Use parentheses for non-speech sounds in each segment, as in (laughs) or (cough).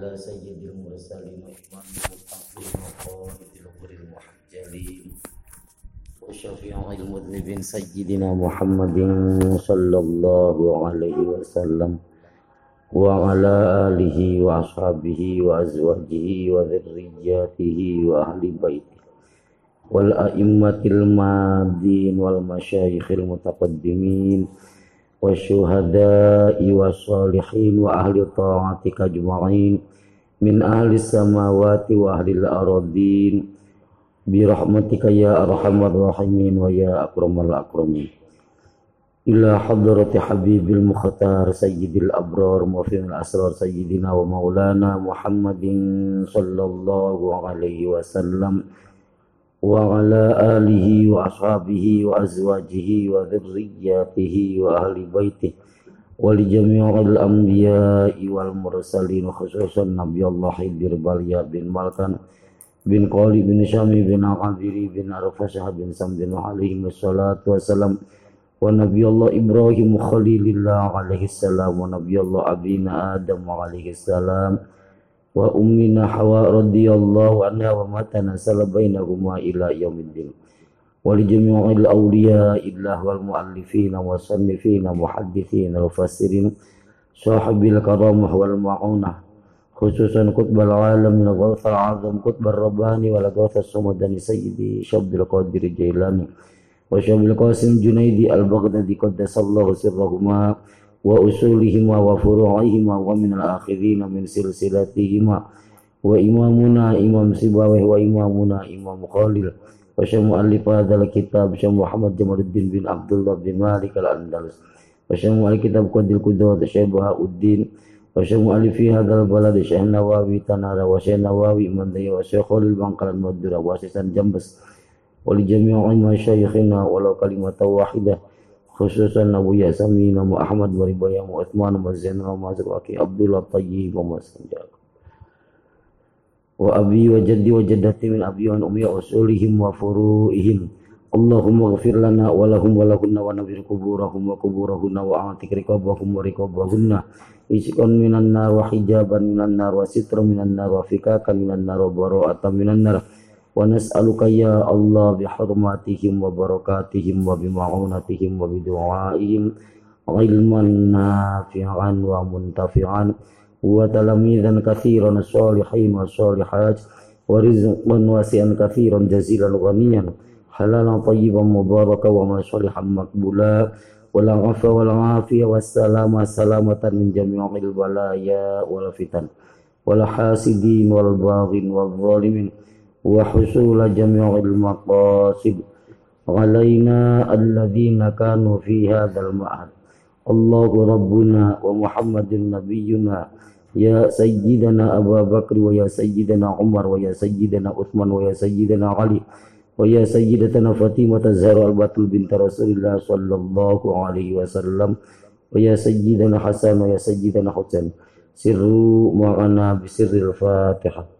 على سيد المرسلين وإمام المتقين وقائد الغر المحجلين وشفيع المذنبين سيدنا محمد صلى الله عليه وسلم وعلى آله وأصحابه وأزواجه وذرياته وأهل بيته والأئمة المادين والمشايخ المتقدمين والشهداء والصالحين وأهل طاعتك أجمعين من أهل السماوات وأهل الأراضين برحمتك يا أرحم الراحمين ويا أكرم الأكرمين إلى حضرة حبيب المختار سيد الأبرار وفي الأسرار سيدنا ومولانا محمد صلى الله عليه وسلم وعلى آله وأصحابه وأزواجه وذرياته وأهل بيته ولجميع الأنبياء والمرسلين خصوصا نبي الله برباليا بن مالكان بن قولي بن شامي بن عبيري بن عرفشة بن سمد عليهم الصلاة والسلام ونبي الله إبراهيم خليل الله عليه السلام ونبي الله أبينا آدم عليه السلام wa ummina hawa radhiyallahu anha wa ma tanasala bainahuma ila yaumiddin wa li jami'il awliya illah wal muallifin wa sannifin muhaddithin wa fasirin sahibil karamah wal ma'unah khususan qutbal alam min ghawth al-azam qutbal rabbani wal ghawth as-sumadani sayyidi syabdul qadir jailani wa syabil qasim junaidi al-baghdadi qaddasallahu sirrahuma wa usulihima wa furu'ihima wa min al-akhirina min silsilatihima wa imamuna imam Sibawih wa imamuna imam Khalil wa syamu alif hadzal kitab syam Muhammad Jamaluddin bin Abdullah bin Malik al-Andalus wa syamu al kitab Qadil Qudrat Syekh Bahauddin wa syamu alif fi hadzal balad Syekh Nawawi Tanara wa Syekh Nawawi Mandaya wa Syekh khususan Abu Yasamin wa Ahmad wa Ribaya wa Uthman wa Zainal wa Aki Abdullah Tayyib wa Masanjak wa abi wa jaddi wa jaddati min abi wa ummi wa usulihim wa furu'ihim. Allahumma ghafir lana wa lahum wa lahunna wa nabir kuburahum wa kuburahunna wa atik riqabahum wa riqabahunna. Isikon minan nar wa hijaban minan nar wa sitra minan nar wa fikakan minan nar wa bara'atan minan nar wa nas'aluka ya Allah bi hurmatihim wa barakatihim wa bi ma'unatihim wa bi du'aihim ilman nafi'an wa muntafi'an wa talamidan kathiran salihin wa salihat wa rizqan wasi'an kathiran jazilan ghaniyan halalan tayyiban mubarakan wa masalihan makbula wala afa wala وحصول جميع المقاصد علينا الذين كانوا في هذا المعهد. الله ربنا ومحمد نبينا يا سيدنا أبا بكر ويا سيدنا عمر ويا سيدنا عثمان ويا سيدنا علي ويا سيدتنا فاطمة الزهراء البتول بنت رسول الله صلى الله عليه وسلم ويا سيدنا حسن ويا سيدنا حسين. سروا معنا بسر الفاتحة.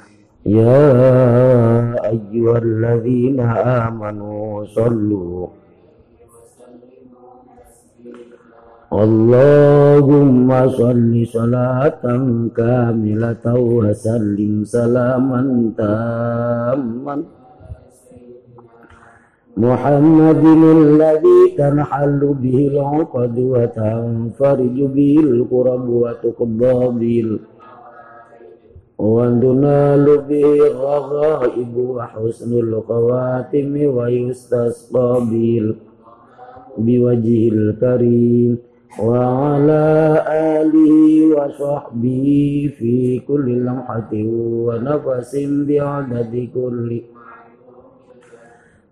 يا أيها الذين آمنوا صلوا اللهم صل صلاة كاملة وسلم سلاما تاما محمد الذي تنحل به العقد وتنفرج به القرب وتقضى به وتنال به الرغائب وحسن الخواتم ويستسقى به بوجه الكريم وعلى آله وصحبه في كل لمحة ونفس بعدد كل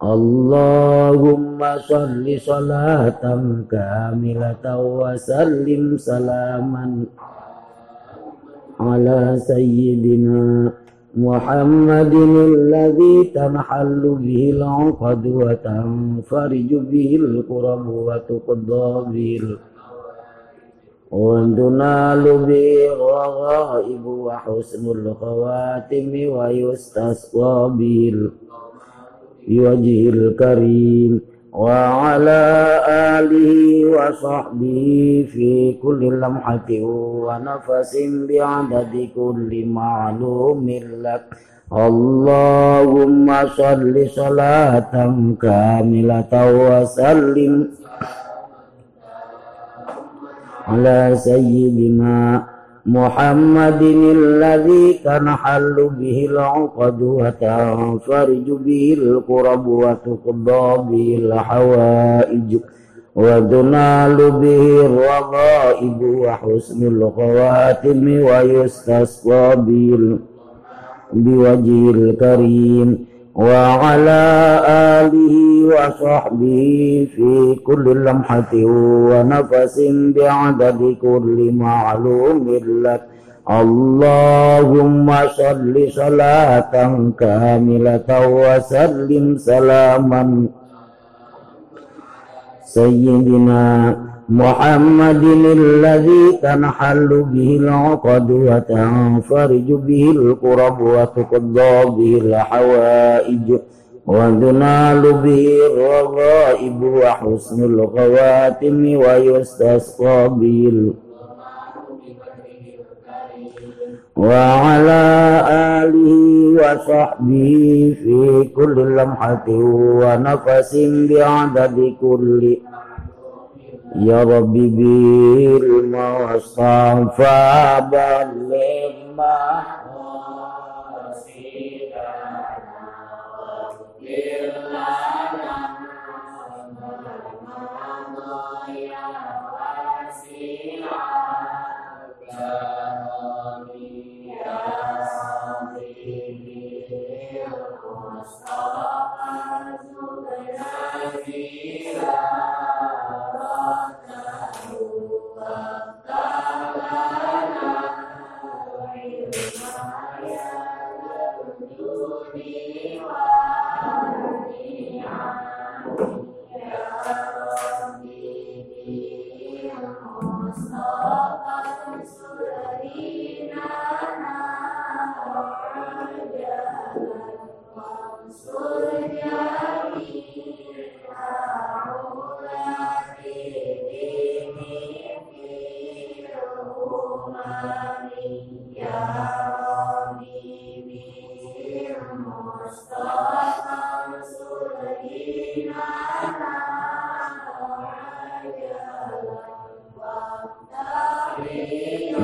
اللهم صل صلاة كاملة وسلم سلاما على سيدنا محمد الذي تنحل به العقد وتنفرج به الكرب وتقضى به وتنال به الرغائب وحسن الخواتم ويستسقى به بوجه الكريم. وعلى آله وصحبه في كل لمحة ونفس بعدد كل معلوم لك اللهم صل صلاة كاملة وسلم على سيدنا محمد الذي تنحل به العقد وتنفرج به القرب وتقضى به الحوائج وتنال به الرغائب وحسن الخواتم ويستسقى به بوجه الكريم وعلى آله وصحبه في كل لمحة ونفس بعدد كل معلوم لك اللهم صل صلاة كاملة وسلم سلاما سيدنا محمد الذي تنحل به العقد وتنفرج به القرب وتقضى به الحوائج وتنال به الرغائب وحسن الخواتم ويستسقى به وعلى آله وصحبه في كل لمحة ونفس بعدد كل يا ربي بالمصطفى بلغ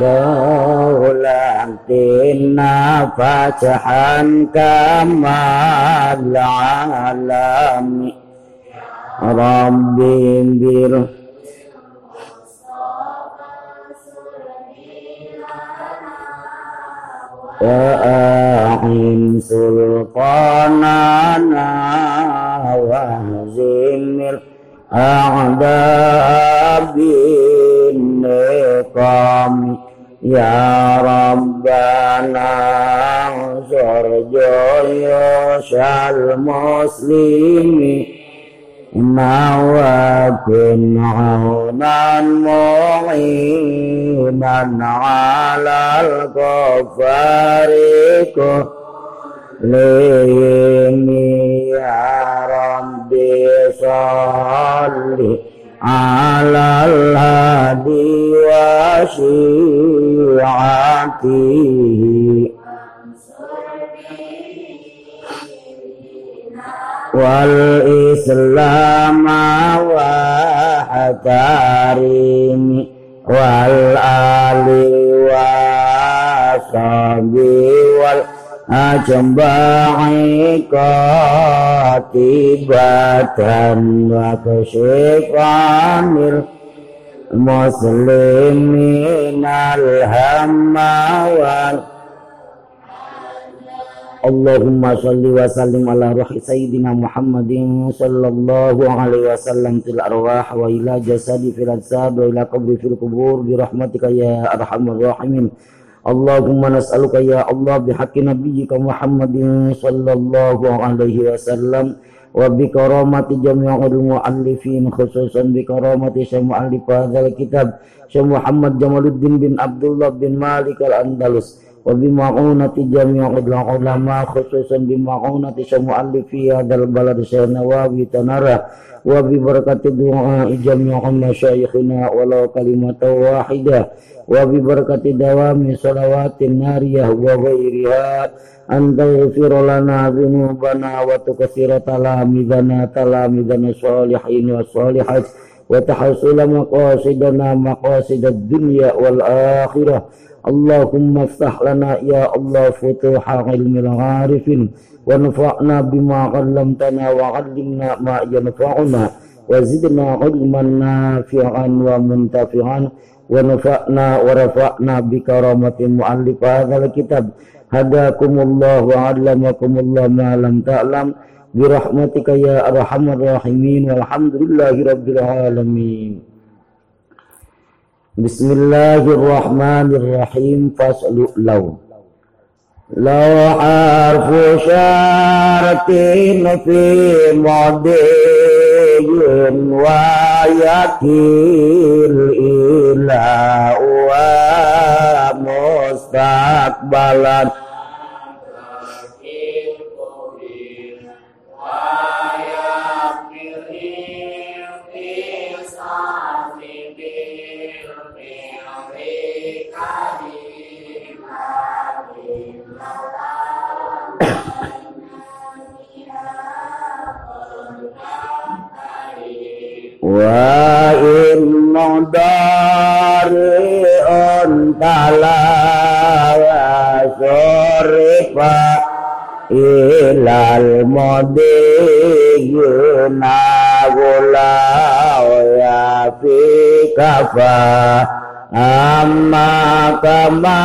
ما دولتنا فتحا كما العالم ربي بر وأعن سلطاننا واهزم الأعداء بالنقام يا ربنا انصر جيوش المسلمين وكن عونا معينا على الكفار كلهم يا ربي صل على الهدي وشيعته والإسلام وحتارين والآل والصحب والأجمع قاتبة وكشفا المسلمين الهم وال اللهم صل وسلم على روح سيدنا محمد صلى الله عليه وسلم في الأرواح وإلى جسد في الأجساد وإلى قبر في القبور برحمتك يا أرحم الراحمين. Ya arhamar rahimin Allahumma nas'aluka ya Allah bihaqqi nabiyyika Muhammadin sallallahu alaihi wasallam wa bi karamati jami'il muallifin khususan bi karamati syekh muallif hadzal kitab Syekh Muhammad Jamaluddin bin Abdullah wa bi ma'unati jami'il ulama khususan bi ma'unati syekh muallif fi hadzal balad Syekh Nawawi Tanara wa bi barakati du'a jami'il masyayikhina walau kalimatan wahidah wa bi barakati dawami salawatin nariyah wa ghairiha an taghfir lana dhunubana wa tukathira talamidana talamidana salihin wa salihat wa tahsul maqasidana maqasid ad-dunya wal akhirah Allahumma iftah lana ya Allah futuha ilmil gharifin wa nafa'na bima 'allamtana wa 'allimna ma yanfa'una wa zidna ilman nafi'an wa muntafi'an wa nafa'na wa rafa'na bi karamati muallif hadzal kitab hadakumullah wa 'allamakumullah ma inna dari'un tala surifa ilal modiyuna gula ya fi kafa. Amma kama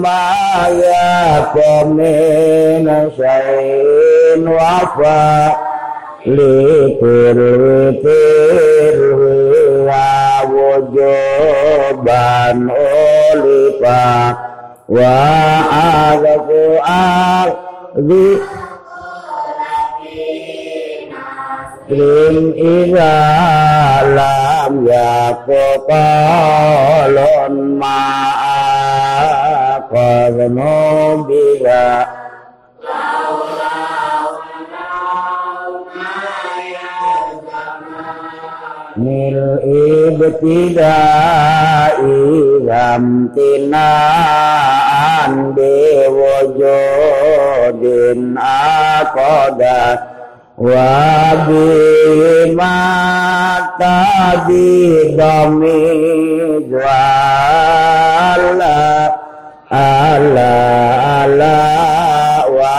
ma ya komina syai'in wafa lipir-lipir wawujuban ulipak wa agaku al di Lim ila lam ya kokolon ma'a kodmu bila mil ibtidai lam tinaan biwujudin aqada wa bima tadi dami jwala ala ala wa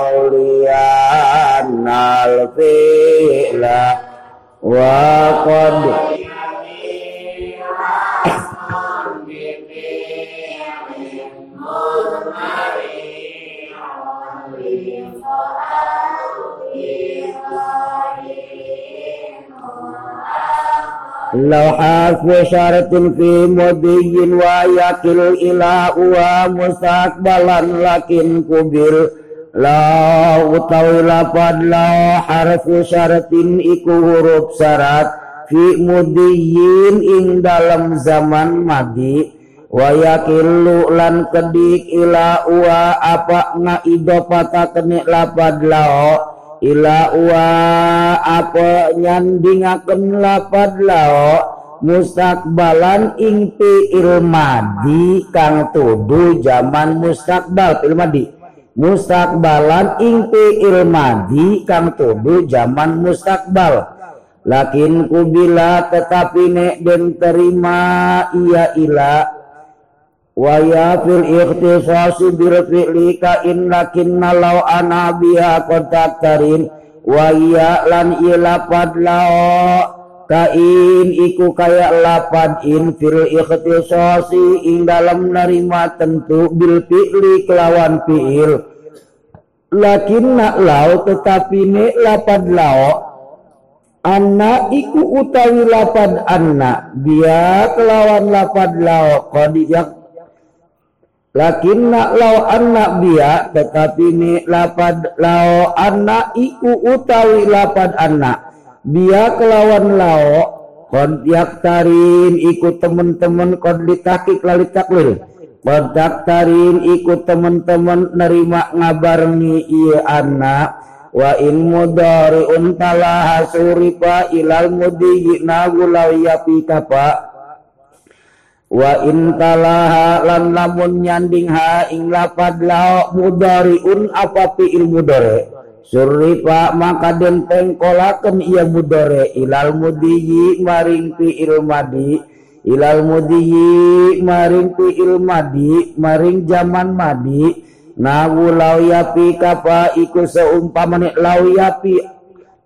auliyan alfi'la وقد لو حرف شرط في مضي ويكل إلى ومستقبلا لكن كبر la utawi lapad la harfu syaratin iku huruf syarat fi mudiyin ing dalam zaman madi. Wa yakillu lan kedik ila uwa apa nga idopata kene lapad lao. Ila uwa apa nyandingaken lapad lao. Mustakbalan ing fi'il madi kang tudu zaman mustakbal fi'il madi mustakbalan inti ilmadi kang tuduh zaman mustakbal. Lakin kubila tetapi nek den terima iya ila waya fil ikhtisasi bil fi'li ka in lakin nalau ana biha kontak karin waya lan ila padlao kain iku kaya lapad in fil ikhtisasi ing dalam nerima tentu bil fi'li kelawan fi'il. Lakin nak lau tetapi ne lapad lau anna iku utawi lapad anna dia kelawan lapad lau kodiyak lakinna law anak biya tetapi ni lapad law anak iku utawi lapad anak biya kelawan lao kon tarin ikut temen-temen kon ditakik lali taklil. Kon ikut temen-temen nerima ngabarngi iya anak wa in mudari'un talaha suripa ilal mudi nagulau yapi kapa wa in talaha lan lamun nyanding ha ing lapad lao mudariun apa fi il surrifa maka den tengkolaken iya mudore ilal mudiyi maring madi ilal mudiyi maring madi maring zaman madi. Nawu lau yapi kapa iku seumpamane lau yapi.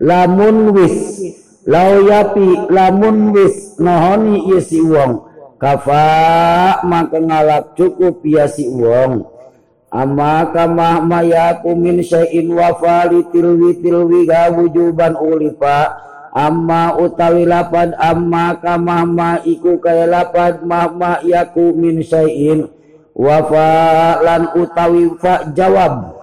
Lamun wis. Lau yapi lamun wis. Nohoni iya si wong kafa maka ngalap cukup ya si wong amma kama mayaku min syai'in wa fali tilwi tilwi ga wujuban ulifa amma utawi lapad amma kama ma iku kaya lapad ma yaku min syai'in. Wa lan utawi fa jawab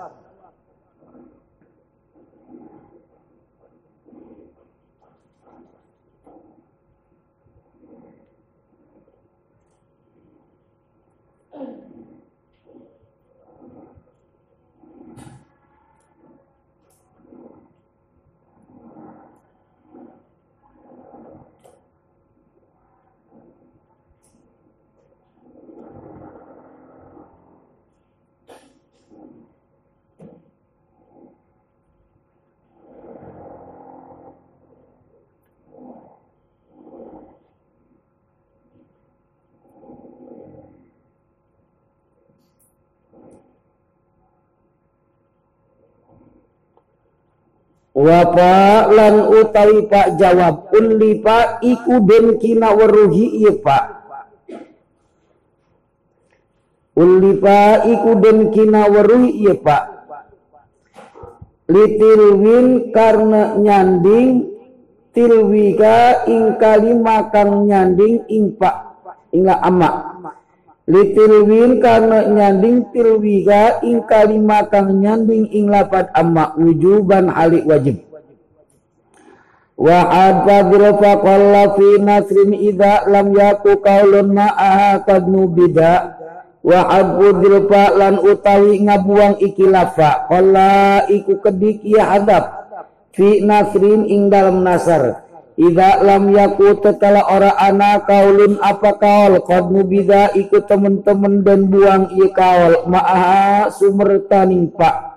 Wapa lan utawi pak jawab unli pak iku den kina weruhi iya pak. Unli pak iku den kina weruhi iya pak. Litilwin karena nyanding tilwika ing kalima kang nyanding ing pak. Inga amak litilwin karena nyanding tilwiga ing kalima kang nyanding ing lapat amma wujuban halik wajib. Wa adfadil faqalla fi nasrin idha lam yaku kaulun ma'aha kad nubida wa adfudil lan utawi ngabuang iki lafa qalla iku kedik ya hadap fi nasrin ing dalam nasar Ida lam yaku tekala ora ana kaulun apa kaul. Qad nubida ikut temen-temen dan buang iya kaul. Ma'aha sumber taning pak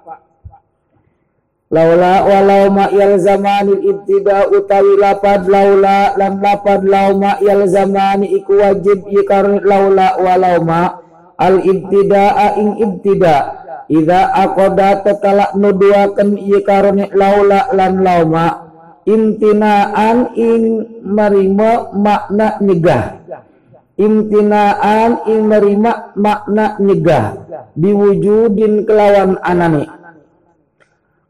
Laula walau ma yal zamani ibtida utawi lapad laula lan lapad lau ma yal zamani iku wajib ikar laula walau ma al ibtidaa ing ibtida. Ida akoda tekala nuduakan ikarone laula lan lauma imtinaan ing marima makna nyegah. Imtinaan ing marima makna nyegah. Diwujudin kelawan anane.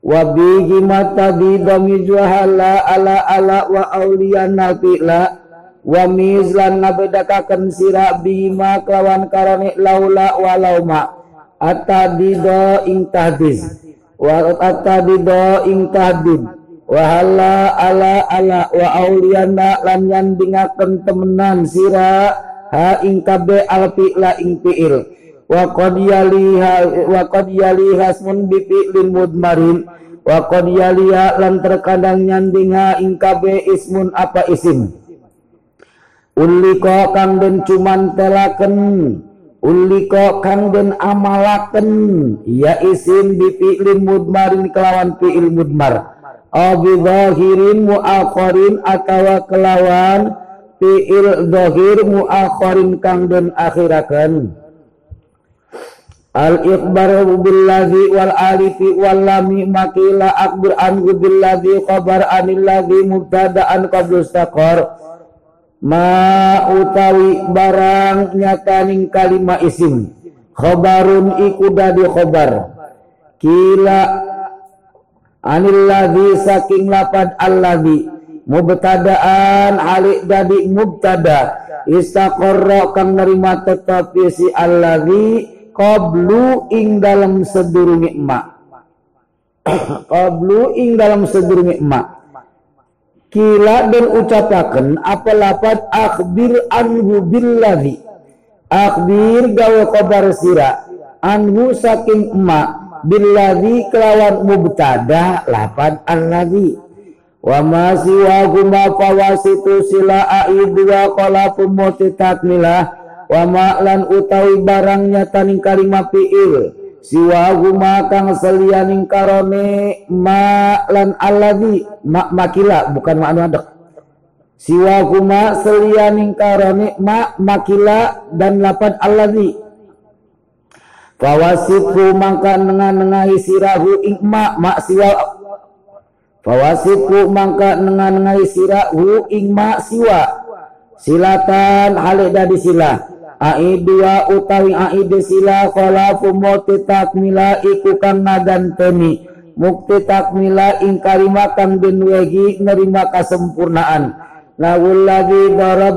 Wa bihi mata bidami juhala ala ala wa auliyana fila wa mizlan nabedakaken sira bima kelawan karane laula walauma atadido ing tahdiz wa atadido ing tahdid wahala ala ala wa auliyana lan nyandingaken temenan sira ha ing kabe alpi la ing fiil wa qad yaliha wa qad yaliha ismun bi fi'lin mudmarin. Wa qad yaliha lan terkadang nyandinga ing kabe ismun apa isim. Uliko kang den cuman telaken uliko kang den amalaken ya isim bi fi'lin mudmarin kelawan fi'il mudmar Abi zahirin mu'akharin atawa kelawan. Fi'il zahir mu'akharin kang den akhirakan Al ikhbar billadhi wal alifi wal lami makila akbir anhu billadhi khabar anil ladhi mubtada'an qablu istaqar ma utawi barang nyataning kalima isim. Khabarun iku dadi khabar. Kila anilladzi saking lapad alladzi mubtadaan alik dadi mubtada. Istaqarra kang nerima tetapi si alladzi qablu ing dalam sedurunge emak. (coughs) Qablu ing dalam sedurunge emak. Kila dan ucapakan apa lapat akhbir anhu billadhi akhbir gawe kabar sira. Anhu saking emak billadhi kelawan mubtada lapat alladhi wa ma siwa guma fawasitu sila aidu wa qala pumuti takmilah wa ma lan utawi barangnya taning kalimah fi'il. Siwa huma kang selianing karone ma lan alladhi ma makila bukan makna adek. Siwa huma selianing karone ma makila dan lapan alladhi Fawasifu mangka nengah-nengahi sirahu ing ma ma siwa Fawasifu mangka nengah-nengahi sirahu ing ma siwa. Silatan halik dadi sila. Aidua utawi aide sila khalafu moti takmila iku kang naganteni mukti takmila ing kalima kang den wegi nerima kasempurnaan. Lawul lagi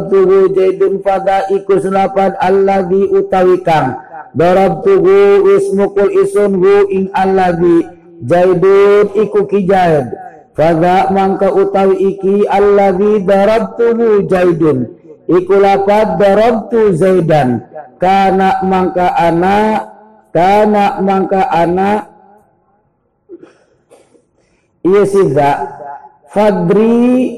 tuhu jaidun pada iku selapan alladhi utawi kang tuhu ismukul isun hu ing alladhi jaidun iku kijaid Fada mangka utawi iki alladhi tuhu jaidun iku lafad darabtu zaidan. Kana mangka ana kana mangka ana. Iya sida fadri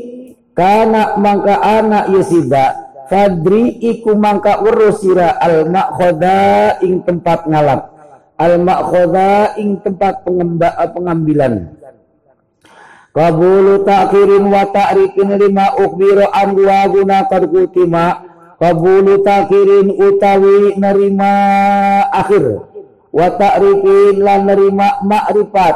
kana mangka ana iya sida fadri iku mangka urusira al makhoda ing tempat ngalap. Al makhoda ing tempat pengambilan. Kabulu takhirin wa ta'rifin lima ukhbiro an wa guna kutima. Kabulu takhirin utawi nerima akhir. Wa ta'rifin lan nerima ma'rifat.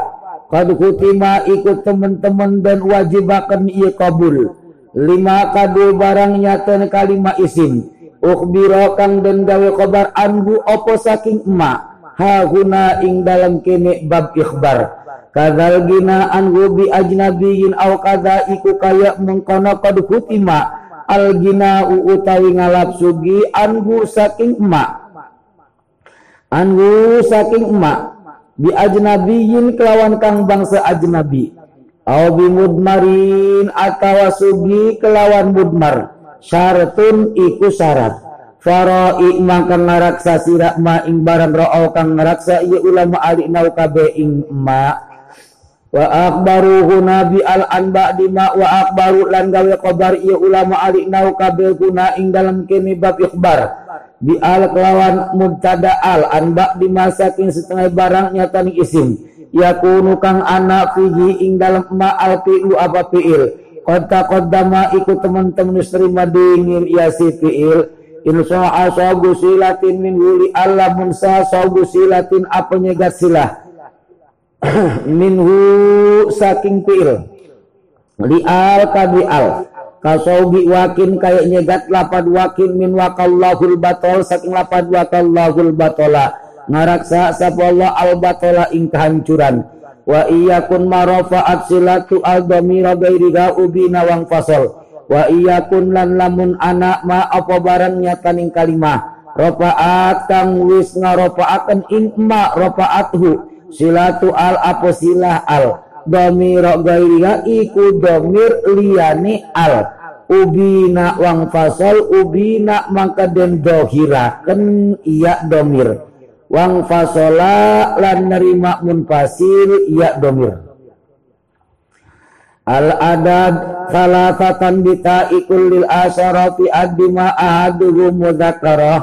Kad kutima ikut teman-teman dan wajibakan iya kabul Lima kadu barang nyata kalima isim. Ukhbiro kang dan gawe kabar anhu opo saking emak. Haguna ing dalam kene bab ikhbar. Kadal gina anhu bi ajnabiyin aw kada iku kaya mengkono kod hutima al gina utawi ngalap sugi anhu saking emak. Anhu saking emak. Bi ajnabiyin kelawan kang bangsa ajnabi aw bi mudmarin atawa sugi kelawan mudmar. Syaratun iku syarat. Farai mangka ngaraksa sira ma ing barang ro'au kang ngaraksa iya ulama alik nau kabe ing ma wa akbaruhu nabi al anba dima wa akbaru lan gawe kabar iya ulama alik nau kabel guna ing dalam kene bab ikhbar. Bi al kelawan mubtada al anba dima saking setengah barang nyata isim yakunu kang ana fihi ing dalam ma al fi'lu apa fi'il. Kota kodama ikut teman-teman terima dingin ya si fi'il. Insya sabu silatin min huli Allah munsa sabu silatin apa nyegat silah. (clears throat) Minhu saking fi'il. Al kasaubi wakin kayak nyegat lapad wakin min wakallahul batol saking lapad wakallahul batola ngaraksa sapa Allah al batola ing kehancuran. Wa iyakun marafa'at silatu al dhamira gairiha ubina wang fasol. Wa iyakun lan lamun anak ma apa barang nyataning kalimah. Rafa'at kang wis ngarafa'aken ing ma rafa'athu silatu al apa silah al? Domir gairiha iku domir liyani al. Ubina wang fasol ubina mangka den dohiraken iya domir wang fasola lan nerima munfasil iya domir. Al adad salasatan bita ikul lil asyarati adima ahaduhum mudzakarah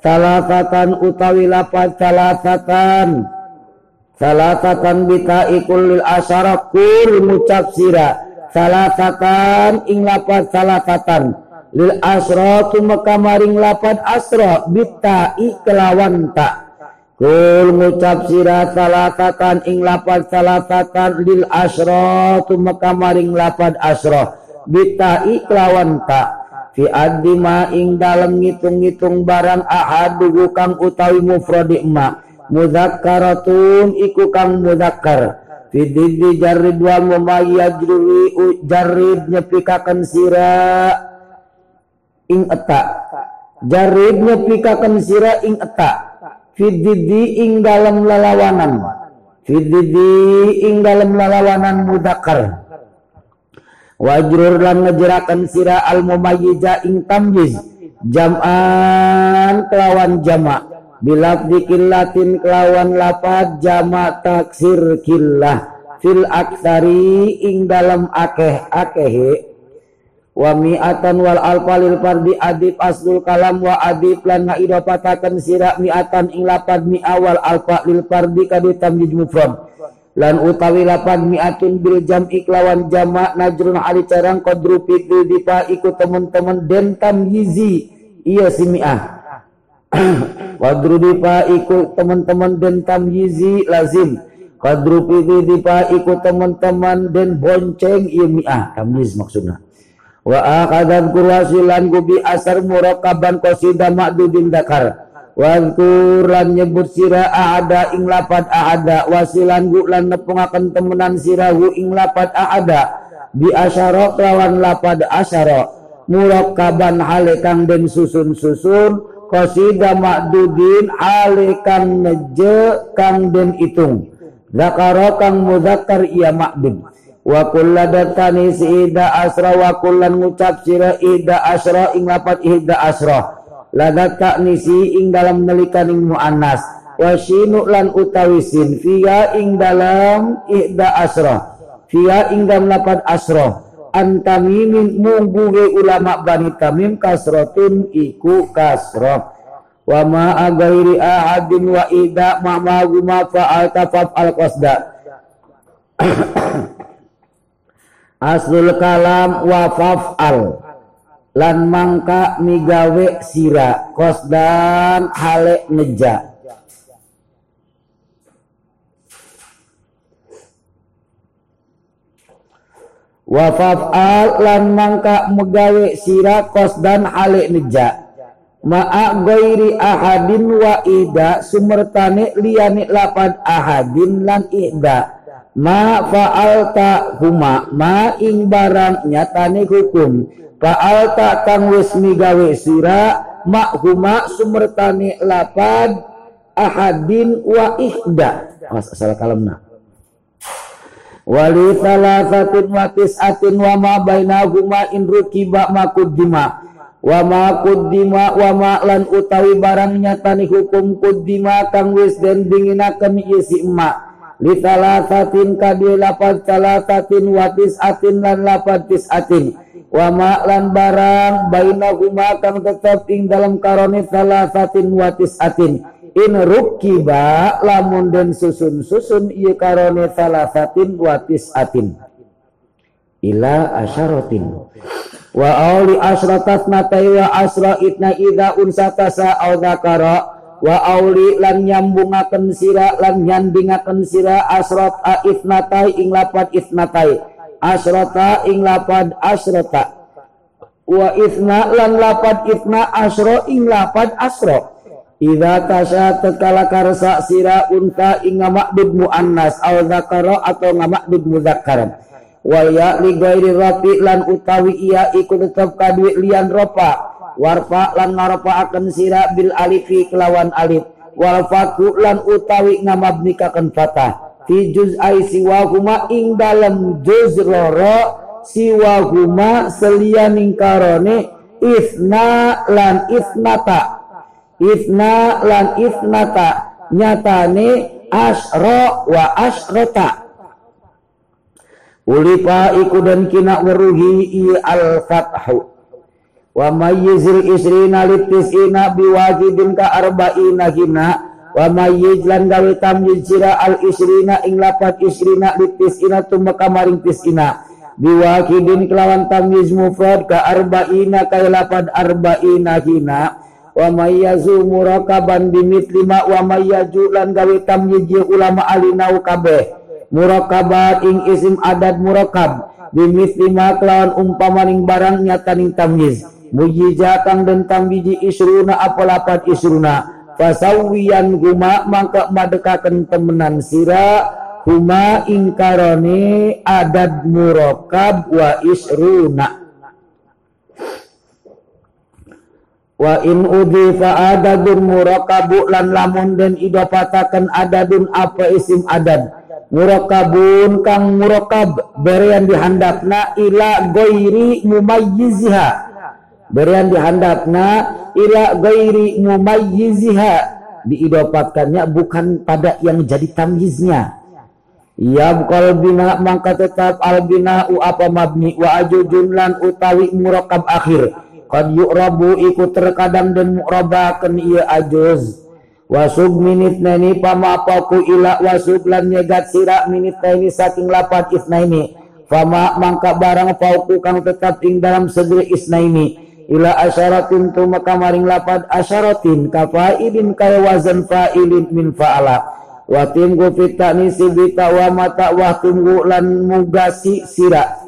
salasatan utawi lapat salasatan. Salasatan bita ikul lil asyara kul ngucap sira. Salasatan ing lapat salasatan. Lil asra tumeka maring lapat asra. Bita kelawan ta kul ngucap sira salasatan ing lapat salasatan lil asra tumeka maring lapat asra bita kelawan ta fi adima ing dalam ngitung-ngitung barang ahadu kang utawi mufradi ma. Mudakkaratun iku kang mudakkar fididdi jarid wa mumayyajri jarid nyepikaken sira ing eta jarid nyepikaken sira ing eta fididi ing dalam lalawanan. Fididi ing dalam lalawanan mudakar. Wajrur lan ngejerakan sira al mumayyiza ing tamyiz. Jam'an kelawan jama' bilafdi killatin kelawan lapad jama' taksir killah. Fil aksari ing dalam akeh akehe wa mi'atan wal alfalil fardi adib aslul kalam wa adib lan ngaidopatakan sira mi'atan ing lapad mi'a wal alfa lil fardi kadu tamjid mufrad. Lan utawi lapad mi'atun bil jam iklawan jama najrun ali carang qadru fitri dipa iku temen-temen den tamyizi iya si mi'ah. (clears throat) Qadru dipa iku temen-temen den tamyizi lazim. Qadru fitri dipa iku temen-temen den bonceng iya mi'ah. Tamyiz maksudnya wa akadan kurwasilan gubi asar murakaban qasida ma'dudin dakar. Wa lan nyebut sira aada ing lapat aada wasilan gu lan temenan sirahu ing lapat aada bi asyara lawan lapad asyara. Murakaban hale kang den susun-susun. Qasida ma'dudin hale neje kang den itung zakara kang muzakkar iya ma'dud wa kulladatani si ida asra wa kullan ngucap sira ida asra ing lapat ida asra. Ladat nisi ing dalam nelikaning muannas. Wa shinu lan utawi sin fiya ing dalam ida asra. Fiya ing dalam lapat asra. Antamimin mungguge ulama bani tamim kasrotun iku kasroh. Wa ma agairi ahadin wa ida ma ma guma fa'alta fa'al qasda (clears throat) aslul kalam wa faf'al. Lan mangka migawe sira dan hale neja wa faf'al lan mangka megawe sira dan hale neja ma'a goiri ahadin wa ida sumertane liyani lapad ahadin lan ida ma fa'alta huma ma ing barang nyatane hukum. Fa'alta kang wis migawe sira ma huma sumertane lapad ahadin wa ihda. Asal kalamna wali salasatin wa tis'atin wa ma bainahuma in rukiba ma kuddima. Wa ma kuddima wa ma lan utawi barang nyatane hukum kuddima kang wis den dinginaken isi emak li salasatin kadi lapad salasatin watis atin lan lapad tis atin. Wa ma lan barang bainahuma kang tetep ing dalam karone salasatin watis atin. In rukiba lamun den susun-susun ieu karone salasatin watis atin. Ila asyaratin. Wa auli asratat natai wa asra itna idza unsata sa au wa auli lan nyambungaken sira lan nyandingaken sira asrat ifnatai ing lapat ifnatai. Asrata ing lapad asrata. Wa ifna lan lapad ifna asro ing lapad asro. Ida tasya tekala karsa sira unta ing ngamakdud muannas aw zakara atau ngamakdud mudzakkar wa ya li ghairi rafi lan utawi iya ikut tetep kadwi lian ropa warfa lan akan sira bil alifi kelawan alif. Wal faku lan utawi ngamabnikaken fatah fi juz'ai siwahuma ing dalam juz roro siwahuma selianing karone isna lan isnata isna lan isnata nyatane asro wa asrota ulipa iku dan kina weruhi al fathu wa mayyizil isrina litisina biwajibin ka arba'ina hina. Wa mayyiz lan gawe tamyiz sira al isrina ing lapat isrina litisina tumeka maring tisina. Biwakidin kelawan tamyiz mufrad ka arba'ina ka lapat arba'ina hina. Wa mayyazu murakaban bimithli wa mayyazu lan gawe tamyiz ulama alinau kabeh. Murakabat ing isim adat murakab bimithli kelawan umpamaning barang nyataning tamyiz mujizatan dan biji isruna apalapat isruna fasawiyan huma mangka madekaken temenan sira. Huma ingkarone adad murakab wa isruna wa in udhifa adadun murakabu lan lamun den idopatakan adadun apa isim adad. Murakabun kang murakab berian dihandapna ila goiri mumayyiziha berian dihandapna ila goiri mumayyiziha. Diidopatkannya bukan pada yang jadi tamyiznya. Ya bina mangka tetap albina u apa mabni wa ajujun lan utawi murakab akhir. Qad yu'rabu ikut terkadang dan mu'rabakan ia ajuz. Wasub minit nani pama apaku ila wasub lan nyegat sira minit nani saking lapat isna ini Fama mangka barang pauku kang tetap ing dalam segeri isna ini Ila asyaratin tu maka maring lapat asyaratin kafailin kaya wazan fa'ilin min fa'ala. Watim gu fita nisi bita wa mata wahtim gu lan mugasi sira.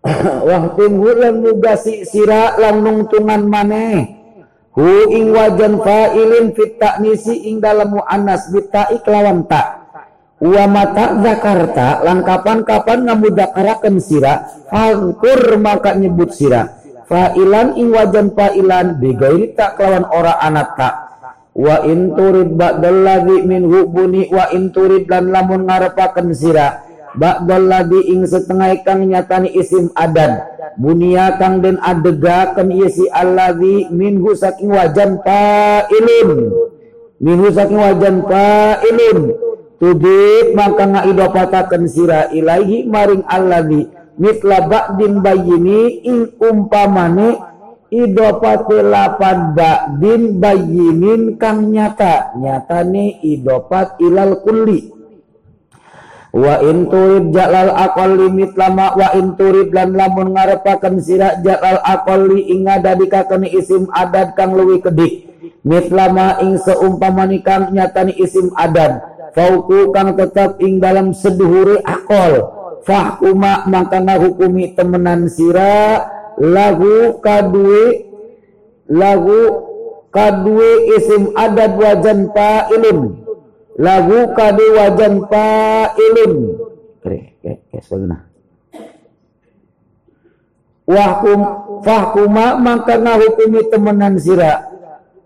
(coughs) Wah timbulan mugasi sira lan nungtungan maneh hu ing wajan fa'ilin fit ta'nisi ing dalam muannas bita iklawan ta. Wa mata zakarta lan kapan-kapan ngamudakarakeun sira fangkur maka nyebut sira fa'ilan ing wajan fa'ilan bigairi tak kelawan ora anak tak. Wa in turid ba'dal ladzi min hubuni wa in turid lan lamun ngarepaken sira ba'dal ladhi ing setengah kang nyatani isim adad bunia kang den adega kan isi alladhi minhu saking wajan fa'ilun. Minhu saking wajan fa'ilun. Tudib maka ngaidopatakan sira ilaihi maring alladhi mitla ba'din bayini ing umpamane idopate lapan ba'din bayinin kang nyata. Nyatane idopat ilal kulli. Wa in turid jalal aqalli mitlama wa in turid lan lamun ngarepaken sira jalal aqalli ing ngadadikaken isim adad kang luwih kedik mitlama ing seumpamani kang nyatani isim adad. Fauku kang tetap ing dalam seduhure akol fahkuma maka ngahukumi temenan sira lagu kadue lagu kadue isim adad wajan ilun lagu kade wajan fa'ilun. Kere ke kesulna wahkum fahkuma maka ngahukumi temenan sira.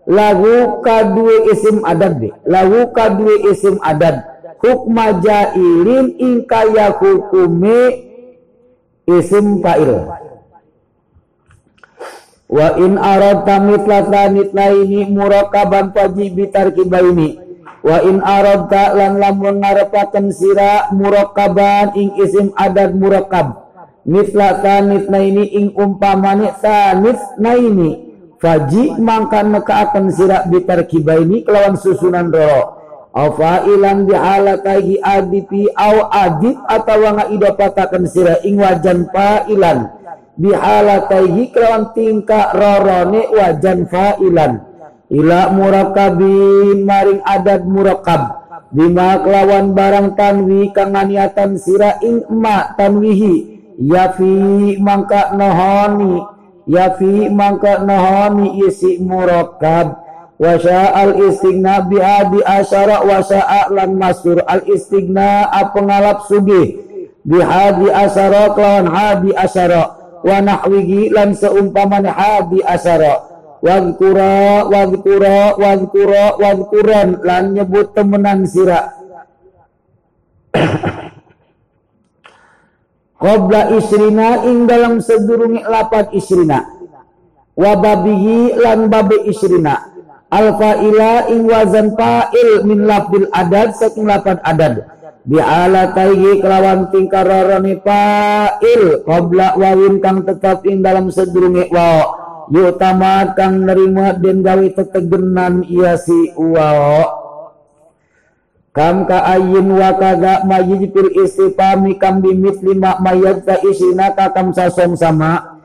Lagu kadue isim adad lagu kadue isim adad hukma jailin ingkaya hukumi isim fa'il. Wa in arad tamit latranit laini murakaban wajib bitarkibaini wa in aradta lan lamun ngarepaken sira murakaban ing isim adad murakab. Mitla tanit ini ing umpamane tanit ini faji mangka nekaaken sira bitarkibaini kelawan susunan roro afa ilan bihalakaihi adipi au adib atawa ngaidopataken sira ing wajan fa'ilan. Bihalakaihi kelawan tingkah rorone wajan fa'ilan. Ila murakabin maring adat murakab bima kelawan barang tanwi kang niatan sira ing ma tanwihi. Yafi mangka nohoni yafi mangka nohoni isi murakab wasa al istigna bi adi asyara wasa lan masur al istigna pengalap sugi bi hadi asyara kelawan hadi asyara. Wa nahwihi lan seumpamane hadi asyara. Wadkura wadkura wadkura wadkuran lan nyebut temenan sira. (coughs) Qabla isrina ing dalam sedurungi lapat isrina. Wababihi lan babi isrina alfaila ing wazan fa'il min lafdil adad saking lapat adad. Bi alataihi kelawan tingkar rarani fa'il qabla wawin kang tetap ing dalam sedurungi wa yutama kang nerima den gawe tetegenan iya si uwao kam ka ayin wa kaga majid fil istifami kam bimit lima mayat ka isina ka kam sasong sama.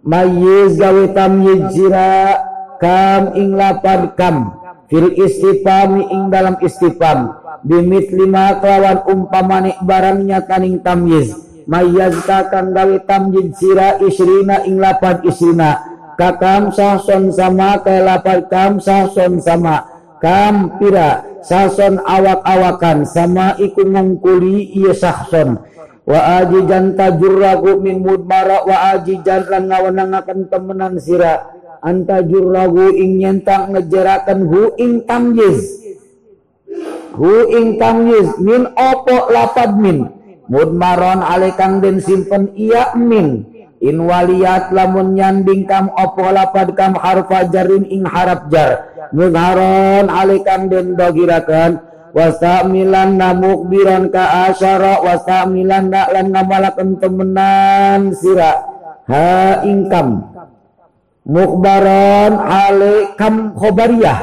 Mayiz gawe tamyiz jira kam ing lapad kam. Fil istifami ing dalam istifam. Bimit lima kelawan umpamane barangnya kaning tamyiz. Mayaz ka kang gawe tamyiz jira isrina ing lapad isrina. Kakam sahson sama kelapar kam sahson sama. Kam pira? Sahson awak-awakan sama iku ngungkuli iya sahson wa ajijan tajurraku min mudmara wa ajijan lan ngawanangakan temenan sira anta jurrahu ing nyentang ngejerakan hu ing tamyiz hu ing tamyiz min opo lapad min? Mudmaron alekang den simpen iya min. In waliyat lamun nyanding kam opo lapad kam harfa jarin ing harap jar. Mudharon alekang den dogirakan wasamilan namuk biron ka asyara wasamilan nak lan temenan sira ha ingkam mukbaron alekam khobariyah.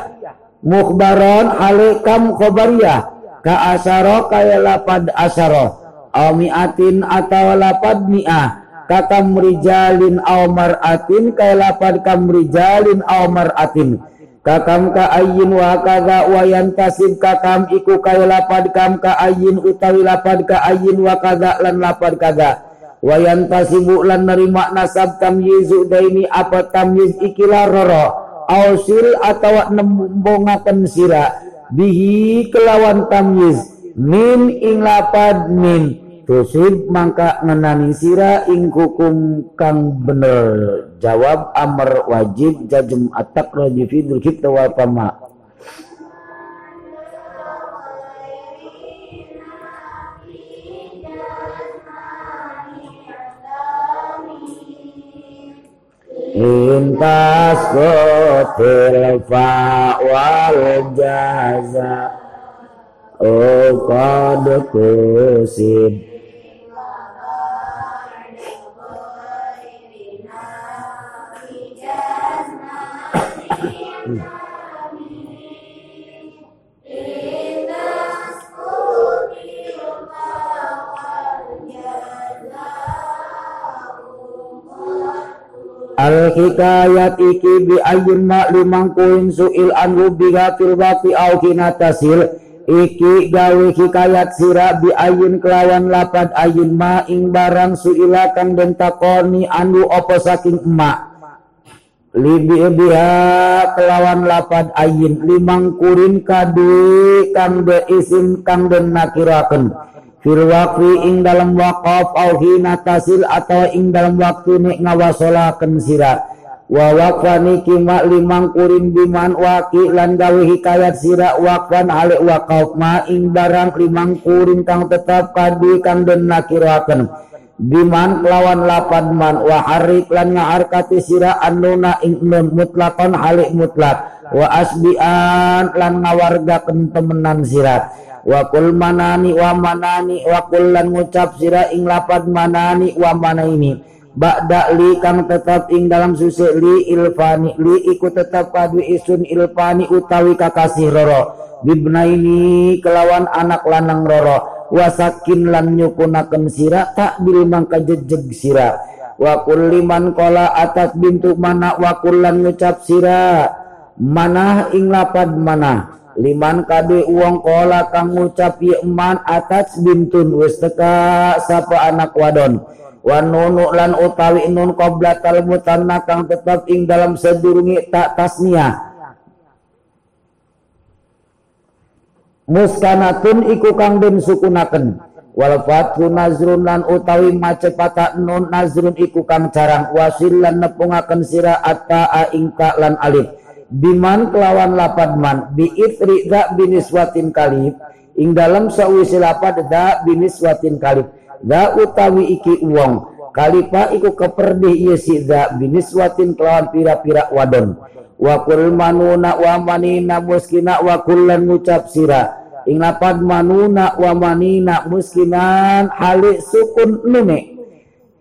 Mukbaron alekam khobariyah. Ka asaro kaya lapad asaro. Amiatin atau lapad mi'ah. Kakam rijalin aw mar'atin kaya lapad kam rijalin aw mar'atin. Kakam ka ayin wa kaga wa yantasib. Kakam iku kaya lapad kam ka ayin utawi lapad ka ayin wa kaga lan lapad kaga wayan tasibu lan nerima nasab tamyizu daini apa tamyiz ikilah roro. Ausil atau nembongaken sira. Bihi kelawan tamyiz min ing lapad min. Tusib mangka ngenani sira ing hukum kang bener. Jawab amr wajib jajem atak rajifidul kita wal pama intas kotil fa wal jaza. O qad kusib hikayat iki bi ayun ma limang kuin suil anhu biha fil wafi au tasil iki gawe hikayat sira bi ayun kelawan lapad ayun ma ing barang suila kang den anu opo saking emak. Libi biha kelawan lapad ayun limang kurin kadu kang de isim kang den nakiraken fil waqfi ing dalam waqaf au hina tasil atau ing dalam waktu ni ngawasolaken sira wa waqfani kima limang kurin biman waki lan gawe hikayat sira waqfan hale waqaf ma ing barang limang kurin kang tetap kadi kang den nakiraken. Biman kelawan lapan man wa harik lan ngaharkati sira anuna ing mutlakon halik mutlak. Wa asbian lan ngawargaken temenan sirat wa kul manani wa manani wa kullan ngucap sira ing lapad manani wa mana ini ba'da li kang tetap ing dalam susi li ilfani. Li iku tetap kadu isun ilfani utawi kakasih roro. Bibna ini kelawan anak lanang roro. Wasakin lan nyukunaken sira tak bil mangka jejeg sira. Wa kulliman kola atat bintu mana wa kullan ngucap sira. Mana ing lapad mana liman kade uang kola kang ngucap eman atas bintun wis teka sapa anak wadon. Wa nunu lan utawi nun qoblatal mutanna kang tetap ing dalam sedurungi tak tasnia muskanatun iku kang den sukunaken. Wal fathu nazrun lan utawi macepata nun nazrun iku kang jarang. Wasil lan nepungaken sira atta ingka lan alif biman kelawan lapad man bi itri da biniswatin kalib ing dalam sawisi lapad da biniswatin kalib. Da utawi iki uang kalipa iku keperdih yesi da biniswatin kelawan pira-pira wadon. Wa kul manuna wa manina muskina wa kullan ngucap sira. Ing lapad manuna wa manina muskinan halik sukun nune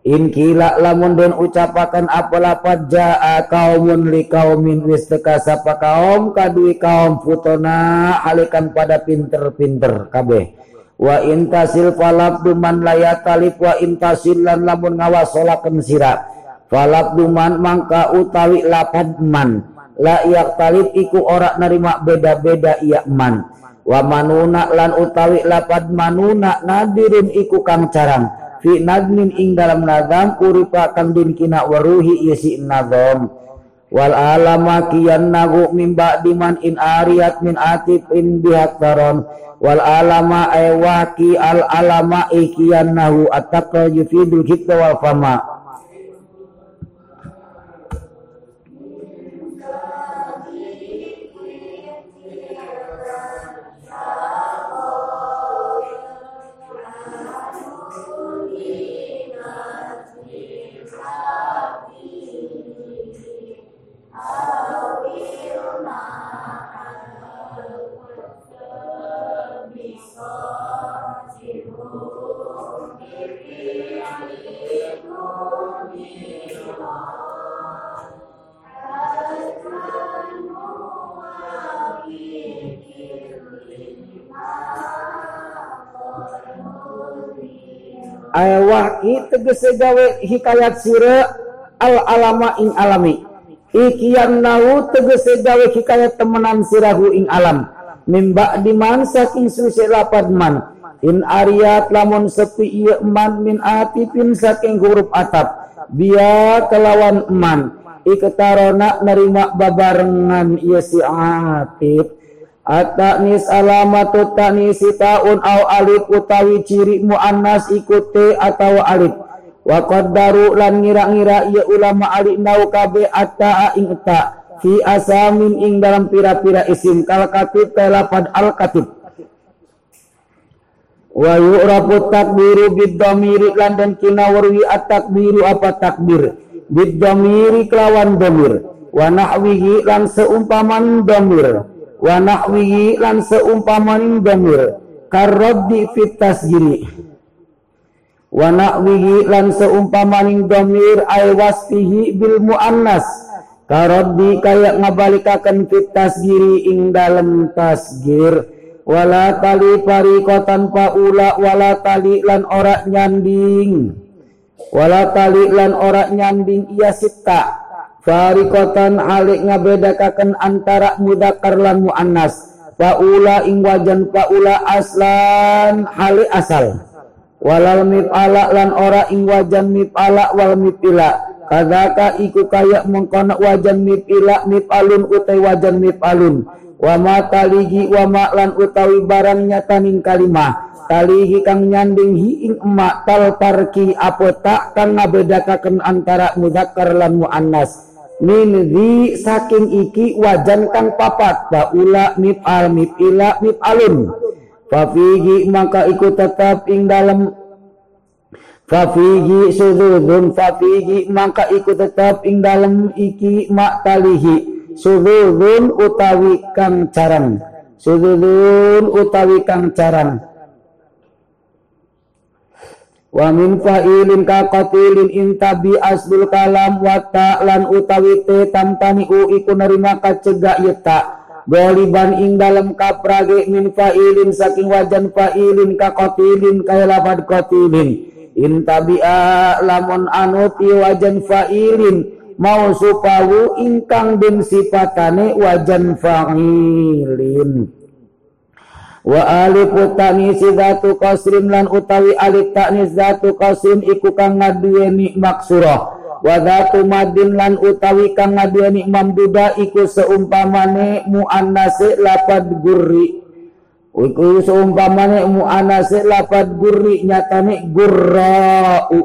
In kila lamun den ucapakan apa lapat jaa kaumun li kaumin wis teka sapa kaum kadui kaum futona halikan pada pinter-pinter kabeh. Wa intasil falak duman layat talib wa intasil lan lamun ngawasolaken sira. Falak duman mangka utawi lapad man. La iyak talib iku ora nerima beda-beda iya man. Wa manuna lan utawi lapad manuna nadirin iku kang carang fi nadmin ing dalam nazam uripa kang kina waruhi isi nazam wal alama kian nagu min ba'diman in ariyat min atif in bihaktaron wal alama ay waki al alama ikian nahu ataka yufidul hikta wal fama wahki tegese gawe hikayat sira al alama ing alami. Ikian nau tegese gawe hikayat temenan sirahu ing alam. Mimba diman saking susi lapad man. In ariat lamun sepi iya man min atipin saking huruf atap. Biya kelawan man iketarona nerima babarengan iya si atip At-ta'nis alamatu ta'nisi ta'un au alif utawi ciri muannas ikute atau alif. Wa qaddaru lan ngira-ngira ya ulama alif nau kabe atta ing ta fi asamin ing dalam pira-pira isim kal katib telapad al katib. Wa yu'rafu takbiru bid-dhamiri lan dan kina warwi at-takbiru apa takbir. Bid-dhamiri kelawan dhamir. Wa nahwihi lan seumpaman dhamir wa nahwihi lan seumpamaning damir karoddi fit tasgiri wa nahwihi lan seumpamaning damir ay wasfihi bil muannas karoddi kayak ngabalikaken fit tasgiri ing dalem tasgir wala tali pariko tanpa ula wala tali lan ora nyanding. Wala tali lan ora nyanding iya sita Farikotan alik ngabedakaken antara mudakar lan muannas. Paula ing wajan paula aslan hali asal. Walal mif'ala lan ora ing wajan mif'ala wal mif'ila. Kadaka iku kaya mengkono wajan mif'ila mif'alun utai wajan mif'alun. Wa ma taligi wa ma lan utawi barang nyataning kalimah talihi kang nyanding hi ing emak tal tarki apa tak kang ngabedakaken antara mudzakkar lan muannas min di saking iki wajan kang papat. Baula mif'al mif'ila mif'alun fafihi maka ikut tetap ing dalam fafihi sududun fafihi maka ikut tetap ing dalam iki maktalihi sududun utawi kang carang sududun utawi kang carang wa min fa'ilin ka qatilin intabi aslul kalam wa lan utawi te tamtani u iku nerima kacegak yeta goliban ing dalam kaprage min fa'ilin saking wajan fa'ilin ka qatilin kaya lafad qatilin. Intabi'a lamun anuti wajan fa'ilin mau supawu ingkang den sifatane wajan fa'ilin wa alif tanis zatu qasrin lan utawi alif tanis zatu qasrin iku kang ngaduweni maksurah wa zatu madin lan utawi kang ngaduweni mamduda iku seumpamane muannase lapad gurri. Iku seumpamane muannase lapad gurri nyatane gurra'u.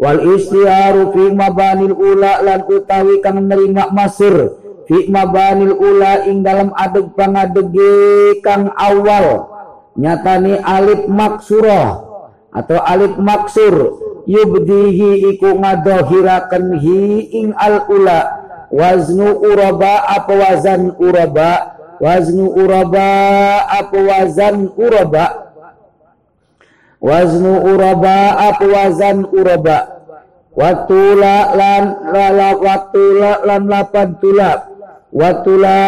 Wal istiaru fi mabanil ula lan utawi kang nerima masur fi mabanil ula ing dalam adeg pangadege kang awal. Nyatani alif maksurah atau alif maksur. Yubdihi iku ngadohiraken hi ing al ula. Waznu uraba apa wazan uraba waznu uraba apa wazan uraba waznu uraba apa wazan uraba watula lan lala watula lan lapan tulak watula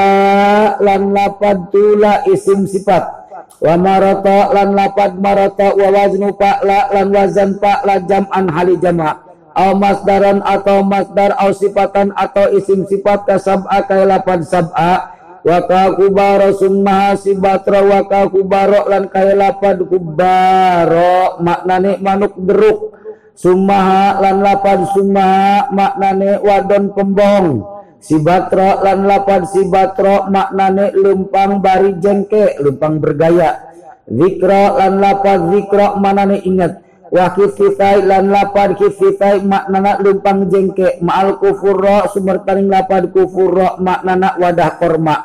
lan lapad tula isim sifat. Wa marata lan lapad marata wa waznu la lan wazan la jam'an hali jama' au masdaran atau masdar au sifatan atau isim sifat kasab'a kaya lapad sab'a. Wa ka kubaro summa sibatra wa ka kubaro lan kaya lapad kubaro maknane manuk deruk summaha lan lapad summaha maknane wadon pembong Si batro lan lapan si batro maknane lumpang bari jengke, lumpang bergaya. Zikro lan lapan zikro manane ingat. Wa kifitai lan lapan kifitai maknana lumpang jengke. Ma'al kufurro sumertaning lapan kufurro maknana wadah korma.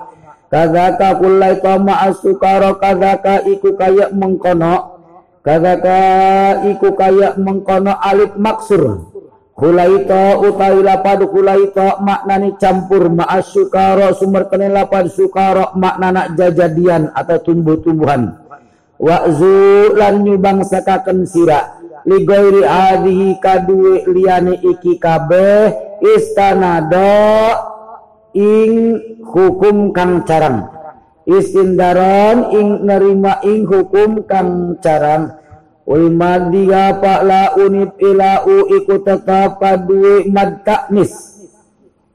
Kazaka kulai toma asukaro kazaka iku kaya mengkono. Kazaka iku kaya mengkono alif maksur. Hulaita utawi lapad hulaita maknani campur ma'as sukara sumber kene lapad sukara maknana jajadian atau tumbuh-tumbuhan. Wa'zu lan nyubang sakaken sira li ghairi hadhihi kadue liyane iki kabeh istanada ing hukum kang carang istindaron ing nerima ing hukum kang carang Ulmad dia pak la unit ilau iku tetap padue mad taknis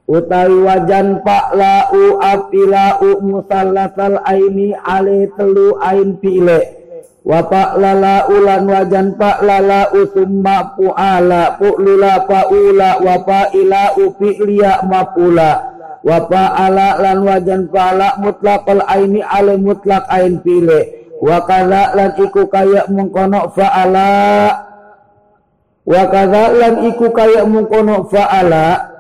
utawi wajan pak lau apilau musallatal aini ale telu ain pile. Wa pak lala ulan wajan pak lala usumma puala pu lula paula wa pa ila upi liya mapula wa pa ala lan wajan pala mutlaqal aini ale mutlak ain pile wa kadza lan iku kaya mengkono fa'ala. Wa kadza lan iku kaya mengkono fa'ala.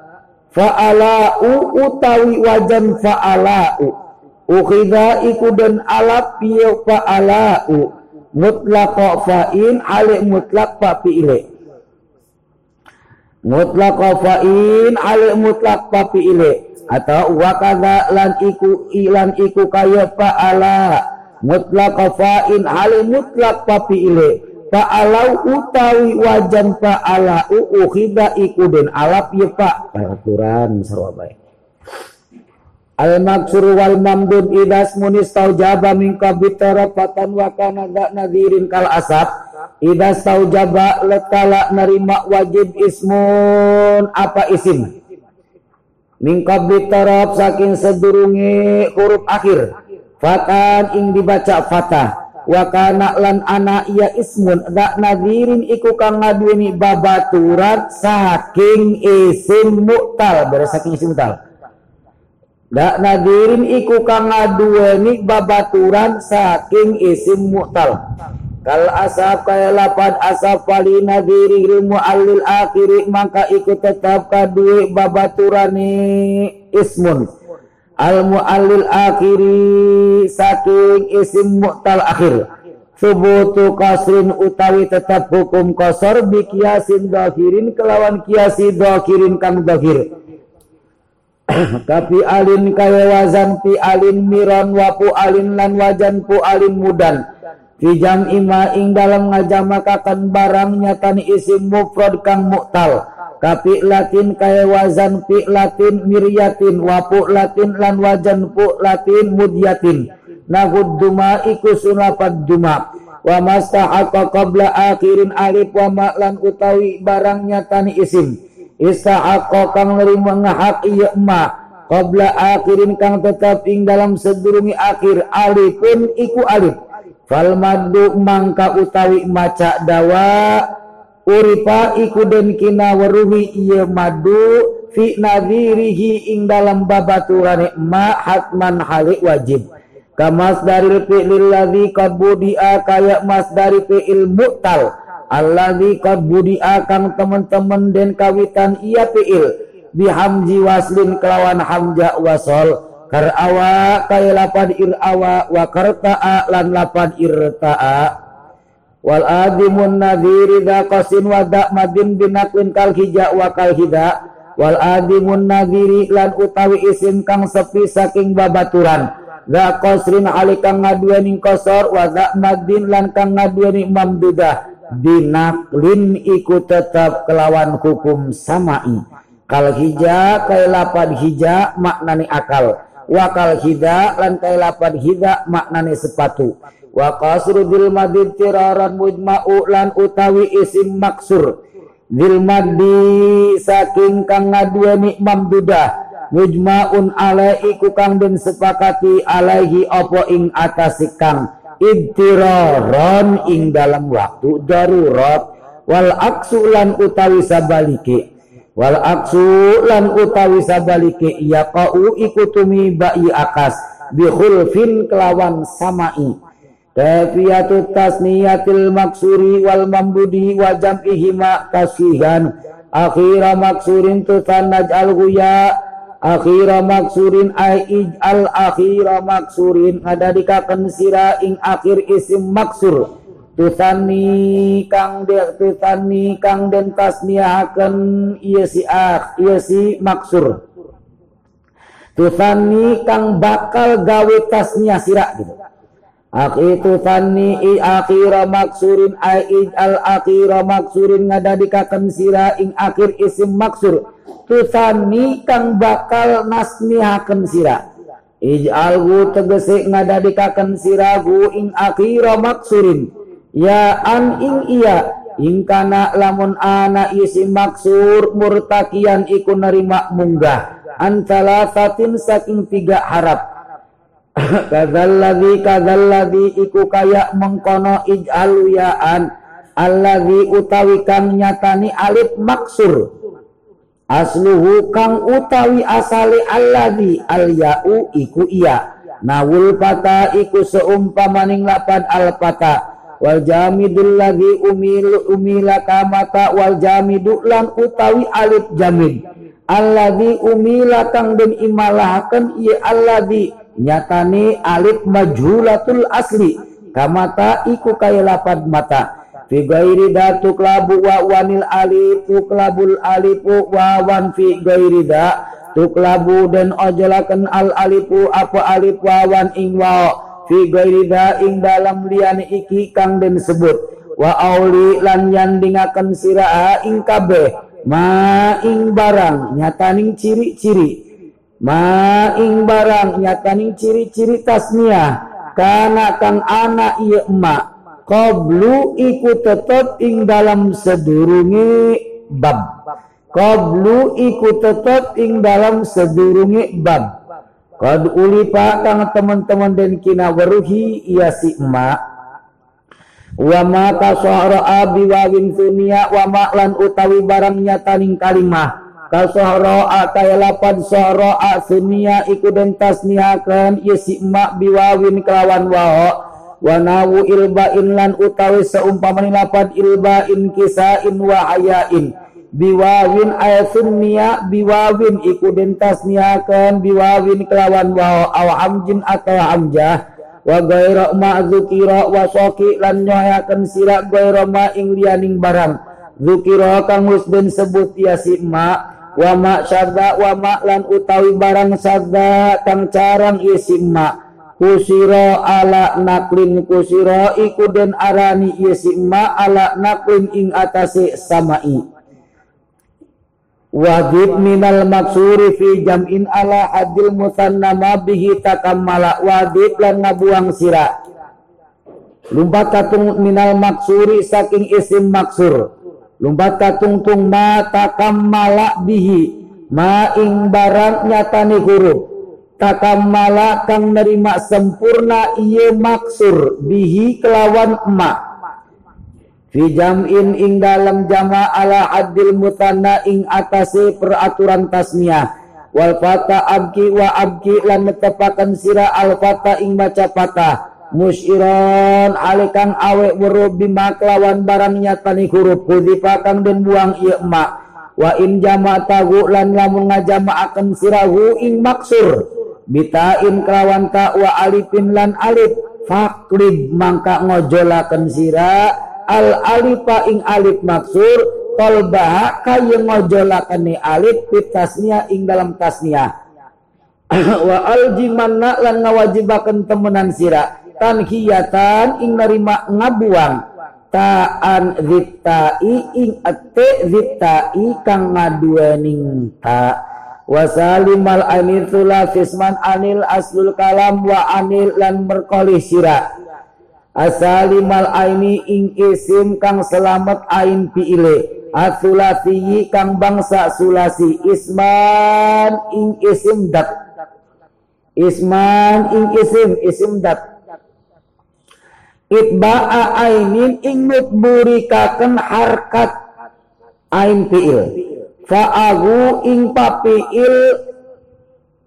Fa'ala u utawi wajan fa'ala u. Ukhidha iku dan alap fa'ala u. Mutlaq fa'in ale mutlaq fa fi'ile mutlaq fa'in ale mutlaq fa fi'ile atau wa kadza lan iku ilan iku kaya fa'ala mutlak fa'in hal mutlak papiile. Fa'alau utawi wajan fa'alau ukhida ikudin alap ya pak. Aturan sarwa baik. Al maksur wal mamdud idas munis taujaba min kabitara fatan wa kana nadirin kal asap idas taujaba letala nerima wajib ismun apa isim? Min kabitara saking sedurungi huruf akhir Fatan ing dibaca fatah. Wa kana lan ana iya ismun. Dak nadirin iku kang ngaduweni babaturan saking isim mu'tal. Beres saking isim mu'tal. Dak nadirin iku kang ngaduweni babaturan saking isim mu'tal. Kal asap kaya lapad asap pali nadiri rimu alil akhiri maka iku tetap kadue babaturani ismun al muallil akhiri saking isim mu'tal akhir. Subutu kasrin utawi tetap hukum kosor bi kiasin dohirin kelawan kiasi dohirin kang dohir. (clears throat) Tapi alin kaya wazan pi alin miron wapu alin lan wajan pu alin mudan. Fijam ima ing dalam ngajamakakan barang nyatani isim mufrad kang mu'tal kapi latin kaya wazan pi latin miryatin wapu latin lan wajan pu latin mudyatin. Nahud duma iku sunapat duma. Wa mastahaqqa qabla akhirin alif wa ma lan utawi barangnya tani isim. Istahaqqa kang nerima ngahak iya ma. Qabla akhirin kang tetap ing dalam sedurungi akhir alifun iku alif. Fal maddu mangka utawi maca dawa uripa iku den kina weruhi iya madu fi nadhirihi ing dalam babaturane ma hatman halik wajib. Kamas dari fi'lil ladzi qad budia kaya mas dari fi'il mu'tal. Alladzi qad budia kang temen-temen den kawitan iya fi'il. Bihamji waslin kelawan hamja wasol. Kar awa kaya lapad ir awa wa karta'a lan lapad irta'a wal adimun nadhiri da qasin wa da madin binaklin kal hija wa kal hida. Wal adimun nadhiri lan utawi isim kang sepi saking babaturan. Da qasrin alikang ngaduweni kosor wa da madin lan kang ngaduweni mamdudah. Binaklin iku tetap kelawan hukum samai. Kal hija kay lapad hija maknani akal. Wakal hida lan kay lapad hida maknani sepatu wa qasru bil madid tiraran mujma'u lan utawi isim maksur. Bil maddi saking kang ngaduweni mamdudah mujma'un alaiku kang den sepakati alaihi opo ing atas kang ibtiraron ing dalam waktu darurat. Wal aksu lan utawi sabalike. Wal aksu lan utawi sabalike yaqau ikutumi ba'i akas bi khulfin kelawan samai Kafiyatu tasniyatil maksuri wal mambudi wa jam'ihima kasihan akhira maksurin tutan naj'al ya akhira maksurin ay ij'al. Akhira maksurin ada dikaken sira ing akhir isim maksur. Tutani kang de tutani kang den tasniyahaken iya si ah iya si maksur. Tutani kang bakal gawe tasniyah sira gitu Akitu tani i akhira maksurin ai al akhira maksurin ngadadikaken sira ing akhir isim maksur. Tani kang bakal nasnihaken sira. Ij'alhu tegese ngadadikaken sirahu ing akhira maksurin. Ya an ing iya ing kana lamun ana isim maksur murtakian iku nerima munggah. Antala satin saking tiga harap (laughs) kadalladzi kadalladzi iku kaya mengkono ij'alu ya'an alladzi utawi kang nyatani alif maksur. Asluhu kang utawi asali alladzi al ya'u iku iya. Nawul pata iku seumpamaning lapan al pata wal jamidul ladzi umil umila kamata wal jamidu lan utawi alif jamid. Alladzi umila kang den imalahaken ieu alladzi nyatane alif majhulatul asli. Kamata iku kaya lapad mata. Fi ghairi datu klabu wa wanil alifu klabul alifu wa wan fi ghairi da. Tuklabu dan ojolaken al alifu apa alif wawan ing wa. Fi ghairi da ing dalam liyane iki kang den sebut. Wa auli lan yandingaken sira ing kabeh. Ma ing barang nyataning ciri-ciri maing barang nyataning ciri-ciri tasniah. Karena kang anak iya emak. Koblu iku tetep ing dalam sedurungi bab. Koblu iku tetep ing dalam sedurungi bab. Kad ulipa kang teman-teman dan kina waruhi iya si emak. Wa ma kasara abi wa wa lan utawi barang nyataning kalimah kasohro'a kaya lapan sohro'a sunia iku den tasnihakan yesi emak biwawin kelawan waho wanawu ilbain lan utawi seumpamani lapan ilbain kisain wahayain biwawin ayasunia biwawin iku den tasnihakan biwawin kelawan waho aw atau hamjah wa gaira ma dzukira wa soki lan nyoyakan sira gaira ma ing lianing barang. Dzukira kang wis den sebut ya si emak wa ma syadda wa ma lan utawi barang sadda kang carang isimma kusiro ala naklin kusiro iku den arani isimma ala naklin ing atase samai. Wajib minal maksuri fi jam'in ala hadil musannama bihi takammala. Wajib lan ngabuang sira lumpat katung minal maksuri saking isim maksur lumpat katungtung mata kamala bihi maing barang nyatani huruf takamala kang nerima sempurna iya maksur bihi kelawan emak fi jam'in ing dalam jama ala adil mutanna ing atase peraturan tasniah. Wal fata abki wa abki lan netepakan sira al fata ing maca patah musyiron alikan awe weruh bima kelawan barang nyatani huruf hudifa kang den buang iya emak wa in jama tagu lan lamun ngajama akan sirahu ing maksur. Bitain kelawan ta wa alipin lan alif faklib mangka ngojolaken sira. Al alifa ing alif maksur. Kolbah kaya ngojolaken ni alif pitasnya ing dalam tasnya (coughs) wa aljimanna lan ngawajibaken temenan sira tanhiyatan ing nerima ngabuang. Ta'an zitai ing ate zitai kang ngaduaning ta. Wasalimal anil fisman anil aslul kalam wa anil lan merkolih sira. Asalimal aini ing isim kang selamat ain fiile. Asulasi kang bangsa sulasi. Isman ing isim dat. Isman ing isim isim dat itba'a ainin ing nutburikaken harkat. Ain fiil. Fa'ahu ing papiil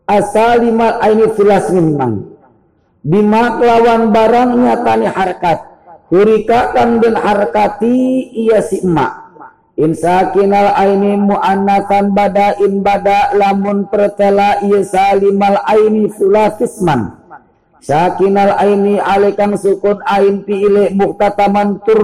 asalimal aini filas mimang bima kelawan barang nyatani harkat. Hurikakan dan harkati iya si emak. Insakinal aini mu'annasan bada in bada lamun pertela iya salimal aini sulasisman sakinal aini alikang sukun ain fiile muktataman tur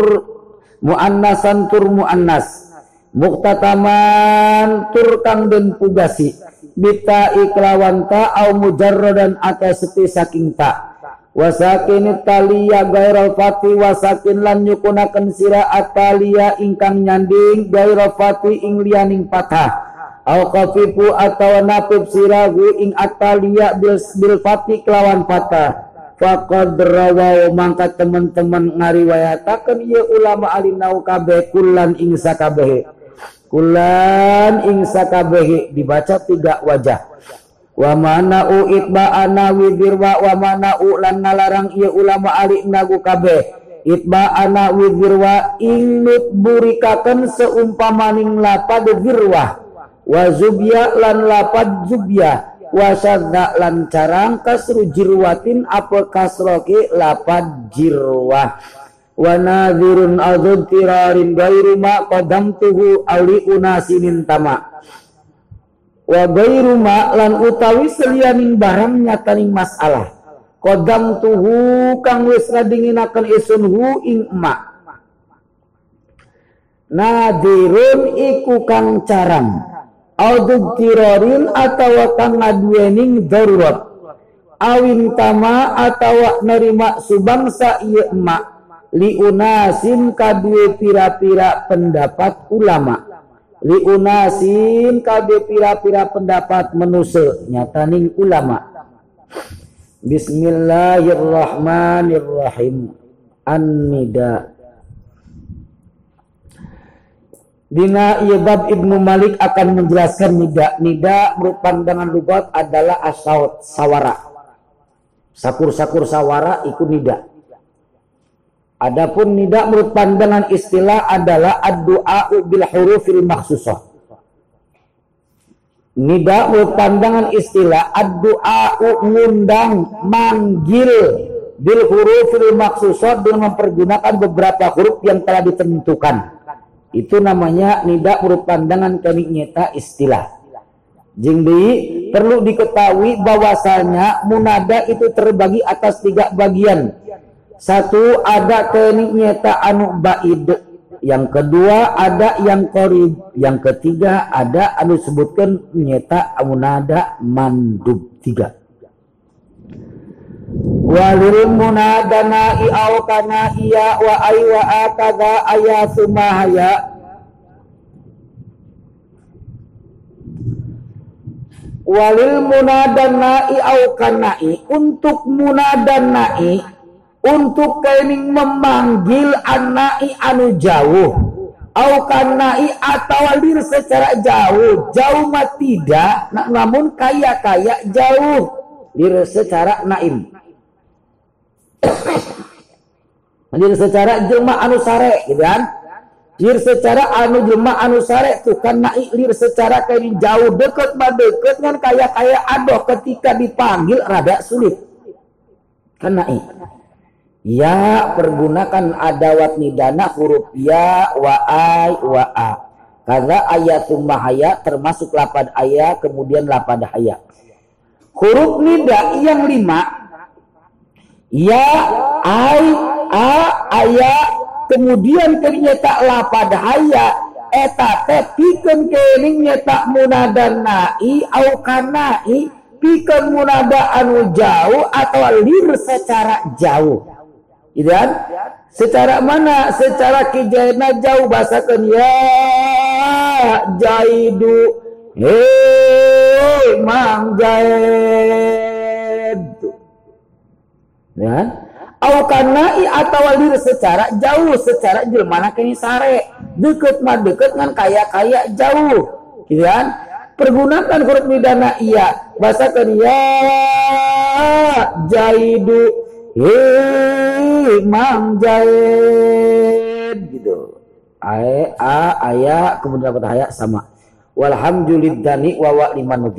muannasan tur muannas. Muktataman tur kang den pugasi. Bita iklawan ta au mujarradan atas sepi saking ta. Wasakin talia gairal fati wasakin lan nyukunaken sira atalia ingkang nyanding gairal fati ing lianing patah au kafifu atau napib sirahu ing atalia bil, bil fati kelawan patah faqad rawaw mangka teman-teman ngariwayataken ieu ulama alinau kabeh kulan ing sakabeh kulan ing sakabeh dibaca tiga wajah. Wa mana u itba'ana widirwa wa mana u lan nalarang ieu ulama ali nagu kabeh. Itba'ana widirwa inut burikaken seumpamaning lapad wirwah wa zubya lan lapad zubya. Wa syadda lan carang kasru jirwatin apa kasroke lapad jirwah. Wa nadhirun adzun tirarin gairu ma qadamtuhu ali unasinin tama' wa gairu lan utawi selianing barang nyataning masalah. Kodam tuhu kang wis ngadinginaken isun hu ing emak. Nadirun iku kang carang audug tirorin atau kang ngaduening darurat. Awin tama atau nerima subangsa iya emak. Liunasin kadue pira-pira pendapat ulama' liunasin kabe pira-pira pendapat menuse nyataning ulama. Bismillahirrahmanirrahim. An-Nida Dina Ibnu Malik akan menjelaskan nida. Nida merupakan dengan lugat adalah asaut sawara. Sakur-sakur sawara ikut nida. Adapun nida menurut pandangan istilah adalah ad-du'a bil hurufil maksusah. Nida menurut pandangan istilah ad-du'a ngundang manggil bil hurufil maksusah dengan mempergunakan beberapa huruf yang telah ditentukan. Itu namanya nida menurut pandangan kami nyata istilah. Jingdi perlu diketahui bahwasanya munada itu terbagi atas tiga bagian satu ada kening nyata anu baid. Yang kedua ada yang korib. Yang ketiga ada anu sebutkan nyata munada mandub. Tiga. Walil munadana i'au kana iya wa ay wa akada ayasumahaya walil munadana i'au kanai untuk munadanai untuk kaining memanggil anai anu jauh. Au kanai atau lir secara jauh. Jauh mah tidak namun kaya kaya jauh. Lir secara naim lir secara jelma anu sare gitu kan lir secara anu jelma anu sare tuh kan naik lir secara kaining jauh deket mah deket kan kaya kaya adoh ketika dipanggil rada sulit kan naik Ya pergunakan adawat nidana huruf ya wa ai wa a. Karena ayatum mahaya termasuk lapad ayat kemudian lapad haya. Huruf nida yang lima ya ai a ayat kemudian ternyata lapad haya eta teh pikeun nyata munadan nai au kanai pikeun munada anu jauh atau lir secara jauh Gitu kan? Secara mana? Secara kijayana jauh bahasakan ya jaidu. Hei mang jaid. Ya. Au kana i atau lir secara jauh secara jelmana kini sare? Deket mah deket kan kaya kaya jauh. Gitu kan? Pergunakan huruf midana iya. Bahasakan ya jaidu Mang Jaid gitu. Ae a aya kemudian dapat aya sama. Walhamdulillahi wa wa liman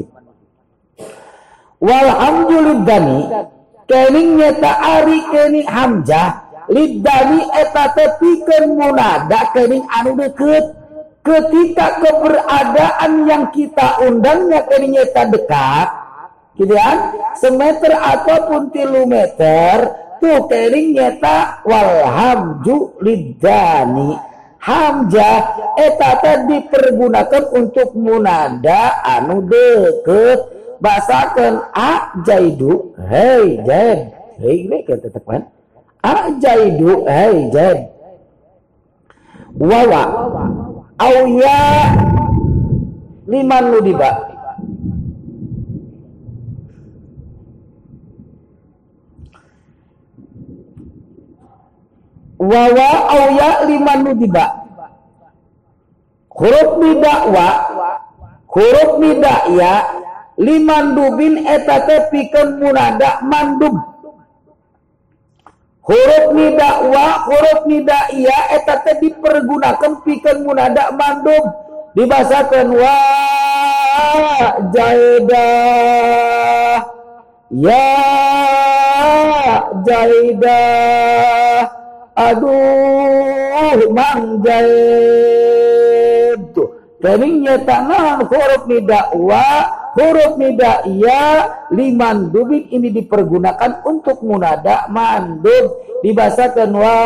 kening nyata ari kening hamzah lidani eta teh pikeun munada kening anu deket. Ketika keberadaan yang kita undangnya kening nyata dekat gitu kan semeter ataupun kilometer tuh kering nyata walhamju lidani. Hamzah eta teh dipergunakan untuk munada anu deket bahasakan a jaidu hei jaid hei we ke tetepan ajaidu hei jaid wawa au ya liman nudiba wawa au ya liman nudiba huruf bidakwa huruf bidakya liman dubin eta teh pikeun munada mandub huruf nidakwa huruf iya eta teh dipergunakan pikeun munada mandub dibasakeun wa jaida. Ya jaida. Aduh mang jaid. Keningnya tangan huruf nidakwa huruf nidaiyah liman dubin ini dipergunakan untuk munada mandub. Dibasakan wa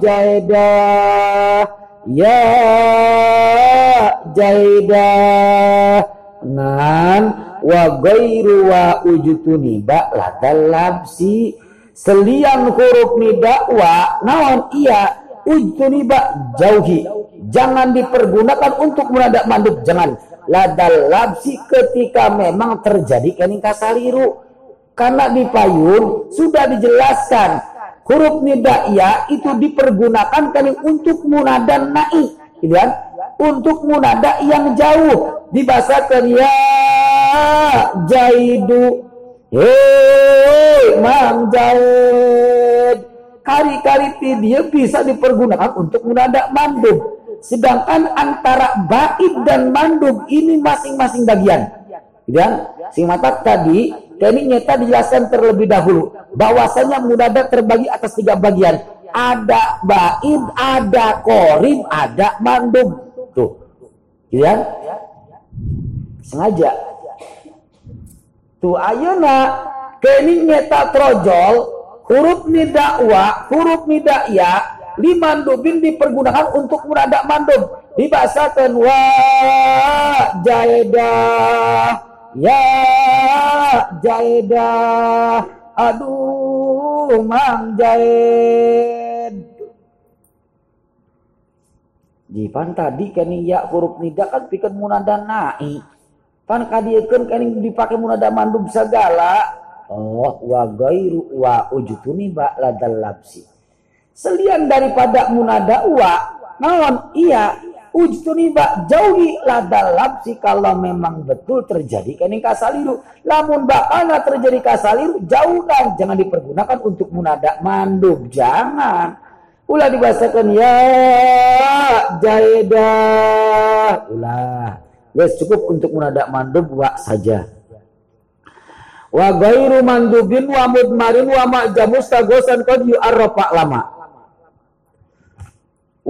jaida ya jaida nan wa gairu wa ujutuni ba labsi selian huruf nidakwa naon iya ujutuni ba jauhi. Jangan dipergunakan untuk munada mandub jangan ladal labsi ketika memang terjadi kening kasaliru karena di payun sudah dijelaskan huruf nidaiyah itu dipergunakan kening untuk munada naik gitu kan? Untuk munada yang jauh. Dibasakan ya jaidu hei mang jaid. Kari-kari dia bisa dipergunakan untuk munada mandub Sedangkan antara baid dan mandub ini masing-masing bagian. Dan sing mata tadi, ini nyata dijelaskan terlebih dahulu. Bahwasanya munada terbagi atas tiga bagian. Ada baid, ada korim, ada mandub. Tuh. Kan? Sengaja. Tuh ayuna kini nyata trojol huruf nidakwa, huruf nidakya liman dubin dipergunakan untuk muradak mandub dibasakan wa jaida ya jaida aduh mang jaid Jipan tadi kan ya huruf nida kan pikir munada nai. Pan kadiekeun kan dipakai munada mandub segala. Oh wa gairu wa ujutuni ba ladal labsi selian daripada munada wa naon? Iya. Ujtuniba jauhi ladal lapsi kalau memang betul terjadi kening kasaliru. Lamun bakana terjadi kasaliru jauhkan jangan dipergunakan untuk munada mandub. Jangan. Ulah dibahasakan ya jaidah. Ulah. Guys cukup untuk munada mandub wa saja. Wa gairu mandubin wa mudmarin wa ma'jamus tagosan qad yu'arrafa lama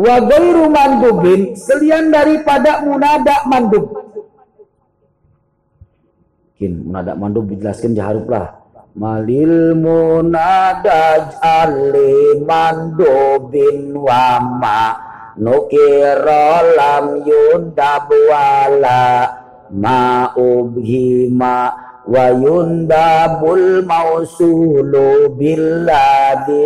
wa ghairu mandubin selian daripada munada mandub. Kin munada mandub dijelaskan jaharuplah malil munada ali mandubin wama nukira lam yundab wala ma. Ubhima wa yundabul mausulu billadistar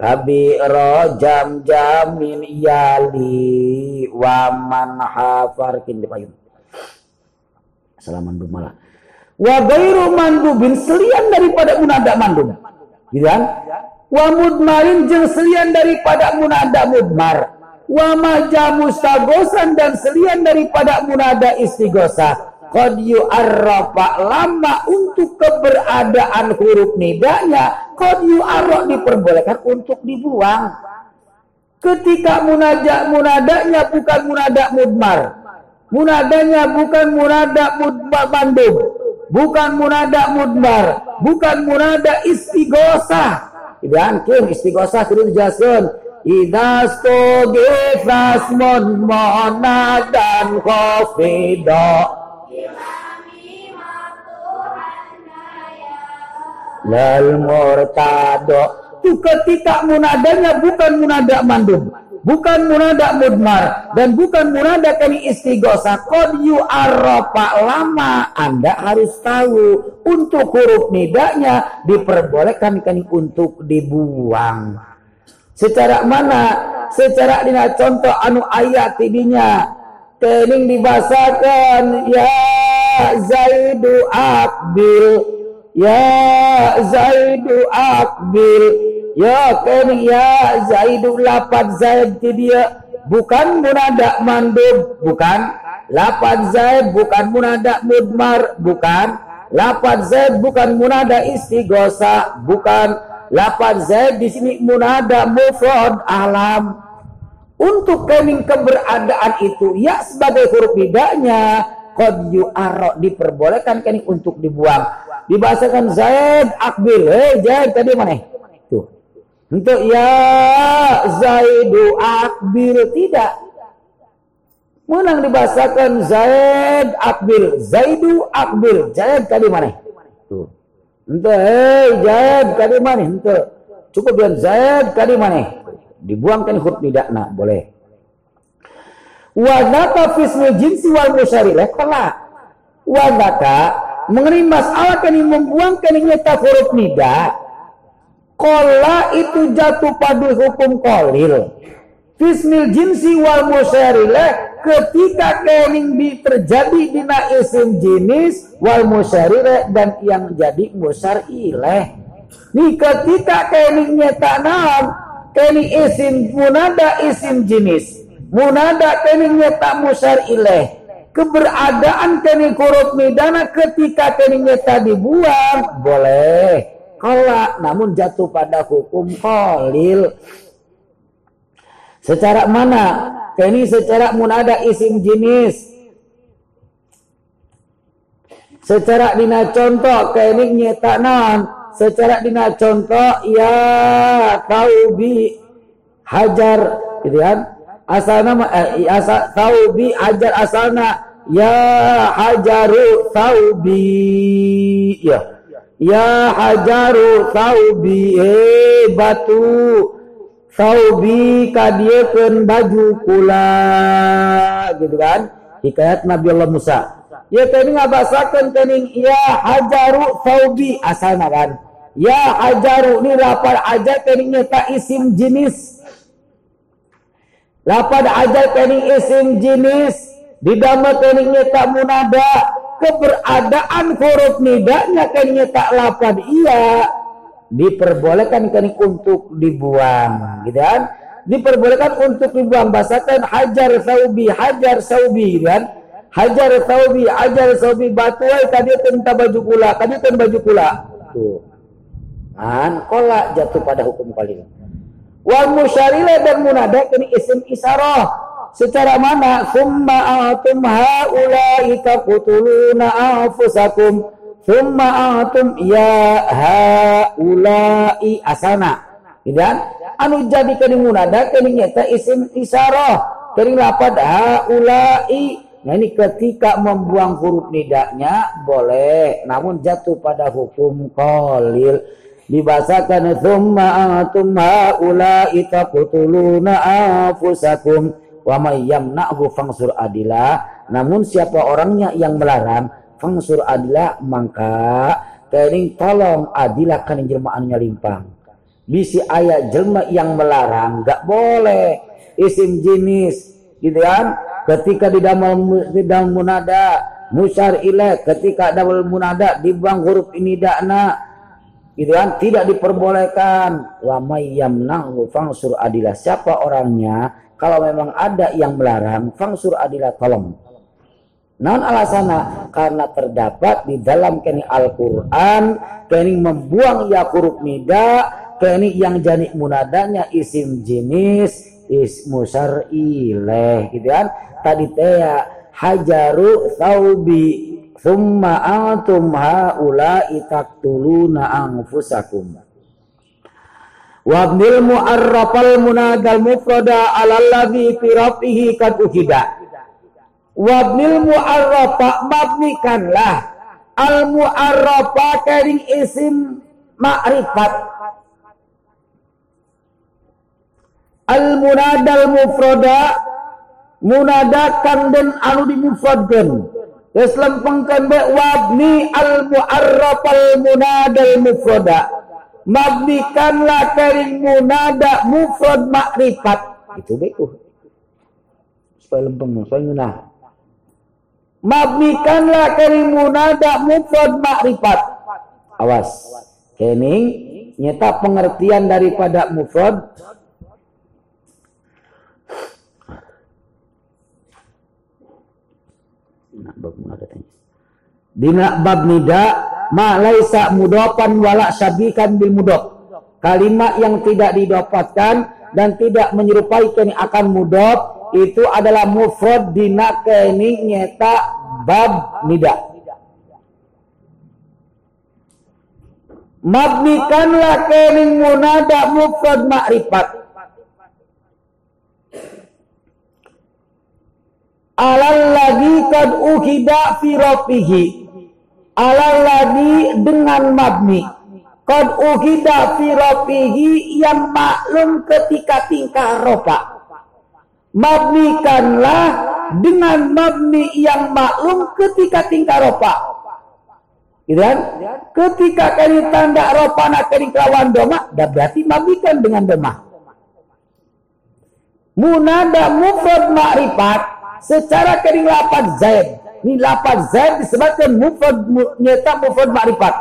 kabiro jam jamin yali waman hafar. Kini payung salaman malah wa gairu mandubin selian daripada munada mandub gitu kan? Wa mudmarin jeng selian daripada munada mudmar. Wa majamustagosan dan selian daripada munada istighosah Qad yu'arrafa lama untuk keberadaan huruf nidanya. Qad yu'arra diperbolehkan untuk dibuang. Ketika munajak munadanya bukan munadak mudmar. Munadanya bukan munadak mudmar bandung. Bukan munadak mudmar. Bukan munadak istighosah Dan kim istighosah itu dijelaskan. Ida stogifas mon monadan khofidah lal murtado. Itu ketika munadanya bukan munada mandub bukan munada mudmar dan bukan munada kami istighosa kod yu arropa lama anda harus tahu untuk huruf nidanya diperbolehkan kami untuk dibuang. Secara mana? Secara dina contoh anu ayat tidinya kening dibasakan ya Zaidu Akbil ya Zaidu Akbil Ya kami ya Zaidu lapan Zaid ti dia. Bukan munada mandub bukan. Lapan Zaid bukan munada mudmar bukan. Lapan Zaid bukan munada istighosa bukan. Lapan Zaid di sini munada mufrad alam untuk kening keberadaan itu ya sebagai huruf bidanya qad yu'arra diperbolehkan kening untuk dibuang dibahasakan Zaid akbil hei Zaid tadi mana tuh untuk ya Zaidu Akbil tidak. Menang dibahasakan Zaid Akbil. Zaidu Akbil. Zaid tadi mana? Tuh. Untuk hei Zaid tadi mana? Untuk cukup dengan Zaid tadi mana? Dibuangkan huruf tidak nak boleh. Wadaka fismi jinsi wal musyarilah kelak. Wadaka mengenai masalah kan membuangkan nyata huruf nida Kola itu jatuh pada hukum kolil. Fismil jinsi wal musyarile ketika kening di terjadi dina isim jenis wal musyarile dan yang jadi musyar'ileh. Nih ketika kening nyeta naon kening isim munada isim jenis. Munada kening nyeta musyar'ileh keberadaan kening huruf midana ketika kening nyeta dibuang boleh. Kolak namun jatuh pada hukum kolil secara mana? Ini secara munada isim jenis. Secara dina contoh ini nyeta non secara dina contoh ya taubi hajar gitu kan? Asalna eh, asal taubi hajar asalna ya hajaru taubi ya. Ya hajaru saubi eh batu. Saubi kadiekeun baju kula gitu kan? Hikayat Nabi Allah Musa ya tadi ngabasakeun kening ya hajaru saubi asalna kan? Ya hajaru ni lapar aja kening nyata isim jenis. Lapar aja kening isim jenis. Didama kening nyata munada. Keberadaan huruf nidanya kan tak lapad iya diperbolehkan kan untuk dibuang gitu kan? Diperbolehkan untuk dibuang. Bahasakan hajar saubi hajar saubi gitu kan hajar saubi hajar saubi batu tadi tentang baju kula tadi tentang baju kula tuh. Kan kolak jatuh pada hukum kali wal musyarilah dan munadak ini isim isarah. Secara mana? Summa atum haula'i taqtuluna anfusakum. Summa atum ya haula'i asana. Dan anu jadi kini munada kini nyata isim isyarah kini lapad haula'i nah ini ketika membuang huruf nidaknya boleh. Namun jatuh pada hukum kolil dibahasakan summa atum haula'i taqtuluna anfusakum wa may yamna'hu fangsur adila namun siapa orangnya yang melarang fangsur adila maka tering tolong adila kan jelma anu limpang. Bisi ayat jelma yang melarang gak boleh. Isim jenis gitu kan ketika di dalam di munada musyar ilaih ketika dalam munada dibuang huruf ini dakna gitu kan tidak diperbolehkan wa may yamna'hu fangsur adila siapa orangnya kalau memang ada yang melarang, fangsur adilah tolong. Non alasana karena terdapat di dalam kini Al-Quran kini membuang ya huruf nida kini yang jadi munadanya isim jenis ismu syar'ileh gitu kan. Tadi teh hajaru thaubi thumma antum haula itaktuluna anfusakum. Wabnil mu'arrafal munadal mufrada alalladhi fi rafihi kad uhida. Wabnil mu'arrafa mabnikanlah. Al mu'arrafa kering isim ma'rifat al munadal mufrada munada kang den anu dimufradkeun geus lempengkeun be wabni al muarraf al munadal mufrada. Mabnikanlah kering munada mufrad makrifat itu be supaya lempeng supaya ngeunah mabnikanlah kering munada mufrad makrifat awas. Kening nyata pengertian daripada mufrad Dina bab nida ma laisa mudopan wala syabikan bil mudop. Kalimat yang tidak didapatkan dan tidak menyerupai kini akan mudop itu adalah mufrad dina kini nyeta bab nida. Mabnikanlah kening munada mufrad ma'rifat alalladhi kad ukida fi rafihi alalladhi dengan mabni. Kad ukida fi yang maklum ketika tingkah rofa. Mabnikanlah dengan mabni yang maklum ketika tingkah rofa. Gitu kan? Ketika kali tanda rofa nak kali kawan doma dah berarti mabnikan dengan doma munada mufrad ma'rifat secara kering lapan zaid. Ini lapan zaid disebutkan mufrad nyata mufrad ma'rifat.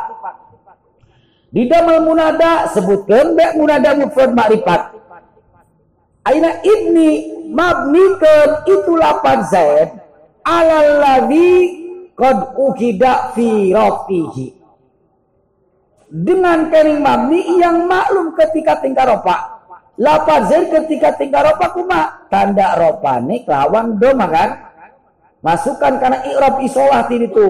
Di dalam munada sebutkan baik munada mufrad ma'rifat. Aina ibni mabnikan itu lapan zaid alalladhi qad ukida fi rafihi. Dengan kering mabni yang maklum ketika tingkah ropa Lapazir ketika tinggal ropa kuma tanda ropa nih lawan doma kan masukkan karena irob isolah itu.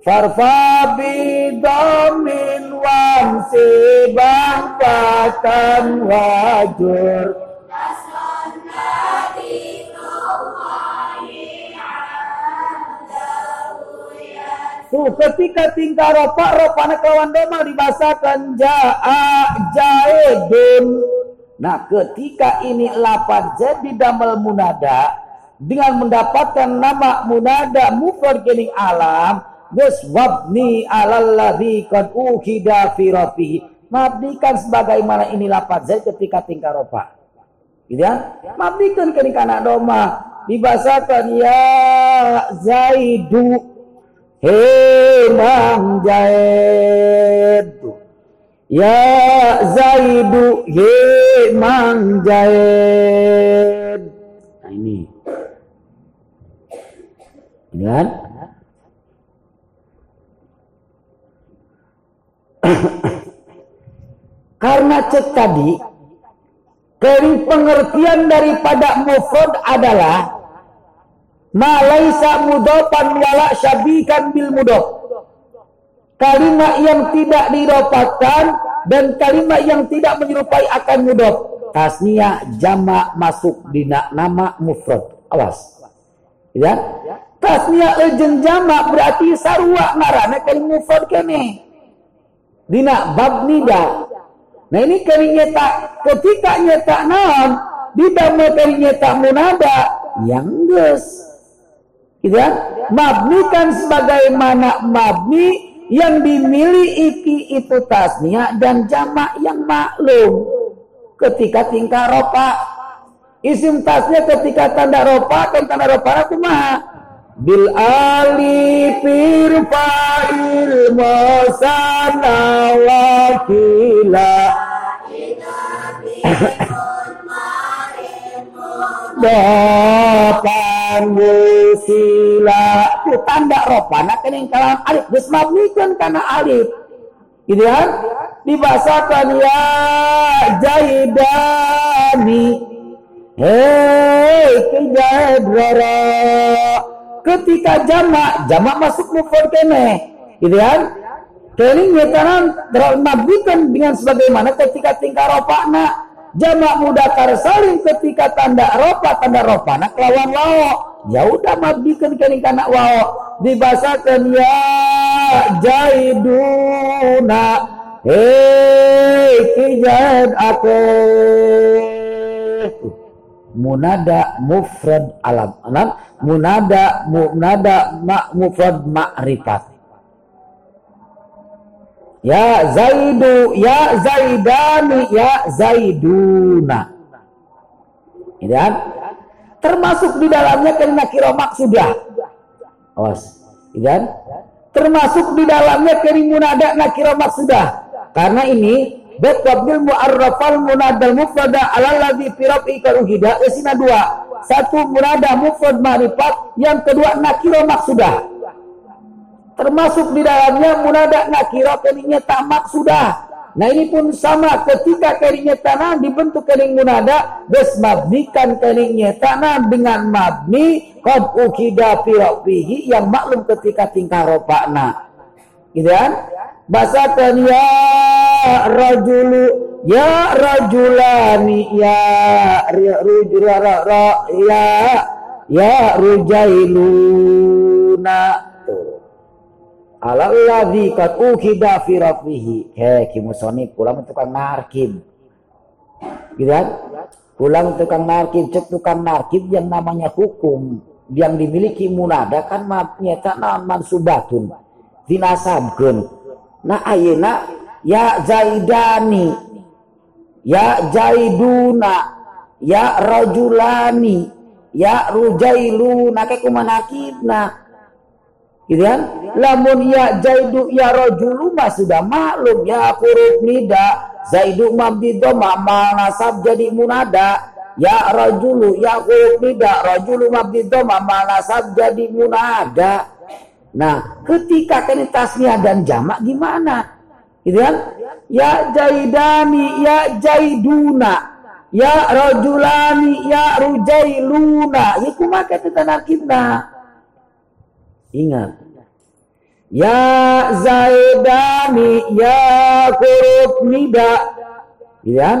Farfa bidamin wan sibah pakan wajur. Tuh ketika tingkah ropa ropa kawan doma dibasakan jaa jaedun Nah ketika ini lapan jadi damel munada dengan mendapatkan nama munada mufrad kening alam gus wabni alalladzi qad ukida fi rafihi mabdikan sebagaimana ini lapan zaid ketika tingkah rofa gitu ya? Mabdikan kening kana doma dibasakan ya zaidu he mang zaid Ya Zaidu ye mang Zaid. Kan? (coughs) Karena cek tadi, dari pengertian daripada mufrad adalah malaisa mudopan wala syabikan bil mudof kalimat yang tidak didapatkan dan kalimat yang tidak menyerupai akan mudhof tasnia jama masuk di nama mufrad. Awas. Ya tasnia ejen jama berarti sarua ngarana kali mufrad kene. Dina bab nida. Nah ini kali nyeta ketika nyeta naon di dalam kali nyeta munada yang ges gitu ya mabni kan sebagaimana mabni yang dimiliki itu tasnya dan jamak yang maklum. Ketika tingkah ropa. Isim tasnya ketika tanda ropa kan tanda ropa mah bil alifir fa'il mosana wakila Dapan musila Itu tanda ropana kening kalam alif. Geus mabnikeun kana alif. Gitu kan? Dibasakan ya jaidani Hei kejadrara Ketika jamak Jamak masuk mufrad kene Gitu kan? Kening nyetanan mabnikeun dengan sebagaimana ketika tingkah ropana jamak mudakar saling ketika tanda ropa tanda ropa nak lawan lao ya udah mabdikan kening kana wao dibasakan ya jaiduna hei kijad ake munada mufrad alam. Alam munada munada ma, mufrad ma'rifat. Ya zaidu ya zaidani ya zaiduna. Ini kan? Termasuk di dalamnya kalimat kira maksudah. Awas ini kan? Termasuk di dalamnya kalimat munada nakira maksudah. Karena ini Bet wabdil mu'arrafal munadal mufrada ala ladhi firab ikal uhida. Esina dua. Satu munada mufrad ma'rifat. Yang kedua nakiro maksudah. Termasuk di dalamnya munada nakiro keningnya tak maksudah. Nah ini pun sama ketika keningnya tanah dibentuk kening munada. Des mabnikan keningnya tanah dengan mabni. Qad ukida fihi yang maklum ketika tingkah ropakna. Gitu kan? Basakan ya rajulu ya rajulani ya rujra ra ya ya rujailuna. Ala ladzi qad ukida fi rafihi he kimusoni pulang tukang narkib gitu kan? Pulang tukang narkib cek tukang narkib yang namanya hukum yang dimiliki munada kan nyata mansubatun dinasabkeun Nah ayeuna ya Zaidani ya Zaiduna ya Rajulani ya Rujailuna kayak kumanakibna gitu kan? Lamun ya Zaidu ya Rajulu mah sudah maklum ya huruf nida Zaidu mabdido mal nasab jadi munada. Ya Rajulu ya huruf nida Rajulu mabdido mal nasab jadi munada Nah, ketika kini tasnya dan jamak gimana? Gitu kan? Ya jaidani, ya jaiduna, ya rajulani, ya rujailuna. Ya kumaka itu kita. Ingat. Ya zaidani, ya kurut nida. Gitu kan?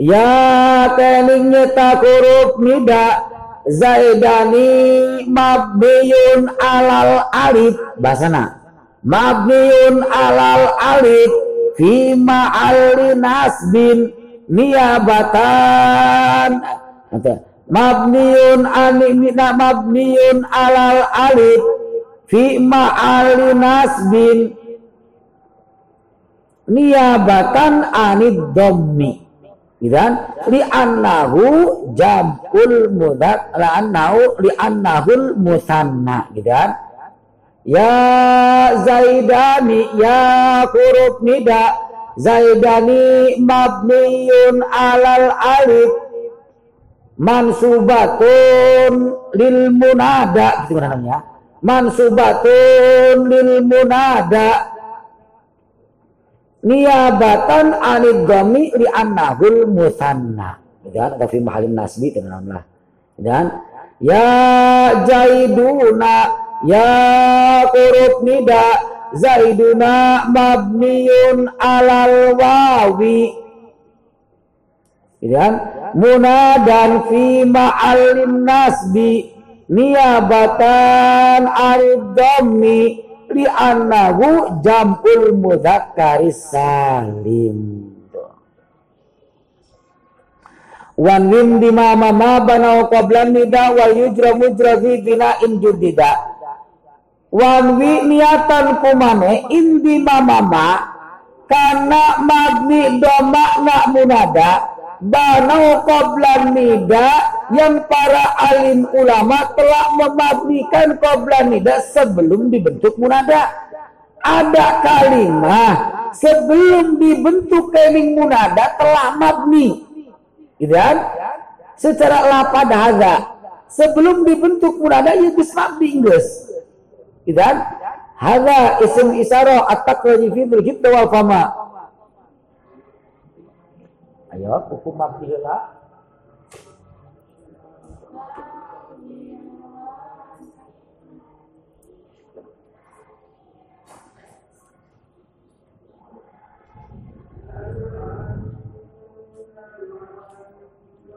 Ya keningnya tak huruf nida Zaidani mabniyun alal alif. Bahasana. Mabniyun alal alif fi ma'alli nasbin niyabatan. Mabniyun animina mabniyun alal alif fi ma'alli nasbin niyabatan anid dhammi Idan li annahu jamul mudat la annahu li annahul musanna gitu kan. Ya Zaidani ya huruf nida Zaidani mabniun alal alif mansubatun lil munada. Gitu namanya. Mansubatun lil munada niabatan anid dhami li annahul musanna. Dan fi mahalin nasbi tenanglah dan ya jaiduna ya kurut nida zaiduna mabniun alal wawi. Dan munadan fi ma'alin nasbi. Niabatan anid dhami li annahu jamul mudzakkaris salim. Wan min bima ma bana qablan nida wal yujra mujra fi in judida. Wan wi niatan kumane indi mama karena magni doma nak munada banau qablan nida yang para alim ulama telah memabnikan qablan nida sebelum dibentuk munada. Ada kalimat sebelum dibentuk keling munada telah mabni. Gitu kan? Secara lapad hadza sebelum dibentuk munada ya geus mabni geus gitu kan? Hadza isim isyarah at-taqriri fi wal fama Ayo, hukum makihila.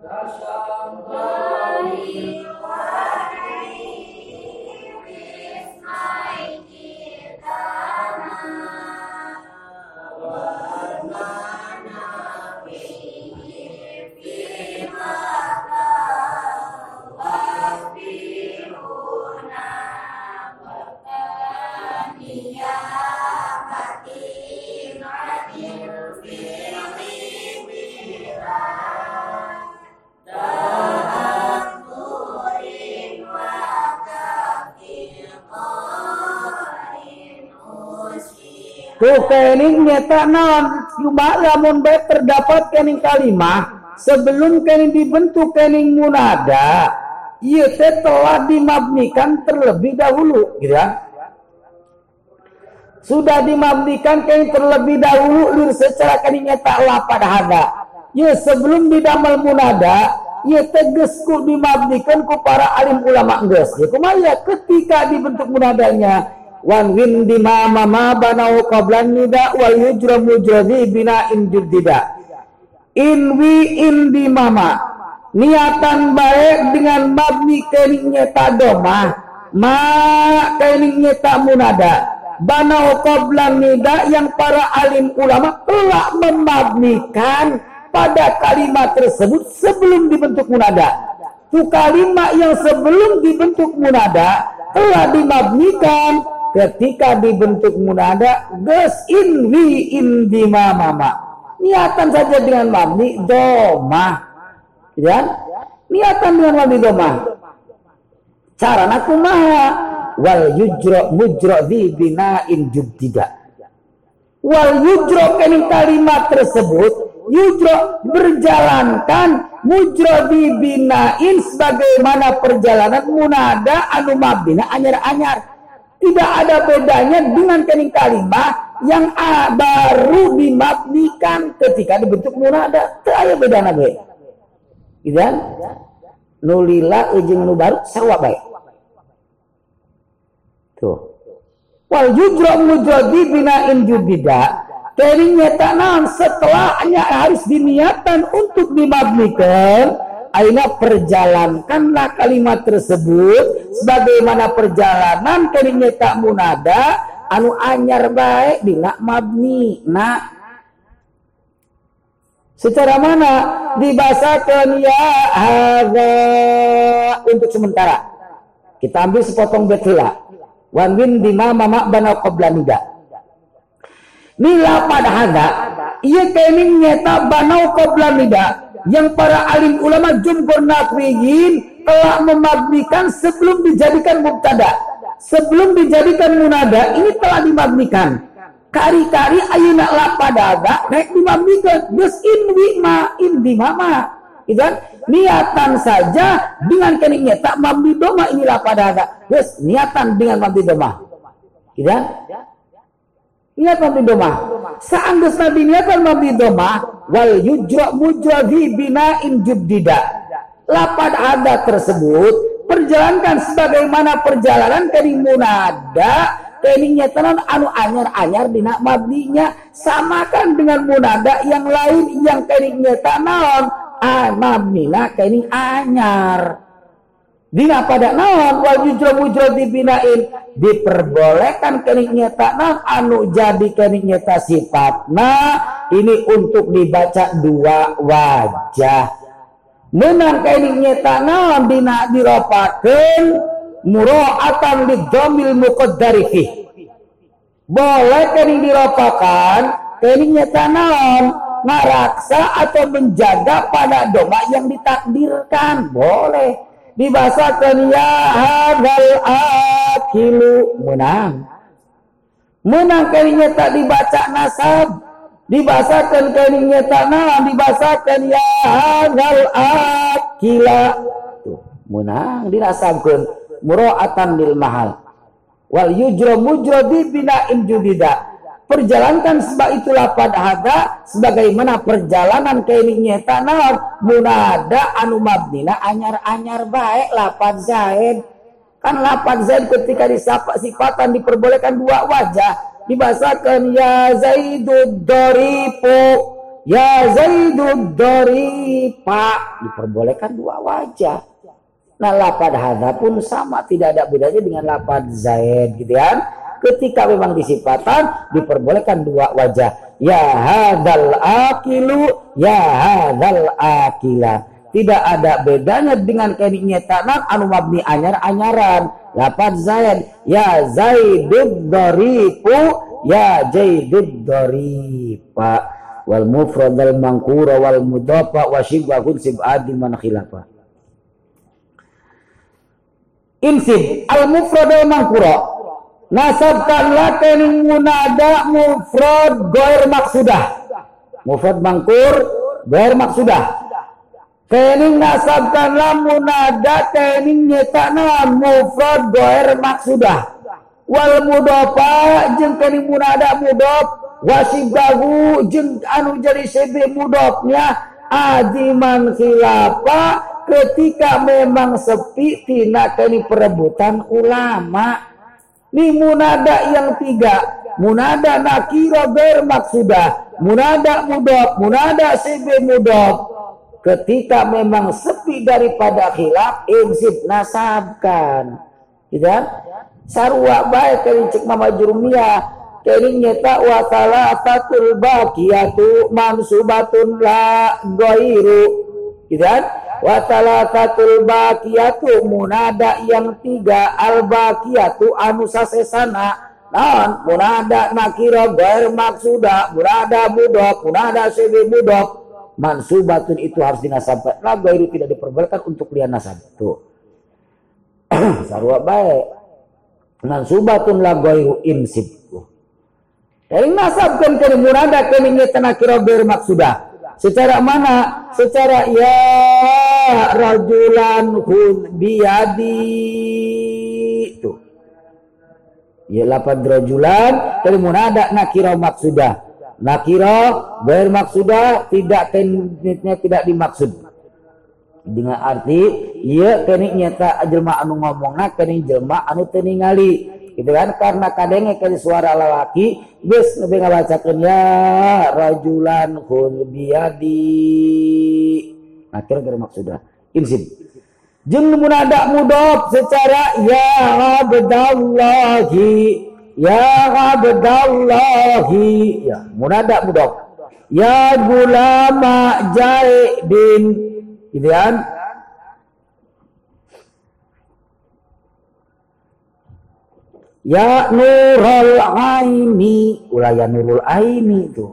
Ya, nah. Tuh kening nyata non cuma lamun baik terdapat kening kalimah. Sebelum kening dibentuk kening munada ia telah dimabnikan terlebih dahulu gitu ya. Sudah dimabnikan kening terlebih dahulu lir secara kening nyata pada hada. Ya sebelum didamal munada ia tegesku dimabnikan ku para alim ulama geus. Ya kumaya ketika dibentuk munadanya wan win di mama ma banau qablan nida wal yujra mujradi bina in juddida in di mama niatan baik dengan mabni kening nyeta doma ma. Kening nyeta munada banau qablan nida yang para alim ulama telah memabnikan pada kalimat tersebut sebelum dibentuk munada tu kalimat yang sebelum dibentuk munada telah dimabnikan ketika dibentuk munada ges in wi in dima mama niatan saja dengan mabni doma ya? Niatan dengan mabni doma cara nakumaha wal yujro mujro di bina in tidak wal yujro kening kalimat tersebut yujro berjalankan mujro binain sebagaimana perjalanan munada anu mabina anyar-anyar tidak ada bedanya dengan kening kalimah yang a, baru dimabnikan ketika dibentuk munada. Tidak ada bedanya be. Gitu kan? Nulila ujung nu baru sawa baik. Tuh. Wal yujra mujradi binain jubida. Keringnya tanam setelahnya harus diniatkan untuk dimabnikan aina perjalankanlah kalimat tersebut. Sebagaimana perjalanan keringnya tak munada anu anyar baik dina mabni nah secara mana? Dibasakan ya ada untuk sementara. Kita ambil sepotong betula wan win bima mama bana qabla nida. Nila pada hada ia kening nyeta banau qabla nida yang para alim ulama jumhur nakwiyin telah memabnikan sebelum dijadikan mubtada. Sebelum dijadikan munada ini telah dimabnikan. Kari-kari ayuna lapadada rek dimabnikan. Gus in wi ma in di mama. Gitu kan? Niatan saja dengan keningnya tak mabni doma ini lapadada. Gus niatan dengan mabni doma. Gitu kan? Niat mabni doma. Seandainya nabi niatan doma, wal yujra mujrahi binain juddida. Lapad ada tersebut perjalankan sebagaimana perjalanan kening munada keningnya tenan anu anyar-anyar dina mabdinya samakan dengan munada yang lain yang keningnya tanon ah mabdina kening anyar Dina pada naon? Wal jujro mujro dibinain. Diperbolehkan kening nyata naon? Anu jadi kening nyata sifatna ini untuk dibaca dua wajah. Menang kening nyata naon? Dina diropakeun muraatan lidhamil muqaddari fi boleh kening diropakan kening nyata naon? Ngaraksa atau menjaga pada doma yang ditakdirkan. Boleh dibasakan ya hadal akilu. Menang. Menang kalinya tak dibaca nasab. Dibasakan kalinya tak nah dibasakan ya hadal akila. Menang dirasabkan muraatan lil mahal. Wal yujra mujra di binain judida perjalankan sebab itulah pada hada sebagaimana perjalanan keningnya tanah munada anu mabnina anyar-anyar baik lapad zaid kan lapad zaid ketika disapa sifatan diperbolehkan dua wajah. Dibasakan ya zaidud doripu ya zaidud doripa diperbolehkan dua wajah. Nah lapad hada pun sama tidak ada bedanya dengan lapad zaid gitu kan ketika memang disifatan diperbolehkan dua wajah. Ya hadal akilu ya hadal akila. Tidak ada bedanya dengan keniknya tanah anu mabni anyar anyaran. Lapan zaid ya zaidud daripu ya jaidud daripa. Wal mufrad al mangkura wal mudafa wa shibahun sib'adi man khilafa insib al mufrad al mangkura nasabkanlah kening munada mufrad goir maksudah. Mufrad mangkur goir maksudah. Kening nasabkanlah munada kening nyetana mufrad goir maksudah. Wal mudopa jeng kening munada mudop wasibahu jeng anu jadi sebe mudopnya adiman khilapa ketika memang sepi tina kini perebutan ulama ini munada yang tiga. Munada nakira bermaksudah. Munada mudok. Munada sibe mudok. Ketika memang sepi daripada khilaf, insib nasabkan. Gitu kan? Sarwa baik kali cek mama jurumiyah. Kini nyeta wa salatatul baqiyatu mansubatun la goiru. Gitu wa talatatul baqiyatu munada yang tiga al baqiyatu anu sasesana. Naon? Munada nakira gair maksuda munada mudok munada sebi mudok. Mansubatun itu harus dinasabkan la gairu tidak diperbolehkan untuk lian nasab. Tuh. (clears throat) Sarwa baik mansubatun la gairu insib. Dari nasabkan ke munada kini nyata nakira gair maksuda secara mana? Secara ya rajulan hud biadi itu ya lapan rajulan dari munada nakira maksudah. Nakira bermaksudah tidak tenitnya tidak dimaksud. Dengan arti iya kini nyata jelma anu ngomongna kini jelma anu teningali gitu kan? Karena kadangnya kali suara lelaki bes nabi ngabacakan ya rajulan kun biadi Nah, kira-kira maksudnya insib. Jeng munada mudop secara ya abdallahi. Ya abdallahi. Ya munada mudop ya gulama jaidin gitu kan ya nurul aini. Ulah ya nurul aini itu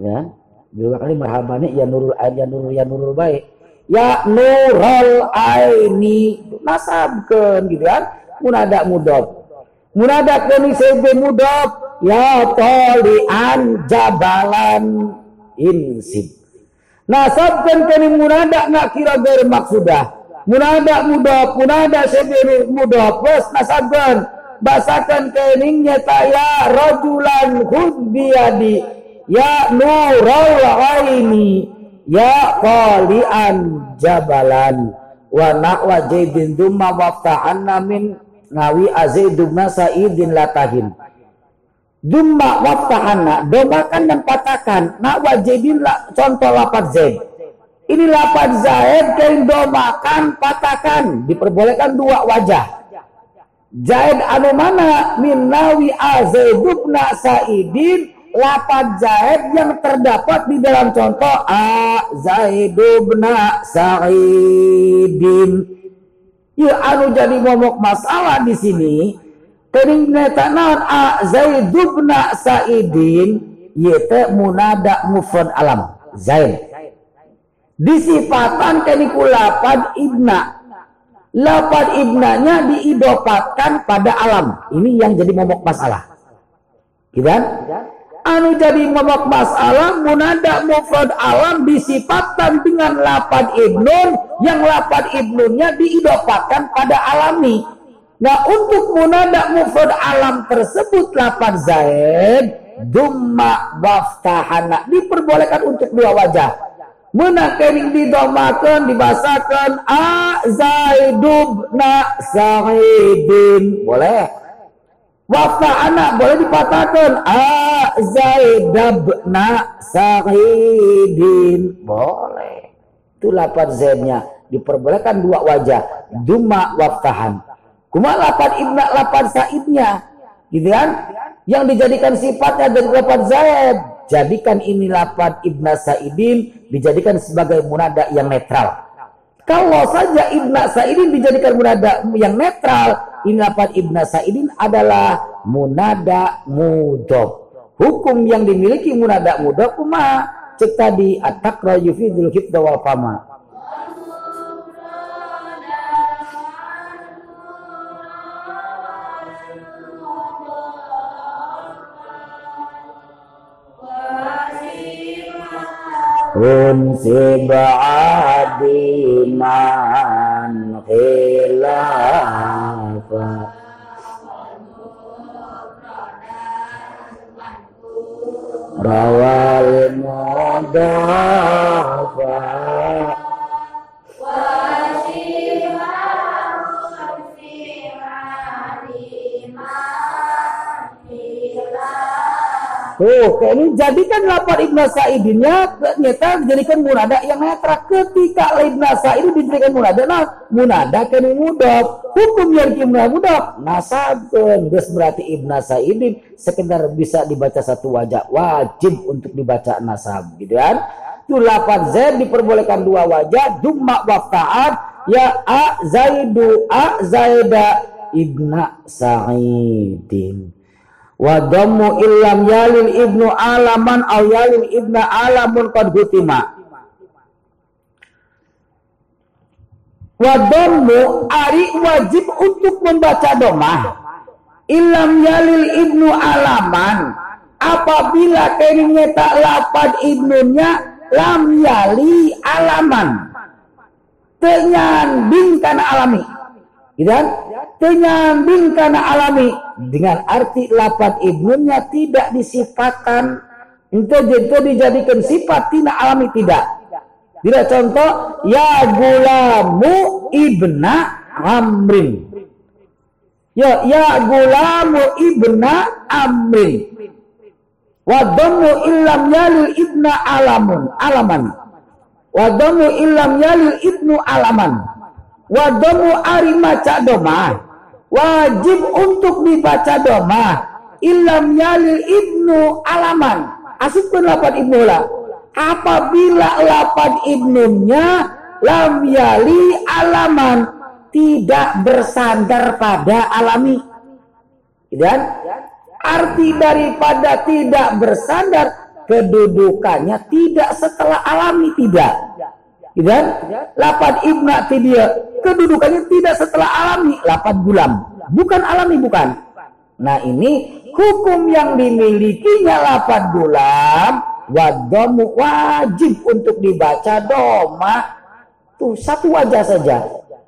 ya. Dua kali marhabani ya nurul ain ya nurul ya nurul baik. Ya nurul aini. Nasabkan gitu kan. Munada mudop munada kini sebe mudop ya tolian jabalan insib nasabkan kini munada nak kira bermaksudah. Munada mudop munada sebe mudop bos nasabkan basakan keningnya taya rojulan hud biadi ya nurul aini ya qalian jabalan wa na'wa jaibin dumma waftahanna min ngawi azidubna sa'idin latahin dumma waftahanna domakan dan patahkan na'wa jaibin la, contoh lapat zaid. Ini lapat zaid kain domakan patahkan diperbolehkan dua wajah Zaid anu mana min nawi sa'idin lapat Zaid yang terdapat di dalam contoh a Sa'idin. Ya anu jadi momok masalah di sini kering naon a Sa'idin yaitu munada mufrad alam Zaid. Disifatan keniku lapad ibna. Lapad ibnanya diidopatkan pada alam. Ini yang jadi momok masalah. Gitu kan? anu jadi momok masalah munada mufrad alam disifatkan dengan lapan ibnun yang lapan ibnunnya diidopatkan pada alami nah untuk munada mufrad alam tersebut lapan zaid dumma waftahana diperbolehkan untuk dua wajah menakening didomakan dibasakan a zaidubna sa'idin boleh? Wafa anak boleh dipatahkan a zaidabna sahidin boleh. Itu lapan z-nya. Diperbolehkan dua wajah. Duma waftahan. Kuma lapan ibna lapan saidnya gitu kan? Yang dijadikan sifatnya dari lapan zaid jadikan ini lapan ibna saidin dijadikan sebagai munada yang netral kalau saja Ibna Sa'idin dijadikan munada yang netral, ini lapan Ibna Sa'idin adalah munada mudob. Hukum yang dimiliki munada mudob kuma cek tadi atakra yufidul hibda wal fama. Hum si ba'adi man khilafa Rawal mudafa Oh, ini jadikan lapar Ibn Sa'idinnya ternyata dijadikan munada yang netral. Ketika Ibn Sa'id dijadikan munada, nah munada kan mudaf. Hukum yang kimna mudaf nasabun. Terus berarti Ibn Sa'idin sekedar bisa dibaca satu wajah. Wajib untuk dibaca nasab. Gitu kan? Itu lapar Z diperbolehkan dua wajah. Dumma wafta'at. Ya A Zaidu A Zaida Ibn Sa'idin wa dhammu illam yalil ibnu alaman aw yalil ibna alamun qad hutima. Wa dhammu ari wajib untuk membaca domah illam yalil ibnu alaman apabila keringnya tak lapad ibnunya lam yali alaman. Tenyanding karena alami gitu kan? Tenyanding karena alami dengan arti lapat ibnunya tidak disifatkan. Itu, itu dijadikan sifat tidak alami tidak. Tidak contoh ya gulamu ibna amrin. Ya ya gulamu ibna amrin. Wadamu illam yalil ibna alamun alaman. Wadamu illam yalil ibnu alaman wadamu arimaca domah. Wajib untuk dibaca doma ilam yalil ibnu alaman. Asupun lapan ibnu lah. Apabila lapan ibnunya lam yali alaman tidak bersandar pada alami. Dan arti daripada tidak bersandar kedudukannya tidak setelah alami tidak dan lapan ibna tidak kedudukannya tidak setelah alami. Lapan gulam. Bukan alami bukan. Nah ini hukum yang dimilikinya lapan gulam. Wadamu wajib untuk dibaca doma tuh satu wajah saja.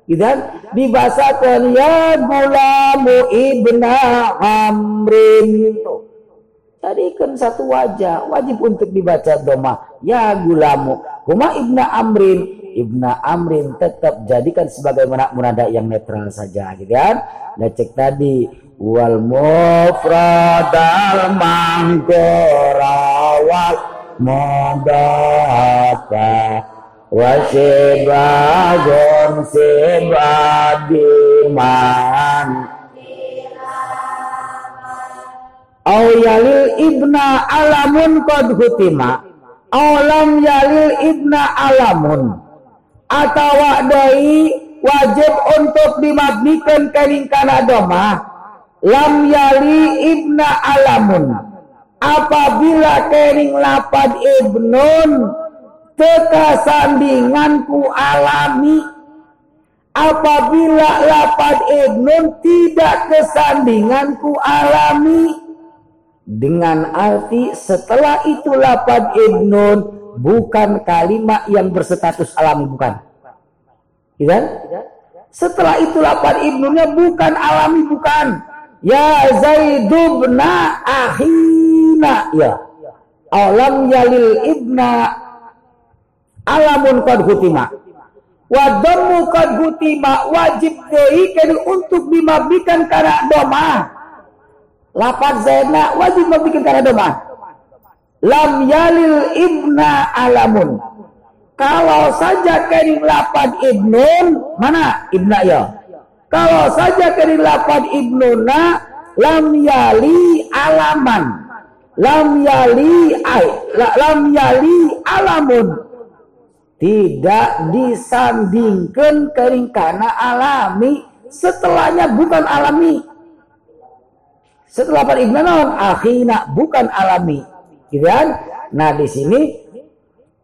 Dan dibacakan ya gulamu ibna amrin. Tuh. Tadi kan satu wajah. Wajib untuk dibaca doma ya gulamu. Huma ibna amrin. Ibna Amrin tetap jadikan sebagai munada yang netral saja gitu kan? Nah cek tadi. Wal mufradal mangkorawal modaka wasibagon sibadiman. Au yalil ibna alamun qad hutima Aulam yalil ibna alamun. Atau doi wajib untuk dimabnikan kening kana lam yali ibna alamun. Apabila kening lapad ibnun teka sandinganku alami. Apabila lapad ibnun tidak kesandinganku alami dengan arti setelah itu lapad ibnun bukan kalimat yang berstatus alami bukan. Ya Setelah itu lapar ibnunya bukan alami bukan. Ya Zaidubna akhina ya. Alam yalil ibna alamun qad hutima. Wadamu qad hutima wajib deikan untuk dimabikan karena doma. Lapan zaidna wajib dimabikan karena doma lam yalil ibna alamun. Kalau saja kening lapan ibnun mana? Ibna ya. Kalau saja kening lapan ibnuna lam yali alaman. Lam yali ay, lam yali alamun. Tidak disandingkan kering karena alami. Setelahnya bukan alami setelah pada ibnu non akhina bukan alami. Gitu kan? Nah di sini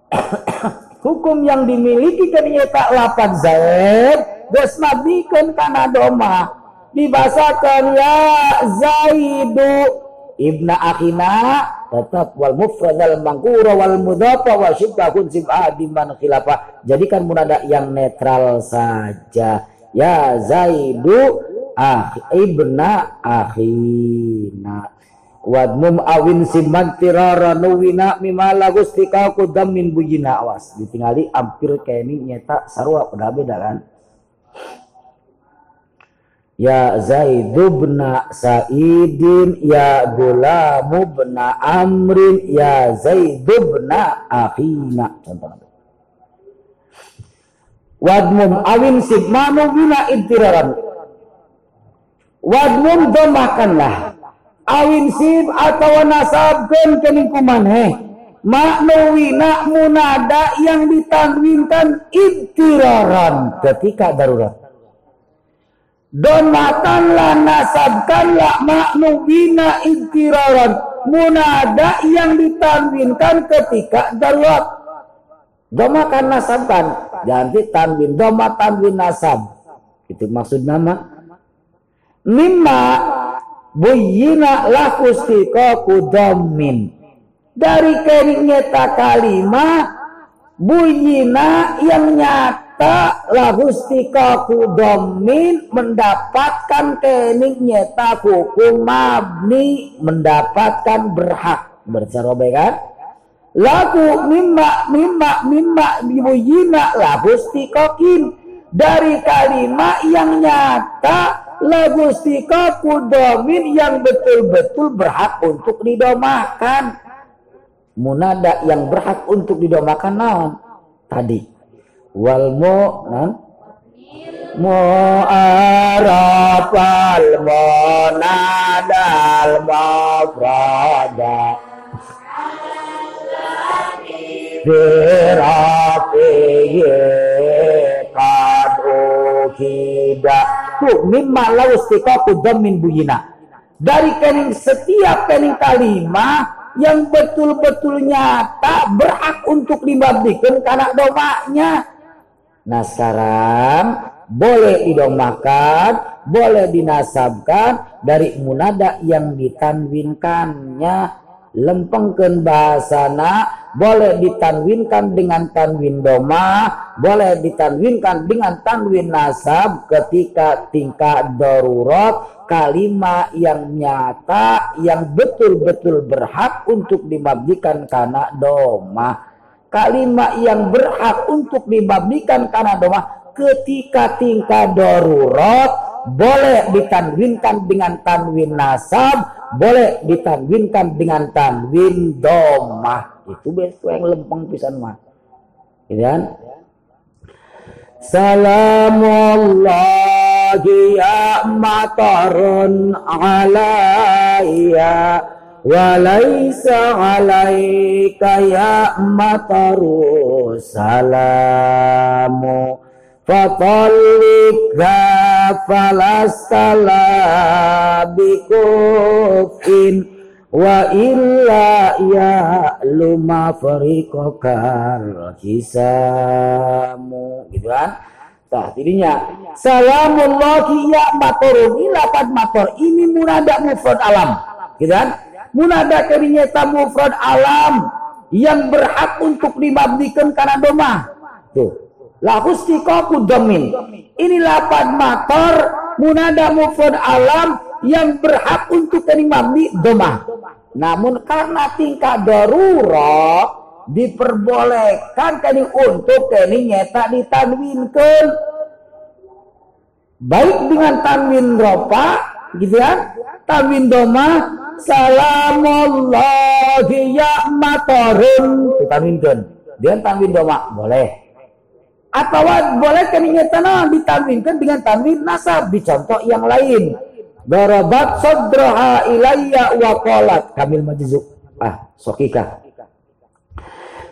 (coughs) hukum yang dimiliki ternyata lapan zaid desnabikan karena doma dibasakan ya zaidu ibna akina tetap wal mufrad al mangkura wal mudhafa wa syibhahun sib'a man khilafah. Jadikan munada yang netral saja. Ya zaidu ah ibna akhina. Wadmum awin siman tirara nuwina mimala gustika kudam min bujina awas. Ditinggali hampir kayak ini nyata sarwa udah beda kan? Ya Zaidu bna Sa'idin Ya Gulamu bna Amrin Ya Zaidu bna Akhina. Contoh Wadmum awin sibmanu bina intiraran Wadmum domakanlah Awin sib atau nasabkan kenikuman he Maknawina munada yang ditanwinkan intiraran ketika darurat Donakanlah, nasabkanlah maknubina intiraran. Munada yang ditanwinkan ketika darurat. Domakan nasabkan. Ganti tanwin. Doma tanwin nasab. Itu maksud nama. Mimma buyina lakustika kudomin. Dari keringnya kalimah buyina yang nyata nyata lahustika kudomin mendapatkan kening nyata hukum mabni mendapatkan berhak. Bercerobai kan? Lagu mimma mimma mimma bibuyina lahustikokin dari kalimat yang nyata lahustika kudomin yang betul-betul berhak untuk didomakan. Munada yang berhak untuk didomakan naon? Tadi. Wal mu'arafal munadal mafrada ukida Tuh mimma laustika kudam min buyina. Dari kening setiap kening kalimah yang betul-betul nyata berhak untuk dibabdikan karena domanya. Nah sekarang boleh didomakan, boleh dinasabkan dari munada yang ditanwinkannya. Lempengkan bahasana, boleh ditanwinkan dengan tanwin doma, boleh ditanwinkan dengan tanwin nasab ketika tingkat darurat kalimat yang nyata yang betul-betul berhak untuk dimabdikan karena doma kalimat yang berhak untuk dibabdikan karena doa ketika tingkat darurat boleh ditanwinkan dengan tanwin nasab boleh ditanwinkan dengan tanwin domah itu betul yang lempeng pisan mah gitu kan? Salamullahi ya matarun alaiya Walaysa alaika ya mataru salamu. Fatallikha falastala bikufin Wa illa ya luma farikokar hisamu Gitu kan? Nah, jadinya Salamullahi ya maturun Ini lapan matur Ini munada mufrad alam Gitu kan? munada kenyata mufrad alam yang berhak untuk dibabdikan karena doma. Tuh. Lahus tikoku domin. Ini lapan motor munada mufrad alam yang berhak untuk dimabdi doma. Namun karena tingkat darurat diperbolehkan kini untuk kini nyeta ditanwinkan. Baik dengan tanwin ropa gitu ya. Tanwin doma salamullahi ya matarin ditanwinkan. Dengan tanwin doma boleh. Atau boleh keningetana ditanwinkan dengan tanwin nasab. Di contoh yang lain darabat sadraha ilayya wa qalat. Kamil majzuk. Ah sokika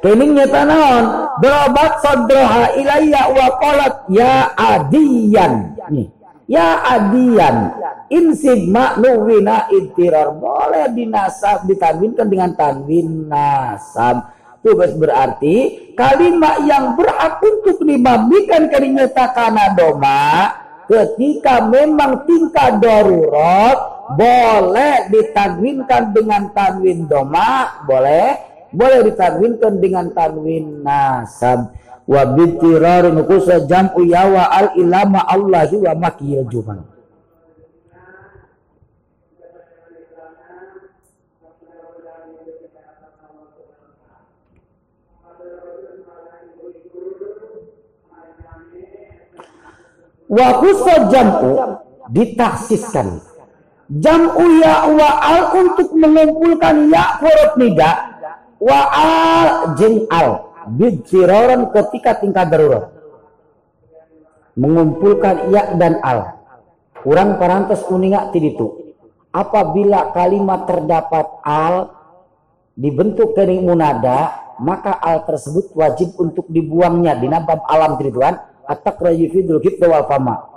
Kening nyata naon darabat sadraha ilayya wa qalat. Ya adiyan. Nih. Ya adiyan. Insib maknuwina intirar boleh dinasab ditanwinkan dengan tanwin nasab. Itu berarti kalimat yang berhak untuk dimambikan kalimat karena doma ketika memang tingkat darurat boleh ditadwinkan dengan tanwin doma boleh. Boleh ditadwinkan dengan tanwin nasab. Wa bitirarin khusus jam'u yawa al ilama Allahi wa makiyil jumal wa jam'u ditaksiskan. Jam'u ya wa al untuk mengumpulkan ya huruf nida wa al jeng al bidfiraran ketika tingkat darurat. Mengumpulkan ya dan al. Kurang parantos kuninga itu apabila kalimat terdapat al dibentuk kening munada maka al tersebut wajib untuk dibuangnya di nabab alam triduan at-taqra yufidul ghibta wal fama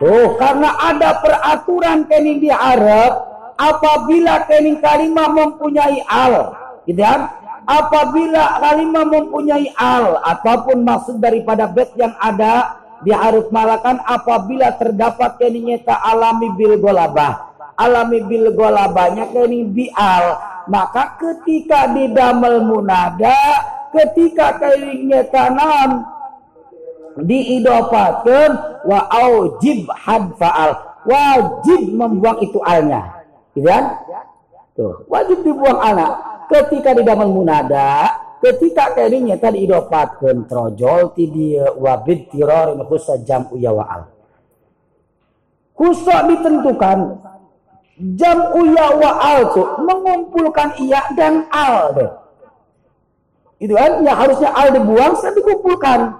Oh, karena ada peraturan kening di Arab, apabila kening kalimah mempunyai al, gitu kan? Apabila kalimah mempunyai al ataupun maksud daripada bait yang ada di Arab malakan apabila terdapat kening nyata alami bil golabah. Alami bil golabahnya kening bi al, maka ketika di damel munada ketika keringnya tanam diidopatkan wa aujib hadfa'al wajib membuang itu alnya. Gitu kan? Tuh wajib dibuang anak ketika di dalam munada ketika keringnya tadi idopatkan trojol ti wabid tiror khusa jam uya wa'al. Khusus ditentukan jam uya wa'al tuh mengumpulkan iya dan al tuh itu kan yang harusnya al dibuang saya dikumpulkan.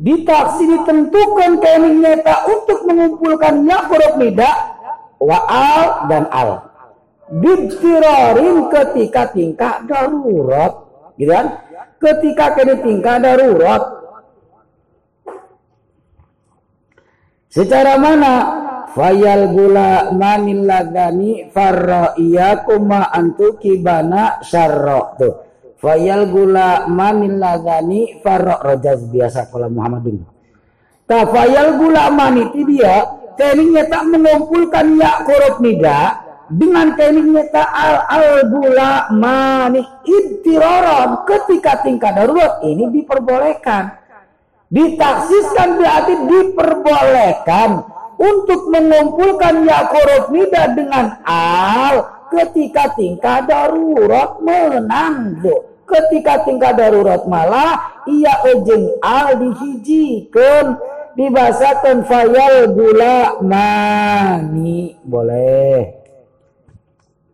Di taksi ditentukan kening nyata untuk mengumpulkan ya huruf nida wa al dan al. Bibtirorin ketika tingkah darurat. Gitu kan? Ketika kini tingkah darurat. Secara mana? Fayal gula manil ladani farra iyakuma antu kibana syarra tuh. Fayal gula manil ladani farra rojaz biasa kalau Muhammadin. Ta fayal gula mani itu dia keningnya tak mengumpulkan ya huruf nida dengan keningnya tak al al gula mani intiroron ketika tingkat darurat ini diperbolehkan. Ditaksiskan berarti diperbolehkan untuk mengumpulkan huruf nida dengan al ketika tingkah darurat menang do. Ketika tingkah darurat malah ia ejeng al dihijikan dibasakan fayal gula mani. Boleh.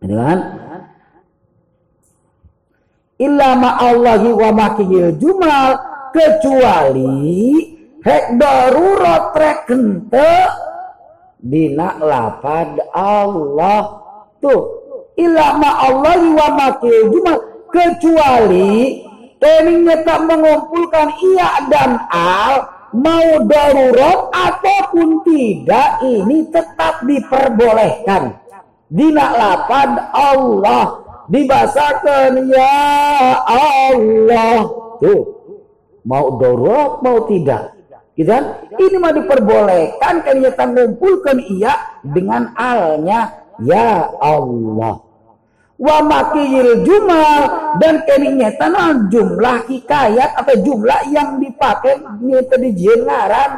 Dengan? Ilama Allahi wa makihil jumal kecuali hek darurat rek dina lapad Allah. Tuh ilama Allah wa makil cuma kecuali teningnya tak mengumpulkan iya dan al mau darurat ataupun tidak ini tetap diperbolehkan. Dina lapad Allah. Dibasakan ya Allah. Tuh mau darurat mau tidak Gitu kan? Ini mah diperbolehkan kita ngumpulkan iya dengan alnya ya Allah. Wa makiyil jumal dan keningnya tanah jumlah hikayat atau jumlah yang dipakai nyata di ngaran.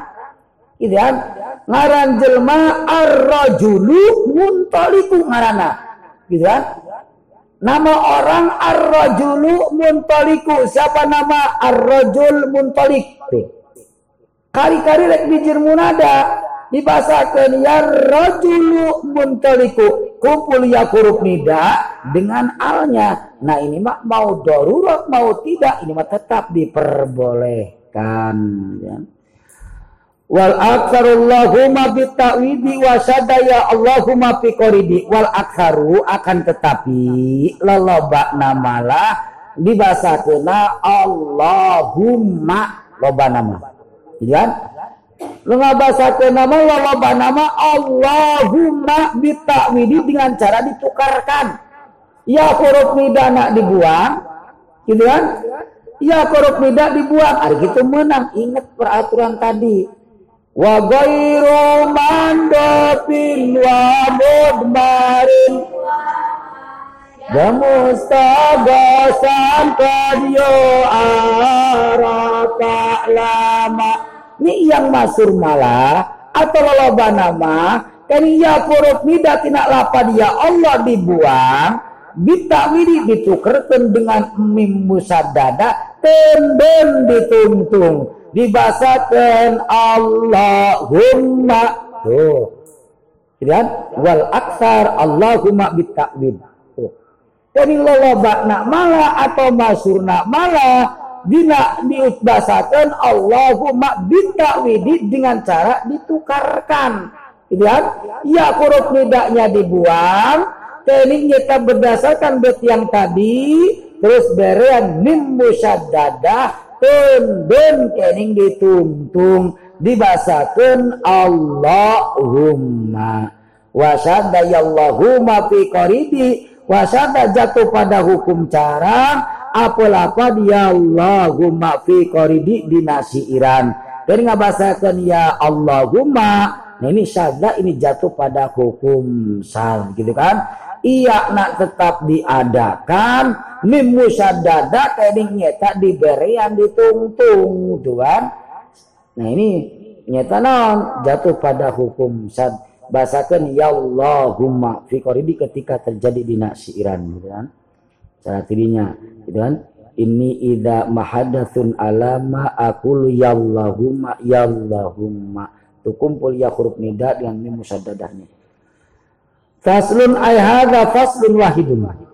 Gitu kan? Ngaran jelma ar-rajulu muntaliku ngarana. Gitu kan? Nama orang ar-rajulu muntaliku. Siapa nama ar-rajul muntalik? Tuh. Kari-kari rek bijir munada dibasakan ya rajulu muntaliku kumpul ya huruf nida dengan alnya. Nah ini mah mau darurat mau tidak ini mah tetap diperboleh. kan ya. wal aktsarallahumma bitawidi wa sadaya Allahumma fi qoridi wal aktsaru akan tetapi loloba namalah dibasakeuna Allahumma loba nama ya. Lu ngabasakeun nama loba nama Allahumma bitawidi dengan cara ditukarkan. Ya huruf nida dibuang. Gitu kan? Ya huruf nida dibuang. Hari itu menang. Ingat peraturan tadi. Wa ghairu mandopin wa mudmarin. Dan mustagasan kadio arata lama ini yang masur malah atau loba nama kan ya huruf nida tidak lapad ya Allah dibuang bitakwili ditukerkan dengan mim musaddada tenden dituntung. Dibasakan Allahumma. Tuh. Kan wal aksar Allahumma bitakwil tuh. Jadi loloba nak malah atau masurna malah dina dibasakan Allahumma bitakwili dengan cara ditukarkan. Gitu kan? Ya huruf nidaknya dibuang Kening kita berdasarkan bet yang tadi terus berean mim musyaddadah tundun kening dituntung dibasakan Allahumma. Wasada yallahumma fi qaridi wasada jatuh pada hukum cara apa dia Allahumma fi qaridi dinasiran dan ngabasakan ya Allahumma nah ini syadda ini jatuh pada hukum sal gitu kan? Iya nak tetap diadakan mim musaddada kening nyeta diberian ditungtung tuan. Nah ini nyata non jatuh pada hukum sad bahasakan ya Allahumma fi qoridi ketika terjadi di nasiran gitu kan? Cara tirinya gitu kan? Ini ida mahadatsun alama aqulu ya Allahumma ya Allahumma. Tu kumpul ya huruf nida dengan mim musaddadahnya. Faslun ay hadza faslun wahidun.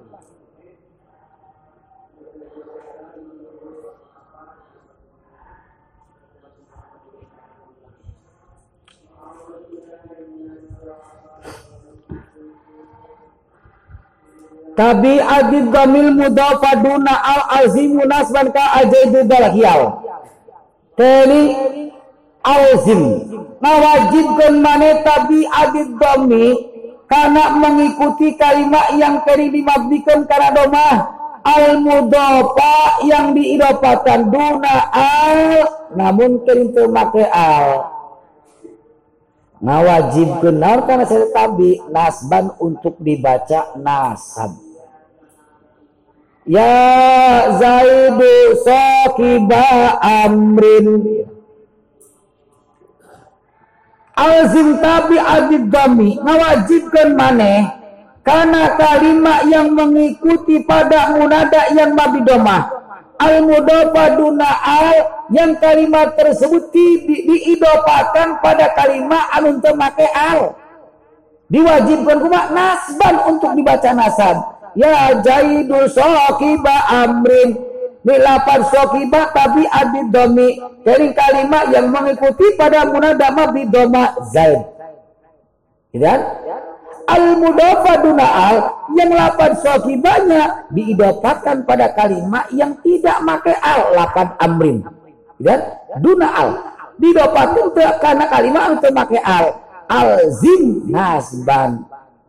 Tabi adid gamil mudafaduna al azimu nasban ka ajaidu dalhiyal. Teli alzim. Nawajibkan mane tabi adid gamil karena mengikuti kalimat yang kering dimabdikan karena domah al mudofa yang diidopatan duna al namun kering termakai al. Ngawajib benar karena saya tabi nasban untuk dibaca nasab ya zaidu sokiba amrin. Alzim tabi adid dami ngawajibkan maneh karena kalimat yang mengikuti pada munada yang mabidomah. Al mudofa duna al yang kalimat tersebut di, diidopakan pada kalimat alun temake al. Diwajibkan kuma nasban untuk dibaca nasab ya jaidul sokiba amrin. Milapan sokiba tapi adid domi. Dari kalimat yang mengikuti pada munadama bidoma zaid. Gitu al mudafa al yang lapan sokibanya diidopakan pada kalimat yang tidak make al lapan amrin. Gitu duna al karena kalimat untuk make al. Al zim nasban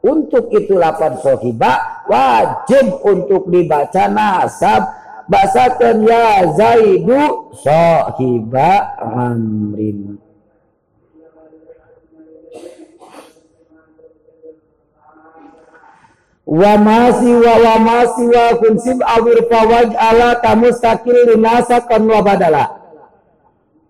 untuk itu lapan sohiba wajib untuk dibaca nasab. Basakan ya Zaidu sahiba amrin. Wa masih wa wa masih wa kunsib awir fawaj ala tamustakil linasa kan wa badala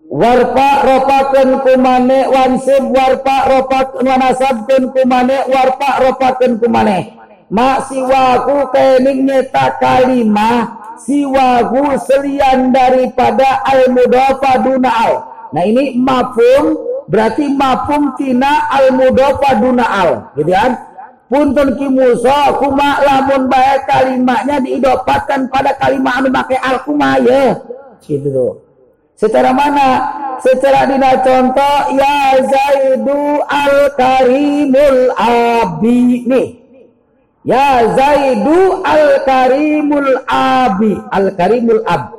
warpa ropaken kumane wansib warpa ropak wanasabken kumane warpa ropaken kumane mak siwaku kening nyeta kalimah siwahu selian daripada al mudafa duna al. Nah ini mafum berarti mafum tina al mudafa duna al, gitu kan? Punten ki Musa kuma lamun bae kalimatnya diidopatkan pada kalimat anu make al kuma ya. Gitu tuh. Secara mana? Secara dina contoh ya Zaidu al Karimul Abi nih. Ya Zaidu al Karimul Abi al Karimul Ab.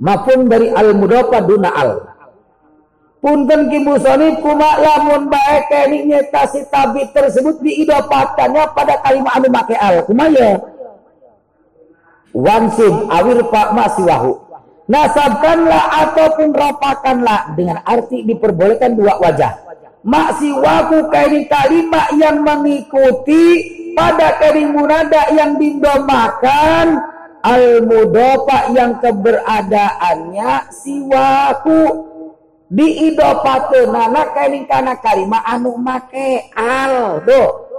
Mafum dari al mudofa duna al. Punten ki musonib kuma lamun bae keni nyeta si tabi tersebut diidopatkannya pada kalimat anu make al. Kumaya? Wansib awir pak masih wahu nasabkanlah ataupun ropakanlah dengan arti diperbolehkan dua wajah. Maksiwaku kaini kalimat yang mengikuti pada kalimunada yang didomakan. Al yang keberadaannya siwaku. Nana kaini kana kalimat anu make al. Do.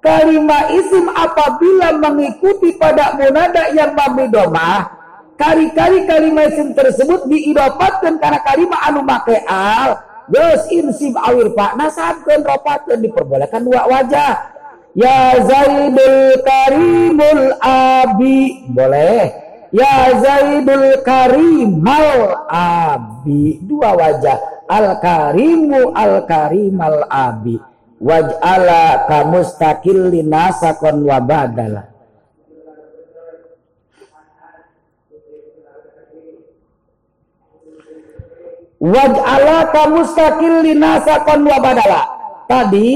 Kalimat isim apabila mengikuti pada munada yang mamidomah kali-kali kalimat isim tersebut diidopatkan karena kalimat anu make al. Gus insib awir pak nasabkan dan diperbolehkan dua wajah. Ya zaidul karimul abi. Boleh. Ya zaidul karimal abi. Dua wajah. Al karimu al karimal abi. Waj'ala kamustakil linasakon wabadalah Waj'ala mustaqil linasakon wa badala. Tadi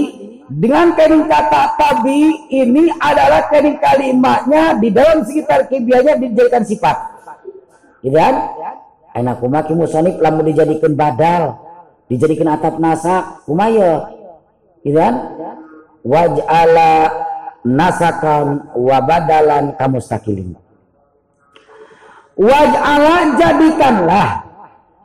dengan kering kata tabi ini adalah kering kalimatnya di dalam sekitar kibianya dijadikan sifat. Gitu kan? Enak kumaki musonif lamu dijadikan badal, dijadikan atap nasak, kumaya. Gitu kan? Waj'ala nasakan wa badalan kamustaqilin. Waj'ala jadikanlah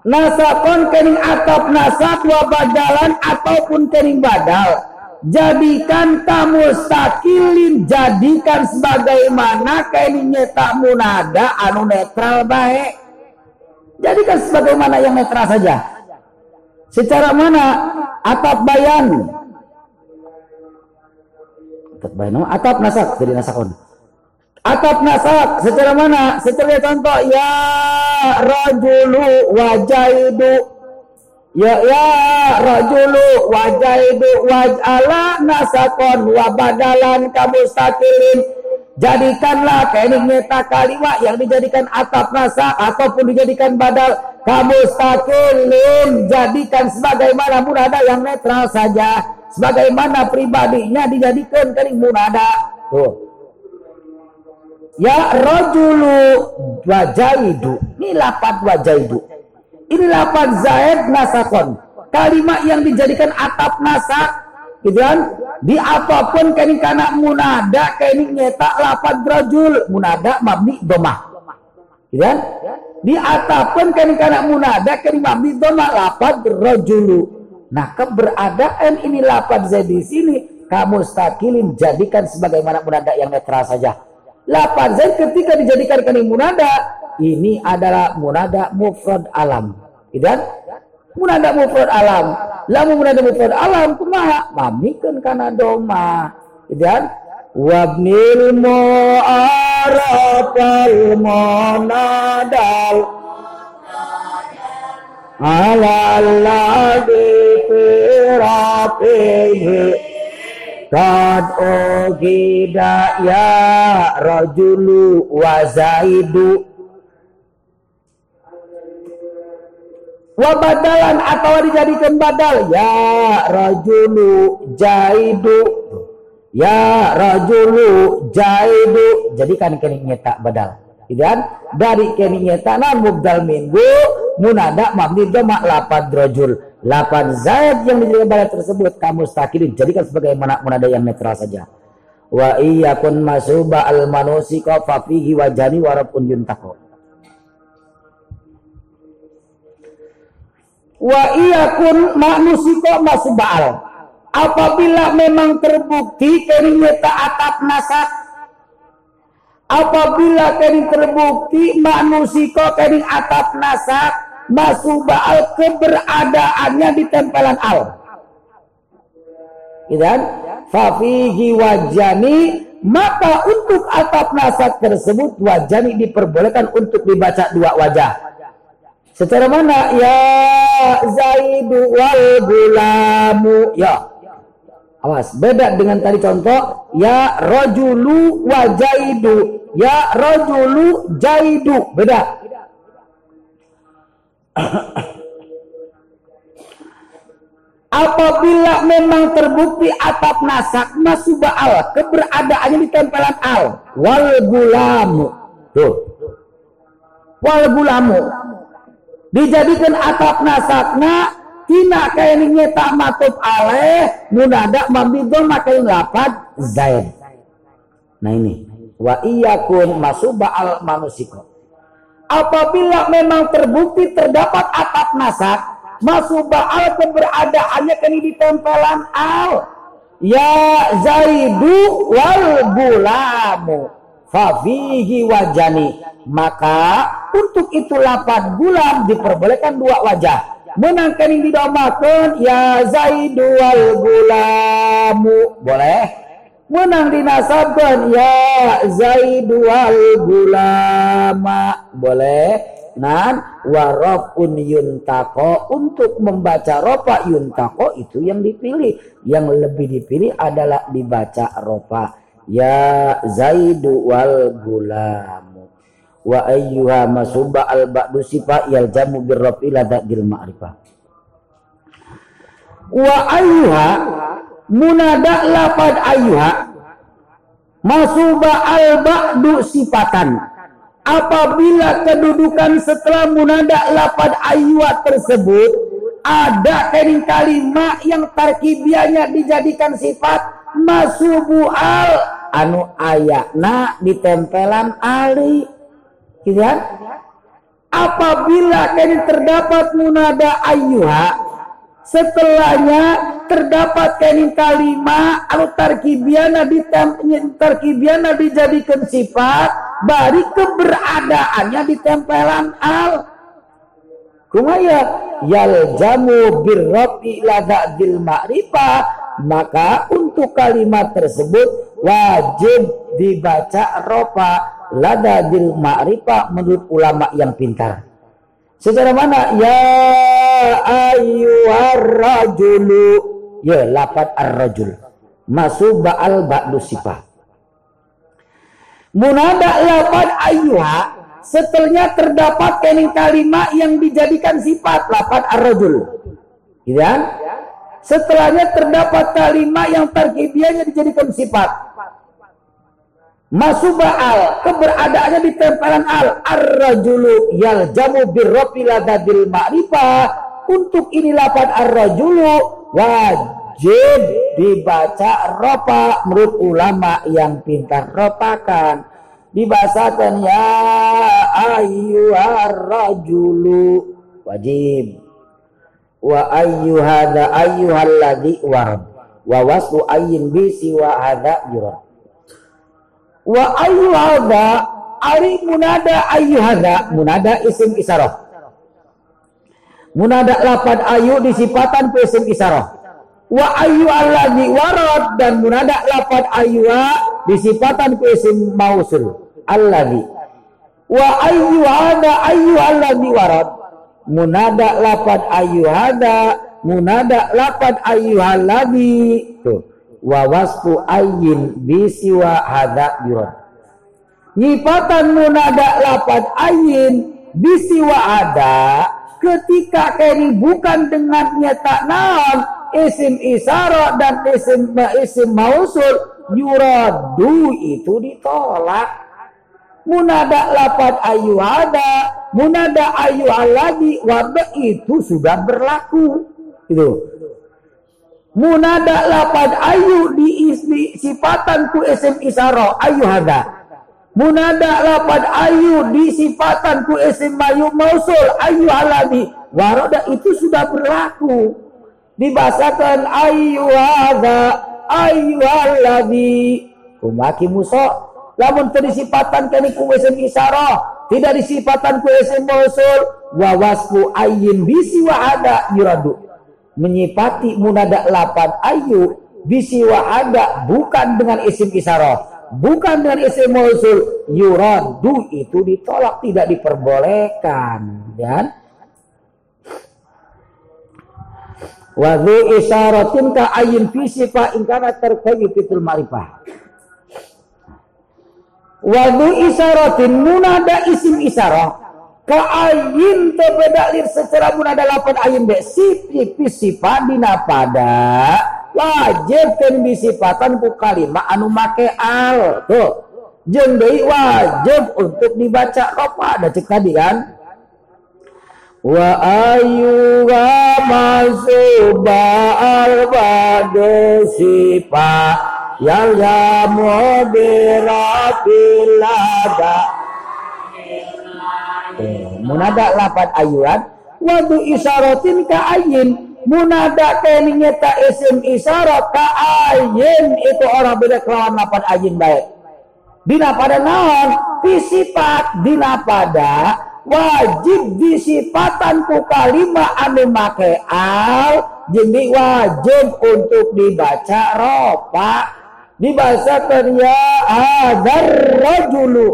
nasakon kening atap nasab wa badalan ataupun kening badal. Jadikan kamu sakilin jadikan sebagaimana kening nyeta munada anu netral baik. Jadikan sebagaimana yang netral saja. Secara mana? Atap bayan. Atap bayan atap nasak jadi nasakon Atap nasab secara mana? Secara contoh ya rajulu wajaidu. Ya ya rajulu wajaidu. Wajala nasakon wa badalan sakilin. Jadikanlah kening meta kalimat yang dijadikan atap nasa ataupun dijadikan badal. Kamu sakilin jadikan sebagaimana munada yang netral saja. Sebagaimana pribadinya dijadikan kening munada. Tuh Ya rojulu wajaidu. Ini lapat wajaidu. Ini lapat zaid nasakon. Kalimat yang dijadikan atap nasak. Gitu kan? Di apa pun kini kana munada kini nyeta lapat rojul. Munada mabni domah. Gitu kan? Di atapun kini kana munada kini mabni domah lapat rojulu. Nah keberadaan ini lapat zaid di sini kamu stakilin jadikan sebagaimana munada yang netral saja Lapan zaid ketika dijadikan kani munada, ini adalah munada mufrad alam. Dan munada mufrad alam. Lamu munada mufrad alam kumaha? Mamikeun kana doma. Dan wabnil mu'arafal munadal ala alladhi fi rafihi Kad ogida ya rajulu wa zaidu. Wa badalan atau dijadikan badal? Ya rajulu jaidu. Ya rajulu jaidu. Jadikan keningnya tak badal. Dan dari keningnya tak mubdal minggu munada mabni doma lapad rajul Lapan zaid yang dijadikan pada tersebut kamu stakilin jadikan sebagai munada yang netral saja. Wa iyakun masuba al manusika fa fihi wajani warabun yuntako. Wa iyakun manusika masuba al. Apabila memang terbukti tak atap nasak apabila kering terbukti manusiko kering atap nasak masubal keberadaannya di tempelan al. Gitu kan? Fafihi wajani maka untuk atap nasab tersebut wajani diperbolehkan untuk dibaca dua wajah. Secara mana? Ya Zaidu wal gulamu. Ya. Awas, beda dengan tadi contoh. Ya rojulu wa jaidu. Ya rojulu jaidu. Beda. Apabila memang terbukti atap nasak masubah al keberadaannya di tempelan al. Wal gulamu. Tuh. Wal gulamu. Dijadikan atap nasakna tina kainnya tak matub aleh munada mambidol makain lapat zaid nah ini. Wa iyakun masuba al manusiko apabila memang terbukti terdapat atap nasak masuba al keberadaannya kini di tempelan al ya zaidu wal gulamu fafihi wajani. Maka untuk itu lapan bulan diperbolehkan dua wajah. Menangkan yang didomakan ya zaidu wal gulamu boleh menang dinasabkan ya zaidu wal gulama. Boleh? Nan warofun yuntako untuk membaca ropa yuntako itu yang dipilih. Yang lebih dipilih adalah dibaca ropa. Ya zaidu wal gulamu. Wa ayyuha masuba al ba'du sifa yaljamu birrafi ladadil ma'rifah. Wa ayyuha munada lafad ayyuha masuba al ba'du sifatan. Apabila kedudukan setelah munada lafad ayyuha tersebut ada kalimat yang tarkibianya dijadikan sifat masubu al. Anu ayakna ditempelan ali. Gitu kan? Apabila kini terdapat munada ayuha setelahnya terdapat kini kalimat anu tarkibiana ditem tarkibiana dijadikan sifat bari keberadaannya ditempelan al kumaya jamu birrafi ladadil ma'rifah maka untuk kalimat tersebut wajib dibaca ropa lada bil ma'rifah menurut ulama yang pintar. Secara mana? Ya ayyuhar rajulu. Ya, lapat ar-rajul. Masuk ba'al ba'du sifah. Munada lapat ayyuha setelahnya terdapat kening kalimat yang dijadikan sifat lapat ar-rajul. Gitu kan? Setelahnya terdapat kalimat yang terkibiannya dijadikan sifat. Masuk al keberadaannya di tempelan al. Ar-rajulu jamu birrofi ladadil ma'rifah. Untuk ini lapan ar-rajulu wajib dibaca ropa. Menurut ulama yang pintar ropakan. Dibahasakan ya ayyuhar rajulu wajib. Wa ayyu hadha ladhi warad wa waslu ayyin bi siwa hadha yurad wa ayyu hadha ari munada hadha munada isim isarah. Munada lapad ayu disipatan ku isim isarah. Wa ayyu alladhi warad dan munada lapad ayyuha disipatan ku isim mausul alladhi. Wa ayyu hadha ayyu alladhi warad munada lapad ayyuhada munada lapad ayyuhalladhi tuh wa wasfu ayyin bisiwa hada yurad nyipatan munada lapad ayyin bisiwa ada ketika kini bukan dengan nyata naon isim isara dan isim isim mausul yuradu itu ditolak. Munada lapad ayyuhada munada ayu aladi warga itu sudah berlaku. Itu munada lapad ayu di ismi sifatan ku isim isaro ayu hada munada lapad ayu di sifatan ku isim mayu mausul ayu aladi warada itu sudah berlaku. Dibasakan ayu hada ayu aladi kumaki muso. Lamun terdisipatan kani ku isim isaro tidak disifatan ku isim mausul wa wasfu ayyin bisi wa ada yuradu Menyipati munada lapan ayu bisiwa ada bukan dengan isim isyarah bukan dengan isim mausul yuradu itu ditolak tidak diperbolehkan dan Wadhu isyaratin ka ayin fi sifa ingkana terkayu fitul marifah. Wadhu isyaratin munada isim isyarah ka ayin tebedalir secara munada lapan ayin be sifat sifat dina pada wajib kan disifatan ku kalimat anu make al. Tuh. Jeung wajib untuk dibaca apa ada cek tadi kan? Wa ayyuha masuba albadu sipa yang jamu munada lapan ayuan. Wadu isyaratin ka ayin. Munada kene nyata isim isyarat ka ayin. Itu orang beda kelawan lapan ayin baik. Dina pada naon? Fisifat dina pada wajib disipatan ku kalimat anu make al jadi wajib untuk dibaca ropa dibacakan ya hadar rajulu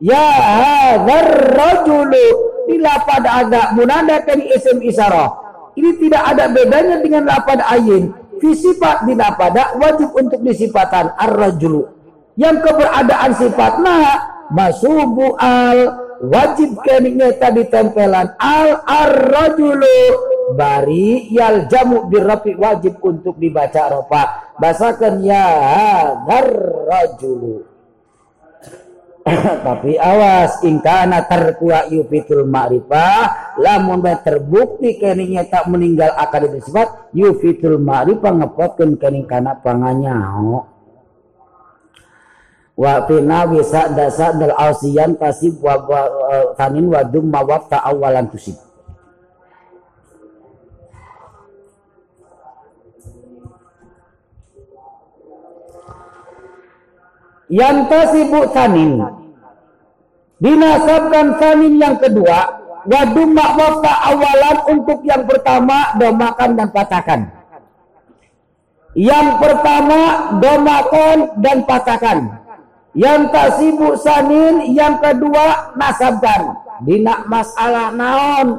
ya hadar rajulu. Bila pada agak munadakan isim isarah. Ini tidak ada bedanya dengan lapad ayin. Fisifat bila pada wajib untuk disipatan ar-rajulu. Yang keberadaan sifatnya masubu al wajib keningnya tadi tempelan al ar-rajulu. Bari yal jamu birafi wajib untuk dibaca ropa basakan ya rajulu (laughs) tapi awas ingkana terkuat yufitul ma'rifah lamun terbukti keningnya tak meninggal akad sifat yufitul ma'rifah ngepotkan kening kana panganyao wa fina wisa dasa dal ausiyan tasib wa tanin wa mawab ta awalan tusib yang tasibu tanin dinasabkan tanin yang kedua wadum mawab ta awalan untuk yang pertama domakan dan patahkan yang pertama domakan dan patahkan yang tak sibuk sanin yang kedua nasabkan. Dina masalah naon?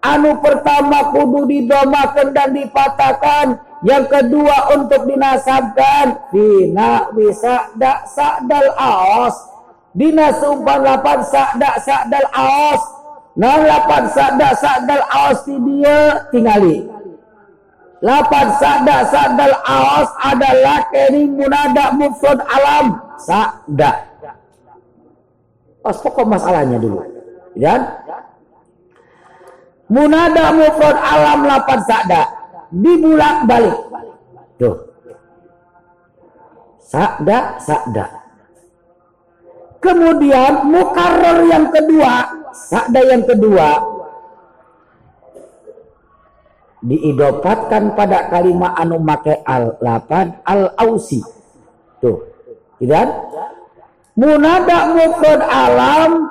Anu pertama kudu didomakan dan dipatahkan yang kedua untuk dinasabkan dina bisa dak sakdal aos dina sumpan lapan sakdak sakdal aos nah lapan sakdak sakdal aos di dia tingali lapan sakdak sakdal aos adalah kening munada mufrad alam Sa'da. Pas pokok masalahnya dulu. Ya. Munada mufrad alam lapan sa'da. Dibulak balik. Tuh. Sa'da, sa'da. Kemudian mukarrar yang kedua, sa'da yang kedua diidopatkan pada kalimat anu make al lapan al ausi. Tuh. Dan munada mufrad alam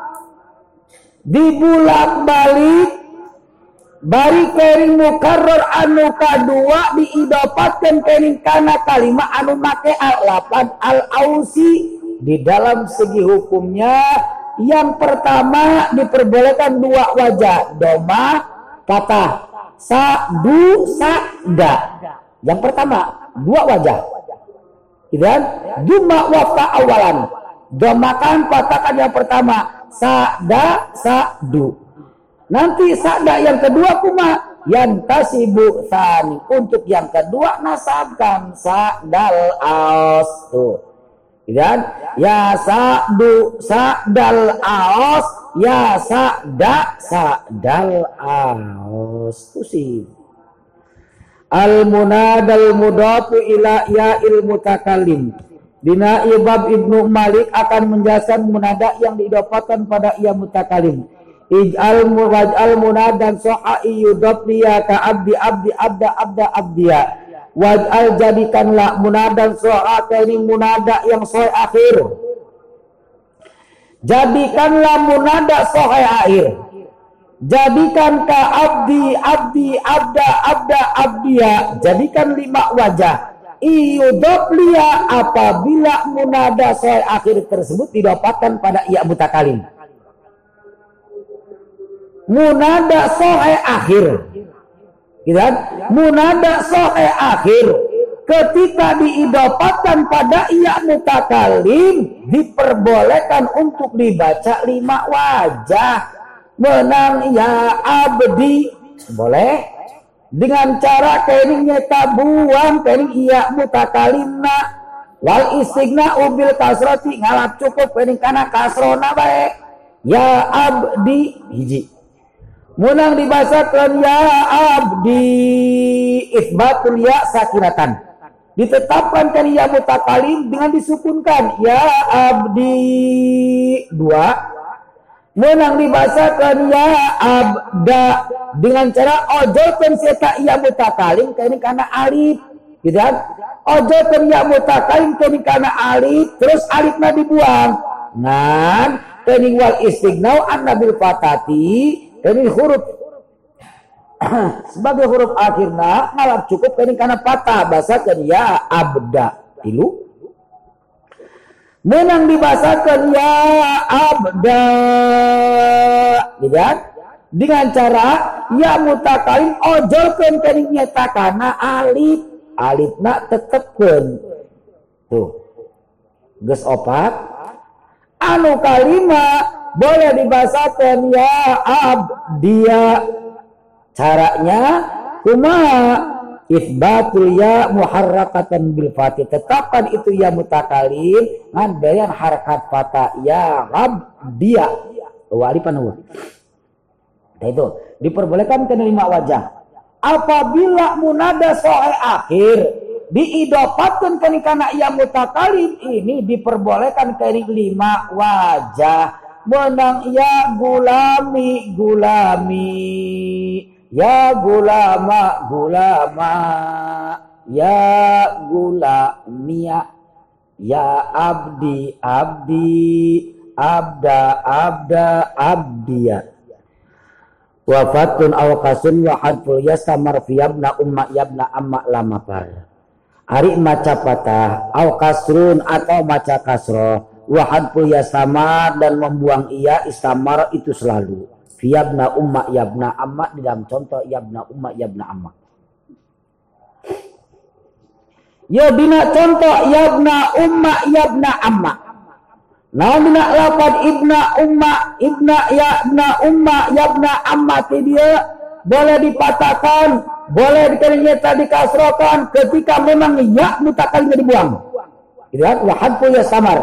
dibulak balik bari kering mukarrar anu kadua diidapatkan kering kana kalimat anu make al-lapan al-ausi di dalam segi hukumnya yang pertama diperbolehkan dua wajah doma kata sa du sa da yang pertama dua wajah dan Juma wafa awalan. Domakan patahkan yang pertama. Sa'da sa'du. Nanti sa'da yang kedua kuma. Yang tasibu sani. Untuk yang kedua nasabkan. Sa'dal aos. Tuh. Dan ya sa'du sa'dal aos. Ya sa'da sa'dal aos. Tuh sih al munadal mudafu ila ya il mutakalim Dina ibab ibnu Malik akan menjelaskan munada yang didapatkan pada ia mutakalim. Ij'al waj'al munadan so'a yudab dia ka abdi abdi abda abda abdiya. Waj'al jadikanlah munadan so'a ini munada yang so'e akhir. Jadikanlah munada so'e akhir Jadikan ka abdi, abdi, abda, abda, abdia. Jadikan lima wajah. Iyudoblia apabila munada soal akhir tersebut didapatkan pada ia mutakalim. Munada soal akhir. Gitu kan? Munada sohe akhir. Ketika diidopatkan pada iya mutakalim diperbolehkan untuk dibaca lima wajah. Menang ya abdi. Boleh? Dengan cara keningnya tabuan kening iya mutakalimna wal istigna ubil kasroti ngalap cukup kening kana kasrona baik. Ya abdi. Hiji menang dibasakan ya abdi. Isbatul ya sakinatan. Ditetapkan kan ya mutakalim dengan disukunkan ya abdi. Dua. Menang dibacakan ya abda. Dengan cara ojolkan seta ya mutakalim ini karena alif. Gitu kan? Ya mutakalim ini karena alif. Terus alifnya dibuang. Ngan. Ini wal istignau an nabil fatati ini huruf. Sebagai huruf akhirnya ngalap cukup kini karena patah bahasakan ya abda. Tilu menang dibahasakan ya abda. Kan dengan cara ya mutakalim ojolkan kening nyata karena alif nak tetepkan. Tuh. Ges opat. Anu kalima boleh dibahasakan ya abdia Caranya kuma isbatul ya muharrakatan bil fatih. Tetapkan itu ya mutakalim ngan bayan harakat fatah ya dia. Wali panawa. Nah itu diperbolehkan ke lima wajah. Apabila munada soal akhir diidopatkan ke kana ia mutakalim ini diperbolehkan ke lima wajah menang ya gulami gulami. Ya gulama gulama. Ya gulamia. Ya abdi abdi. Abda abda abdiya. Wafatun awakasun wa hadful yastamar fiyabna umma yabna amma lama par. Ari maca patah aw kasrun atau maca kasroh wa hadful yastamar dan membuang ia istamar itu selalu Yabna umma yabna amma di dalam contoh yabna umma yabna amma. Ya bina contoh yabna umma yabna amma. Nah bina lapad ibna umma ibna yabna umma yabna amma dia boleh dipatahkan, boleh dikenyata dikasrokan ketika memang ya mutakalnya dibuang. Lihat wahad punya samar.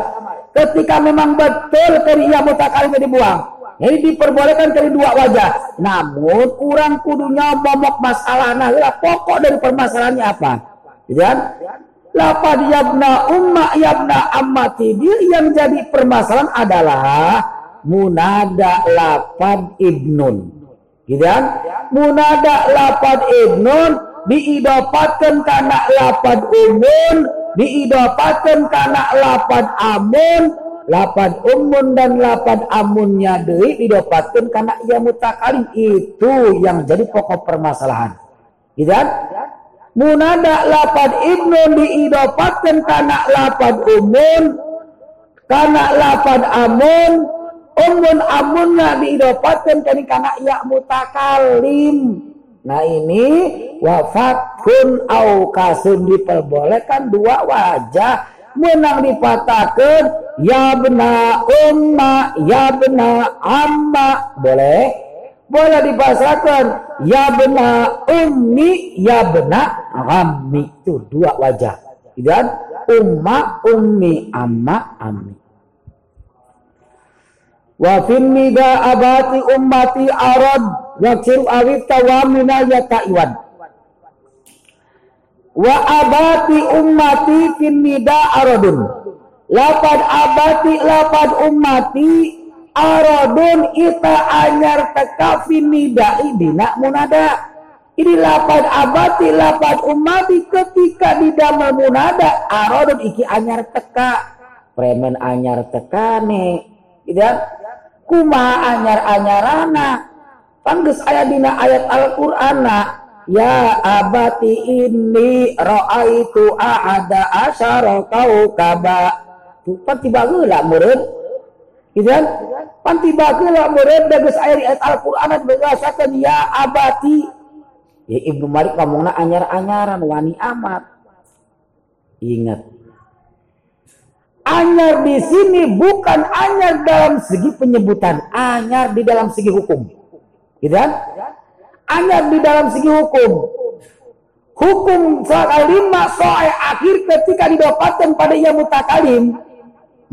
Ketika memang betul kerja mutakalnya dibuang jadi diperbolehkan dari dua wajah. Namun kurang kudunya momok masalah. Nah, pokok dari permasalahannya apa? Gitu kan? Lapad yabna umma yabna ammati. Yang jadi permasalahan adalah munada lapad ibnun. Gitu kan? Munada lapad ibnun diidopatkan karena lapad umun, diidopatkan karena lapad amun, lapad umun dan lapad amunnya deui didapatkan karena ia mutakalim itu yang jadi pokok permasalahan. Gitu kan? Munada lapad ibnu diidapatkan karena lapad umun karena lapad amun umun amunnya diidapatkan karena ia mutakalim. Nah ini wafatun au kasun diperbolehkan dua wajah menang dipatahkan. Ya benar umma ya benar amma. Boleh? Boleh dipasrahkan ya benar ummi ya benar ammi. Itu dua wajah. Dan umma ummi amma ammi. Wa fin nida abati ummati arad wa awit tawamina ya ta'iwan. Wa abati ummati fin nida aradun. Lapad abati lapad ummati aradun ita anyar teka fin nida idina munada. Ini lapad abati lapad ummati ketika di damel munada aradun iki anyar teka. Premen anyar tekane tidak gitu kuma anyar anyarana pangges ayat dina ayat Al-Qur'ana Ya abati ini ra'aitu ahada asyara kaukaba. Panti bageula murid. Gitu kan? Panti bageula murid dageus ayat ayat Al-Qur'an bagasakeun ya abati. Ya Ibnu Malik ngomongna anyar-anyaran wani amat. Ingat. Anyar di sini bukan anyar dalam segi penyebutan, anyar di dalam segi hukum. Gitu kan? Anyar di dalam segi hukum. Hukum lima soal akhir ketika didapatkan pada yang mutakalim.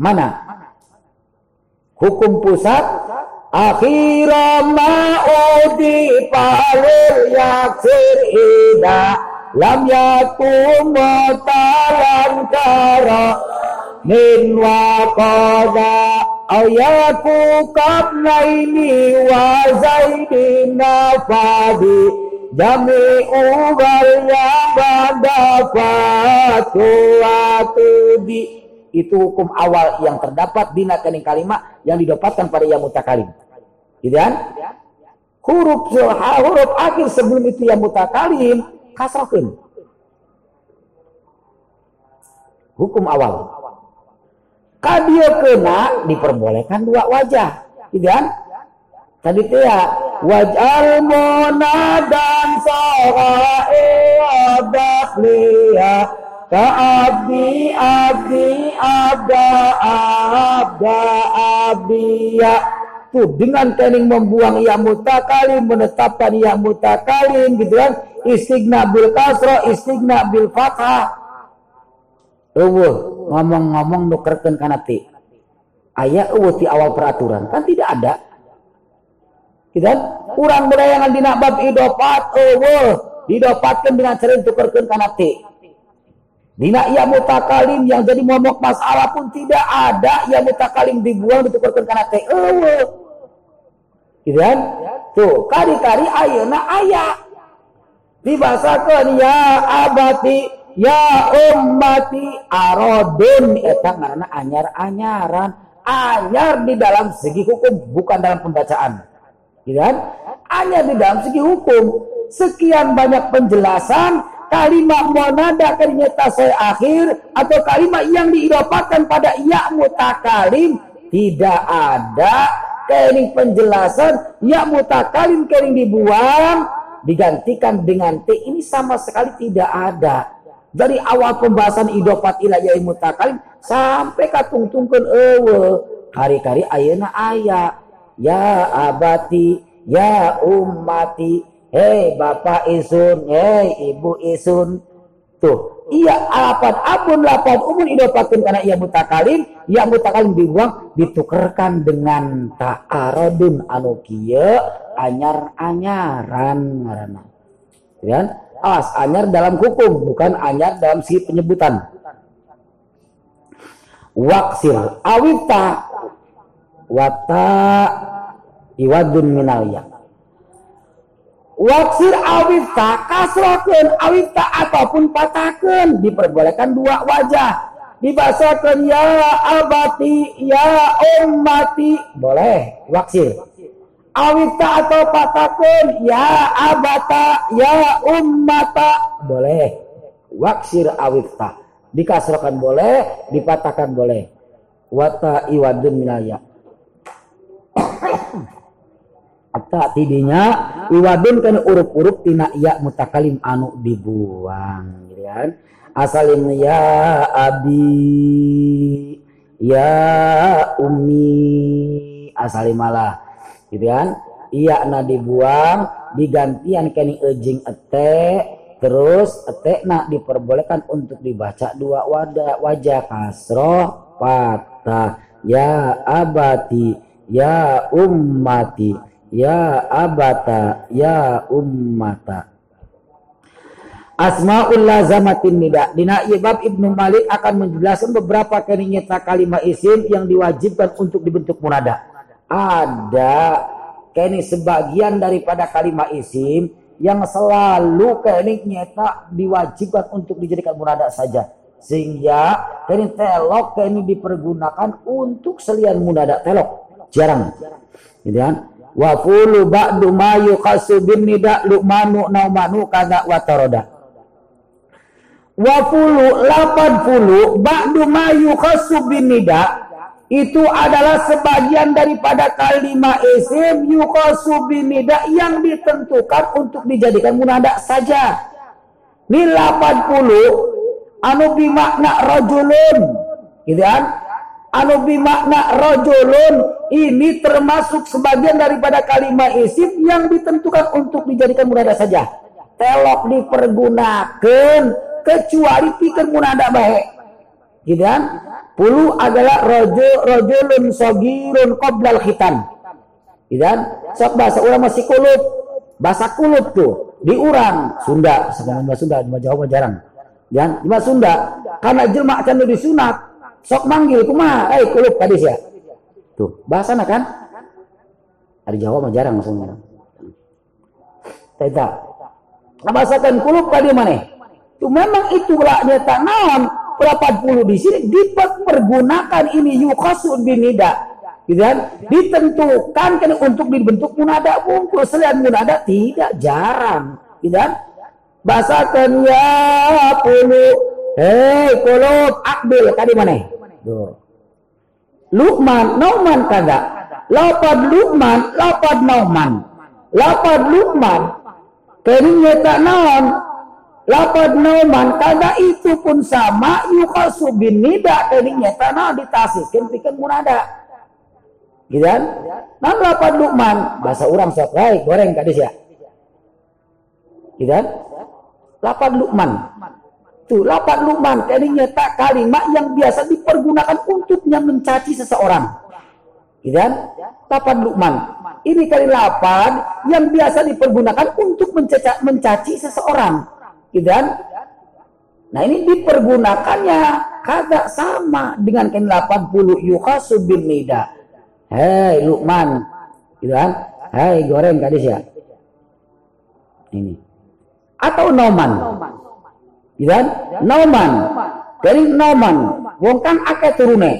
Mana? Hukum pusat akhira ma'udi palil yaksir ida lam yakum talan kara min waqada kabnaini wa zaidina fadi jami'u wal yabada fatuatudi itu hukum awal yang terdapat di nakaning kalimat yang didapatkan pada yang mutakalim. Gitu kan? Huruf huruf akhir sebelum itu yang mutakalim kasrahkan. Hukum awal. Kadia kena diperbolehkan dua wajah. Gitu kan? Tadi itu ya wajal monadan sorae adakliya ka abdi abdi abda abda abdiya tuh dengan kening membuang ya mutakalim menetapkan ya mutakalim gitu kan istigna bil kasro istigna bil fathah Ewo ngomong-ngomong nukerkan kanati ayat ewo di awal peraturan kan tidak ada kan kurang berayangan dina bab idopat ewo didapatkan dengan cara tukerkan kanati Dina ia mutakalim yang jadi momok masalah pun tidak ada yang mutakalim dibuang ditukarkan karena teh eueuh. Gitu kan? Tuh, kari-kari ayeuna aya. Dibasakeun ya abati ya ummati arodun eta ngaranna anyar-anyaran. Anyar di dalam segi hukum bukan dalam pembacaan. Gitu kan? Anyar di dalam segi hukum. Sekian banyak penjelasan kalimat monada kalimat tasai akhir atau kalimat yang diidopatkan pada ya mutakalim tidak ada kering penjelasan ya mutakalim kering dibuang digantikan dengan t ini sama sekali tidak ada dari awal pembahasan idopat ilah ya mutakalim sampai katungtungkan ewe kari-kari ayana ayat ya abati ya ummati Hei bapak isun, hei ibu isun. Tuh, iya alapan abun lapan umun idopakin karena ia mutakalim, ia mutakalim dibuang, ditukerkan dengan ta'arodun anu kia anyar-anyaran ngarana. Ya, as anyar dalam hukum, bukan anyar dalam si penyebutan. Waksir awita wata iwadun minaliyah Waksir awifta kasrokeun awifta ataupun patakeun diperbolehkan dua wajah. Dibasakan ya abati ya ummati boleh waksir. Awifta atau patakeun ya abata ya ummata boleh. Waksir awifta dikasrokan boleh, dipatahkan boleh. Wata iwadun minaya. Atta tidinya iwadun kan urup-urup tina iya mutakalim anu dibuang gitu kan. Asalin ya abi ya umi asalim malah gitu kan. Iya na dibuang digantian kini ejing ete terus ete nak diperbolehkan untuk dibaca dua wadah wajah kasroh patah ya abati ya ummati ya abata ya ummata Asma'ul lazamatin nida. Dina Ibab Ibnu Malik akan menjelaskan beberapa kenyata kalimat isim yang diwajibkan untuk dibentuk munada. Ada kini sebagian daripada kalimat isim yang selalu kini nyata diwajibkan untuk dijadikan munada saja. Sehingga kini telok kini dipergunakan untuk selian munada telok. Jarang. Gitu kan? wa fulu ba'du ma yuqasu bin nida lu'manu naumanu kada wa taroda wa lapan fulu ba'du ma yuqasu bin nida itu adalah sebagian daripada kalimat isim yukosu binida yang ditentukan untuk dijadikan munada saja. Ini 80 anu bimakna rojulun. Gitu kan? Anu bimakna rojulun ini termasuk sebagian daripada kalimat isim yang ditentukan untuk dijadikan munada saja. Telok dipergunakan kecuali pikir munada baik. Gitu kan? Pulu adalah rojo rojulun sogirun qoblal khitan. Idan sok bahasa orang masih kulut. Bahasa kulut tuh diurang Sunda, sekarang bahasa Sunda, di Jawa jarang. Dan di Sunda karena jelma can disunat, sok manggil kumaha, eh kulut tadi ya. Tuh, bahasa kan? Ada Jawa mah jarang maksudnya. Tidak. Nah, bahasakan kulut tadi mana? Tuh memang itu lah nyata naon 80 di sini dipergunakan ini yukhasu binida gitu kan? Ditentukan kan untuk dibentuk munada bungkus. Selain munada tidak jarang. Gitu kan? Bahasakan ya pulu. Hei kulub akbil. Kadi mana? Lukman, Nauman kagak. Lapad Lukman, lapad Nauman. Lapad Lukman, keringnya tak naon, Lapad nauman kada itu pun sama yukasu bin nida tadinya tanah ditasiskan pikan munada. Gitu kan? Lapad lukman bahasa orang sok goreng kadis ya. Gitu kan? Lapad lukman. Tuh lapad lukman tadinya tak kalimat yang biasa dipergunakan untuknya mencaci seseorang. Gitu kan? Lapad lukman. Ini kali lapad yang biasa dipergunakan untuk mencaci, mencaci seseorang Gitu kan? Nah ini dipergunakannya kagak sama dengan kain 80 yukhasu bin nida. Hei Lukman. Gitu kan? Hei goreng kadis ya. Ini. Atau Noman. Gitu kan? Noman. Dari Noman. Wong kan akeh turune.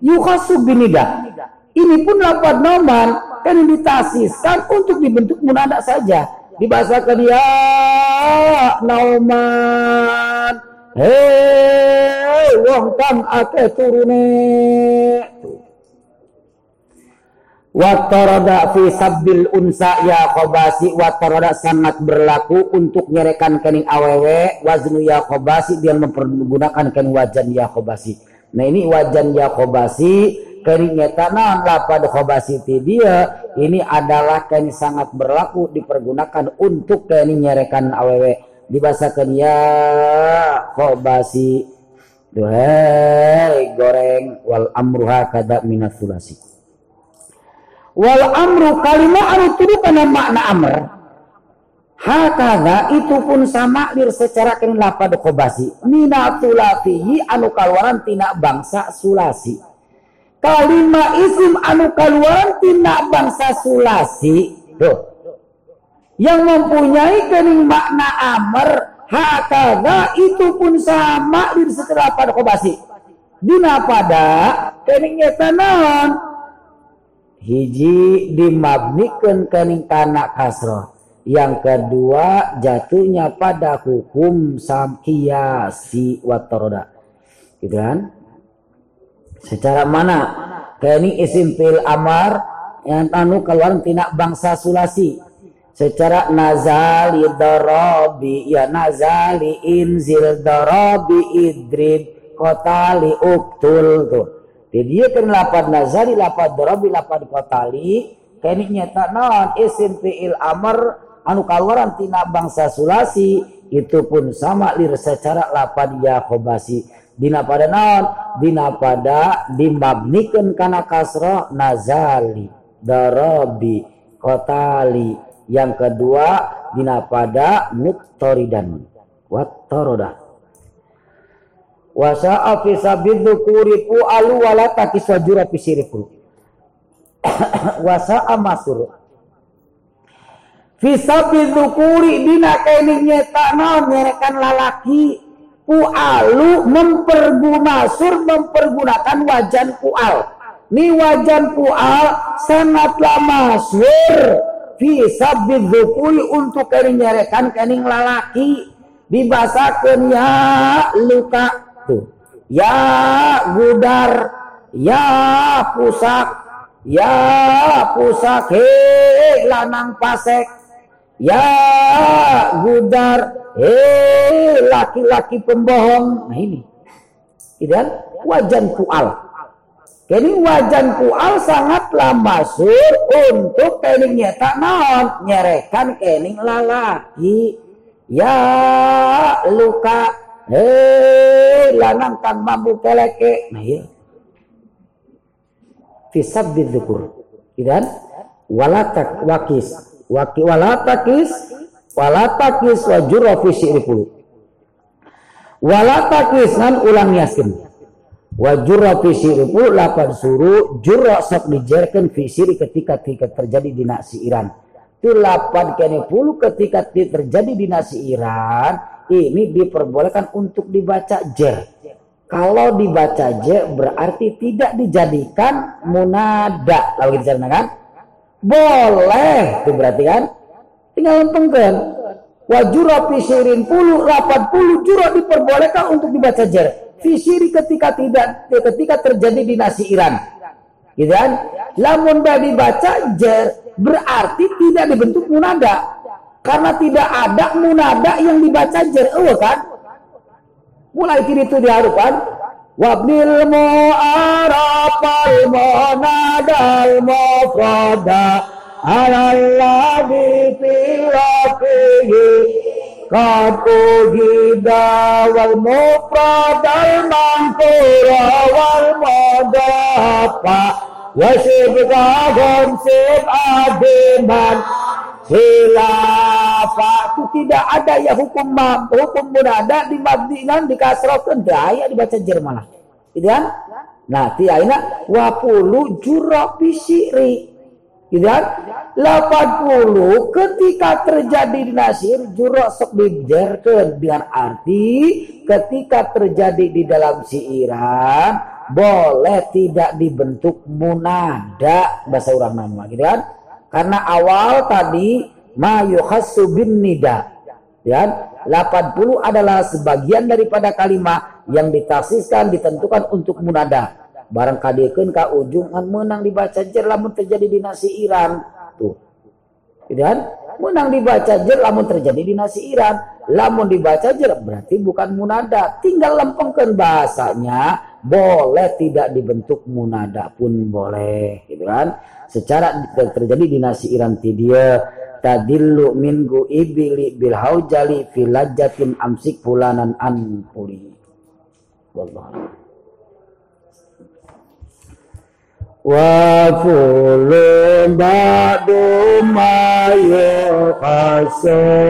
Yukhasu bin nida. Ini pun lapat Noman kan ditasiskan untuk dibentuk munada saja dibahasakan ya nauman. Hei wong kang ake turune. Watarada fi sabbil unsa ya khobasi. Watarada sangat berlaku untuk nyerekan kening awewe. Waznu ya khobasi. Dia mempergunakan kening wajan ya khobasi. Nah ini wajan ya khobasi keringnya tanah lapad khobasiti dia ini adalah kain sangat berlaku dipergunakan untuk kain nyerekan awewe dibasakan ya khobasi Duhai goreng wal amruha kada minat sulasi wal amru kalimah anu tudukan makna amr. Hakada itu pun sama lir secara kening lapad khobasi minatulatihi anu kaluaran tina bangsa sulasi kalimat isim anu tina bangsa sulasi. Tuh yang mempunyai kening makna amr hakada itu pun sama di setelah pada kobasi. Dina pada keningnya tanan hiji dimabnikan kening tanah kasroh. Yang kedua jatuhnya pada hukum samkiasi watoroda gitu kan Secara mana? Kini isim fil amar yang tanu keluar tina bangsa sulasi. Secara nazali darabi ya nazali inzil darabi idrib kotali uktul tuh. Jadi dia kan lapad nazali lapad darabi lapad kotali kini nyata non isim fiil amar anu keluaran tina bangsa sulasi itu pun sama lir secara lapad ya khobasi dina pada naon? Dina pada dimabnikan kana kasro nazali darabi kotali yang kedua dina pada mutoridan watoroda wasa fi sabiddu kuripu alu wala takisajura pisiripu wasa amasur fi (coughs) sabiddu kuri dina kene nyeta naon? Nyerekan lalaki pualu mempergunakan mempergunakan wajan pual. Ini wajan pual sangatlah masyur. Fi sabid untuk kening nyerekan kening lalaki. Dibasakeun ya luka. Tuh. Ya gudar ya pusak ya pusak. He lanang pasek ya gudar. He laki-laki pembohong. Nah ini. Dan wajan pual Kini wajan pual sangatlah masuk untuk kening nyetak naon nyerekan kening lalaki. Ya luka. Hei lanang kang mampu keleke. Nah iya. Fisab bidukur. Dan walatak wakis waki walatakis walatakis wajura fisi ripulu walatakis nan ulang yasin Wajura fisiripu lapan suruh jura sok dijerkan fisiri ketika ketika terjadi di nasi Iran. Itu lapan kene puluh ketika terjadi di nasi Iran ini diperbolehkan untuk dibaca jer. Kalau dibaca jer berarti tidak dijadikan munada. Lalu kita kan? Boleh itu berarti kan? Tinggal lempengkan. Wajura fisirin puluh lapan puluh jura diperbolehkan untuk dibaca jer fisiri ketika tidak ketika terjadi di nasi Iran. Gitu kan? Lamun dah dibaca jer berarti tidak dibentuk munada. Karena tidak ada munada yang dibaca jer. Oh kan? Mulai kiri itu diharukan. Wabnil mu'arafal munadal mufrada alalladhi fi Qad ujida wal mufrad al manqura wal mudafa Wasibka ghamsib adiman Khilafa itu tidak ada ya hukum hukum munada di mabdinan di kasrokan daya dibaca Jerman gitu kan? Nah tiaina wapulu jura pisiri. Gitu kan? 80 ketika terjadi di Nasir jurok sok dijerkan dengan arti ketika terjadi di dalam siiran boleh tidak dibentuk munada bahasa orang nama gitu kan? Karena awal tadi ma yukhassu bin nida. Ya 80 adalah sebagian daripada kalimat yang ditaksiskan ditentukan untuk munada. Barang kadiekeun ka ujung menang dibaca jer lamun terjadi di nasi Iran. Tuh. Dan menang dibaca jer lamun terjadi di nasi Iran. Lamun dibaca jer berarti bukan munada. Tinggal lempengkan bahasanya boleh tidak dibentuk munada pun boleh. Gitu kan? Secara terjadi di nasi Iran dia tadillu minggu ibili bil haujali fil lajjatin amsik fulanan an puli. Wallah wa kullu ba'du ma yuhasabil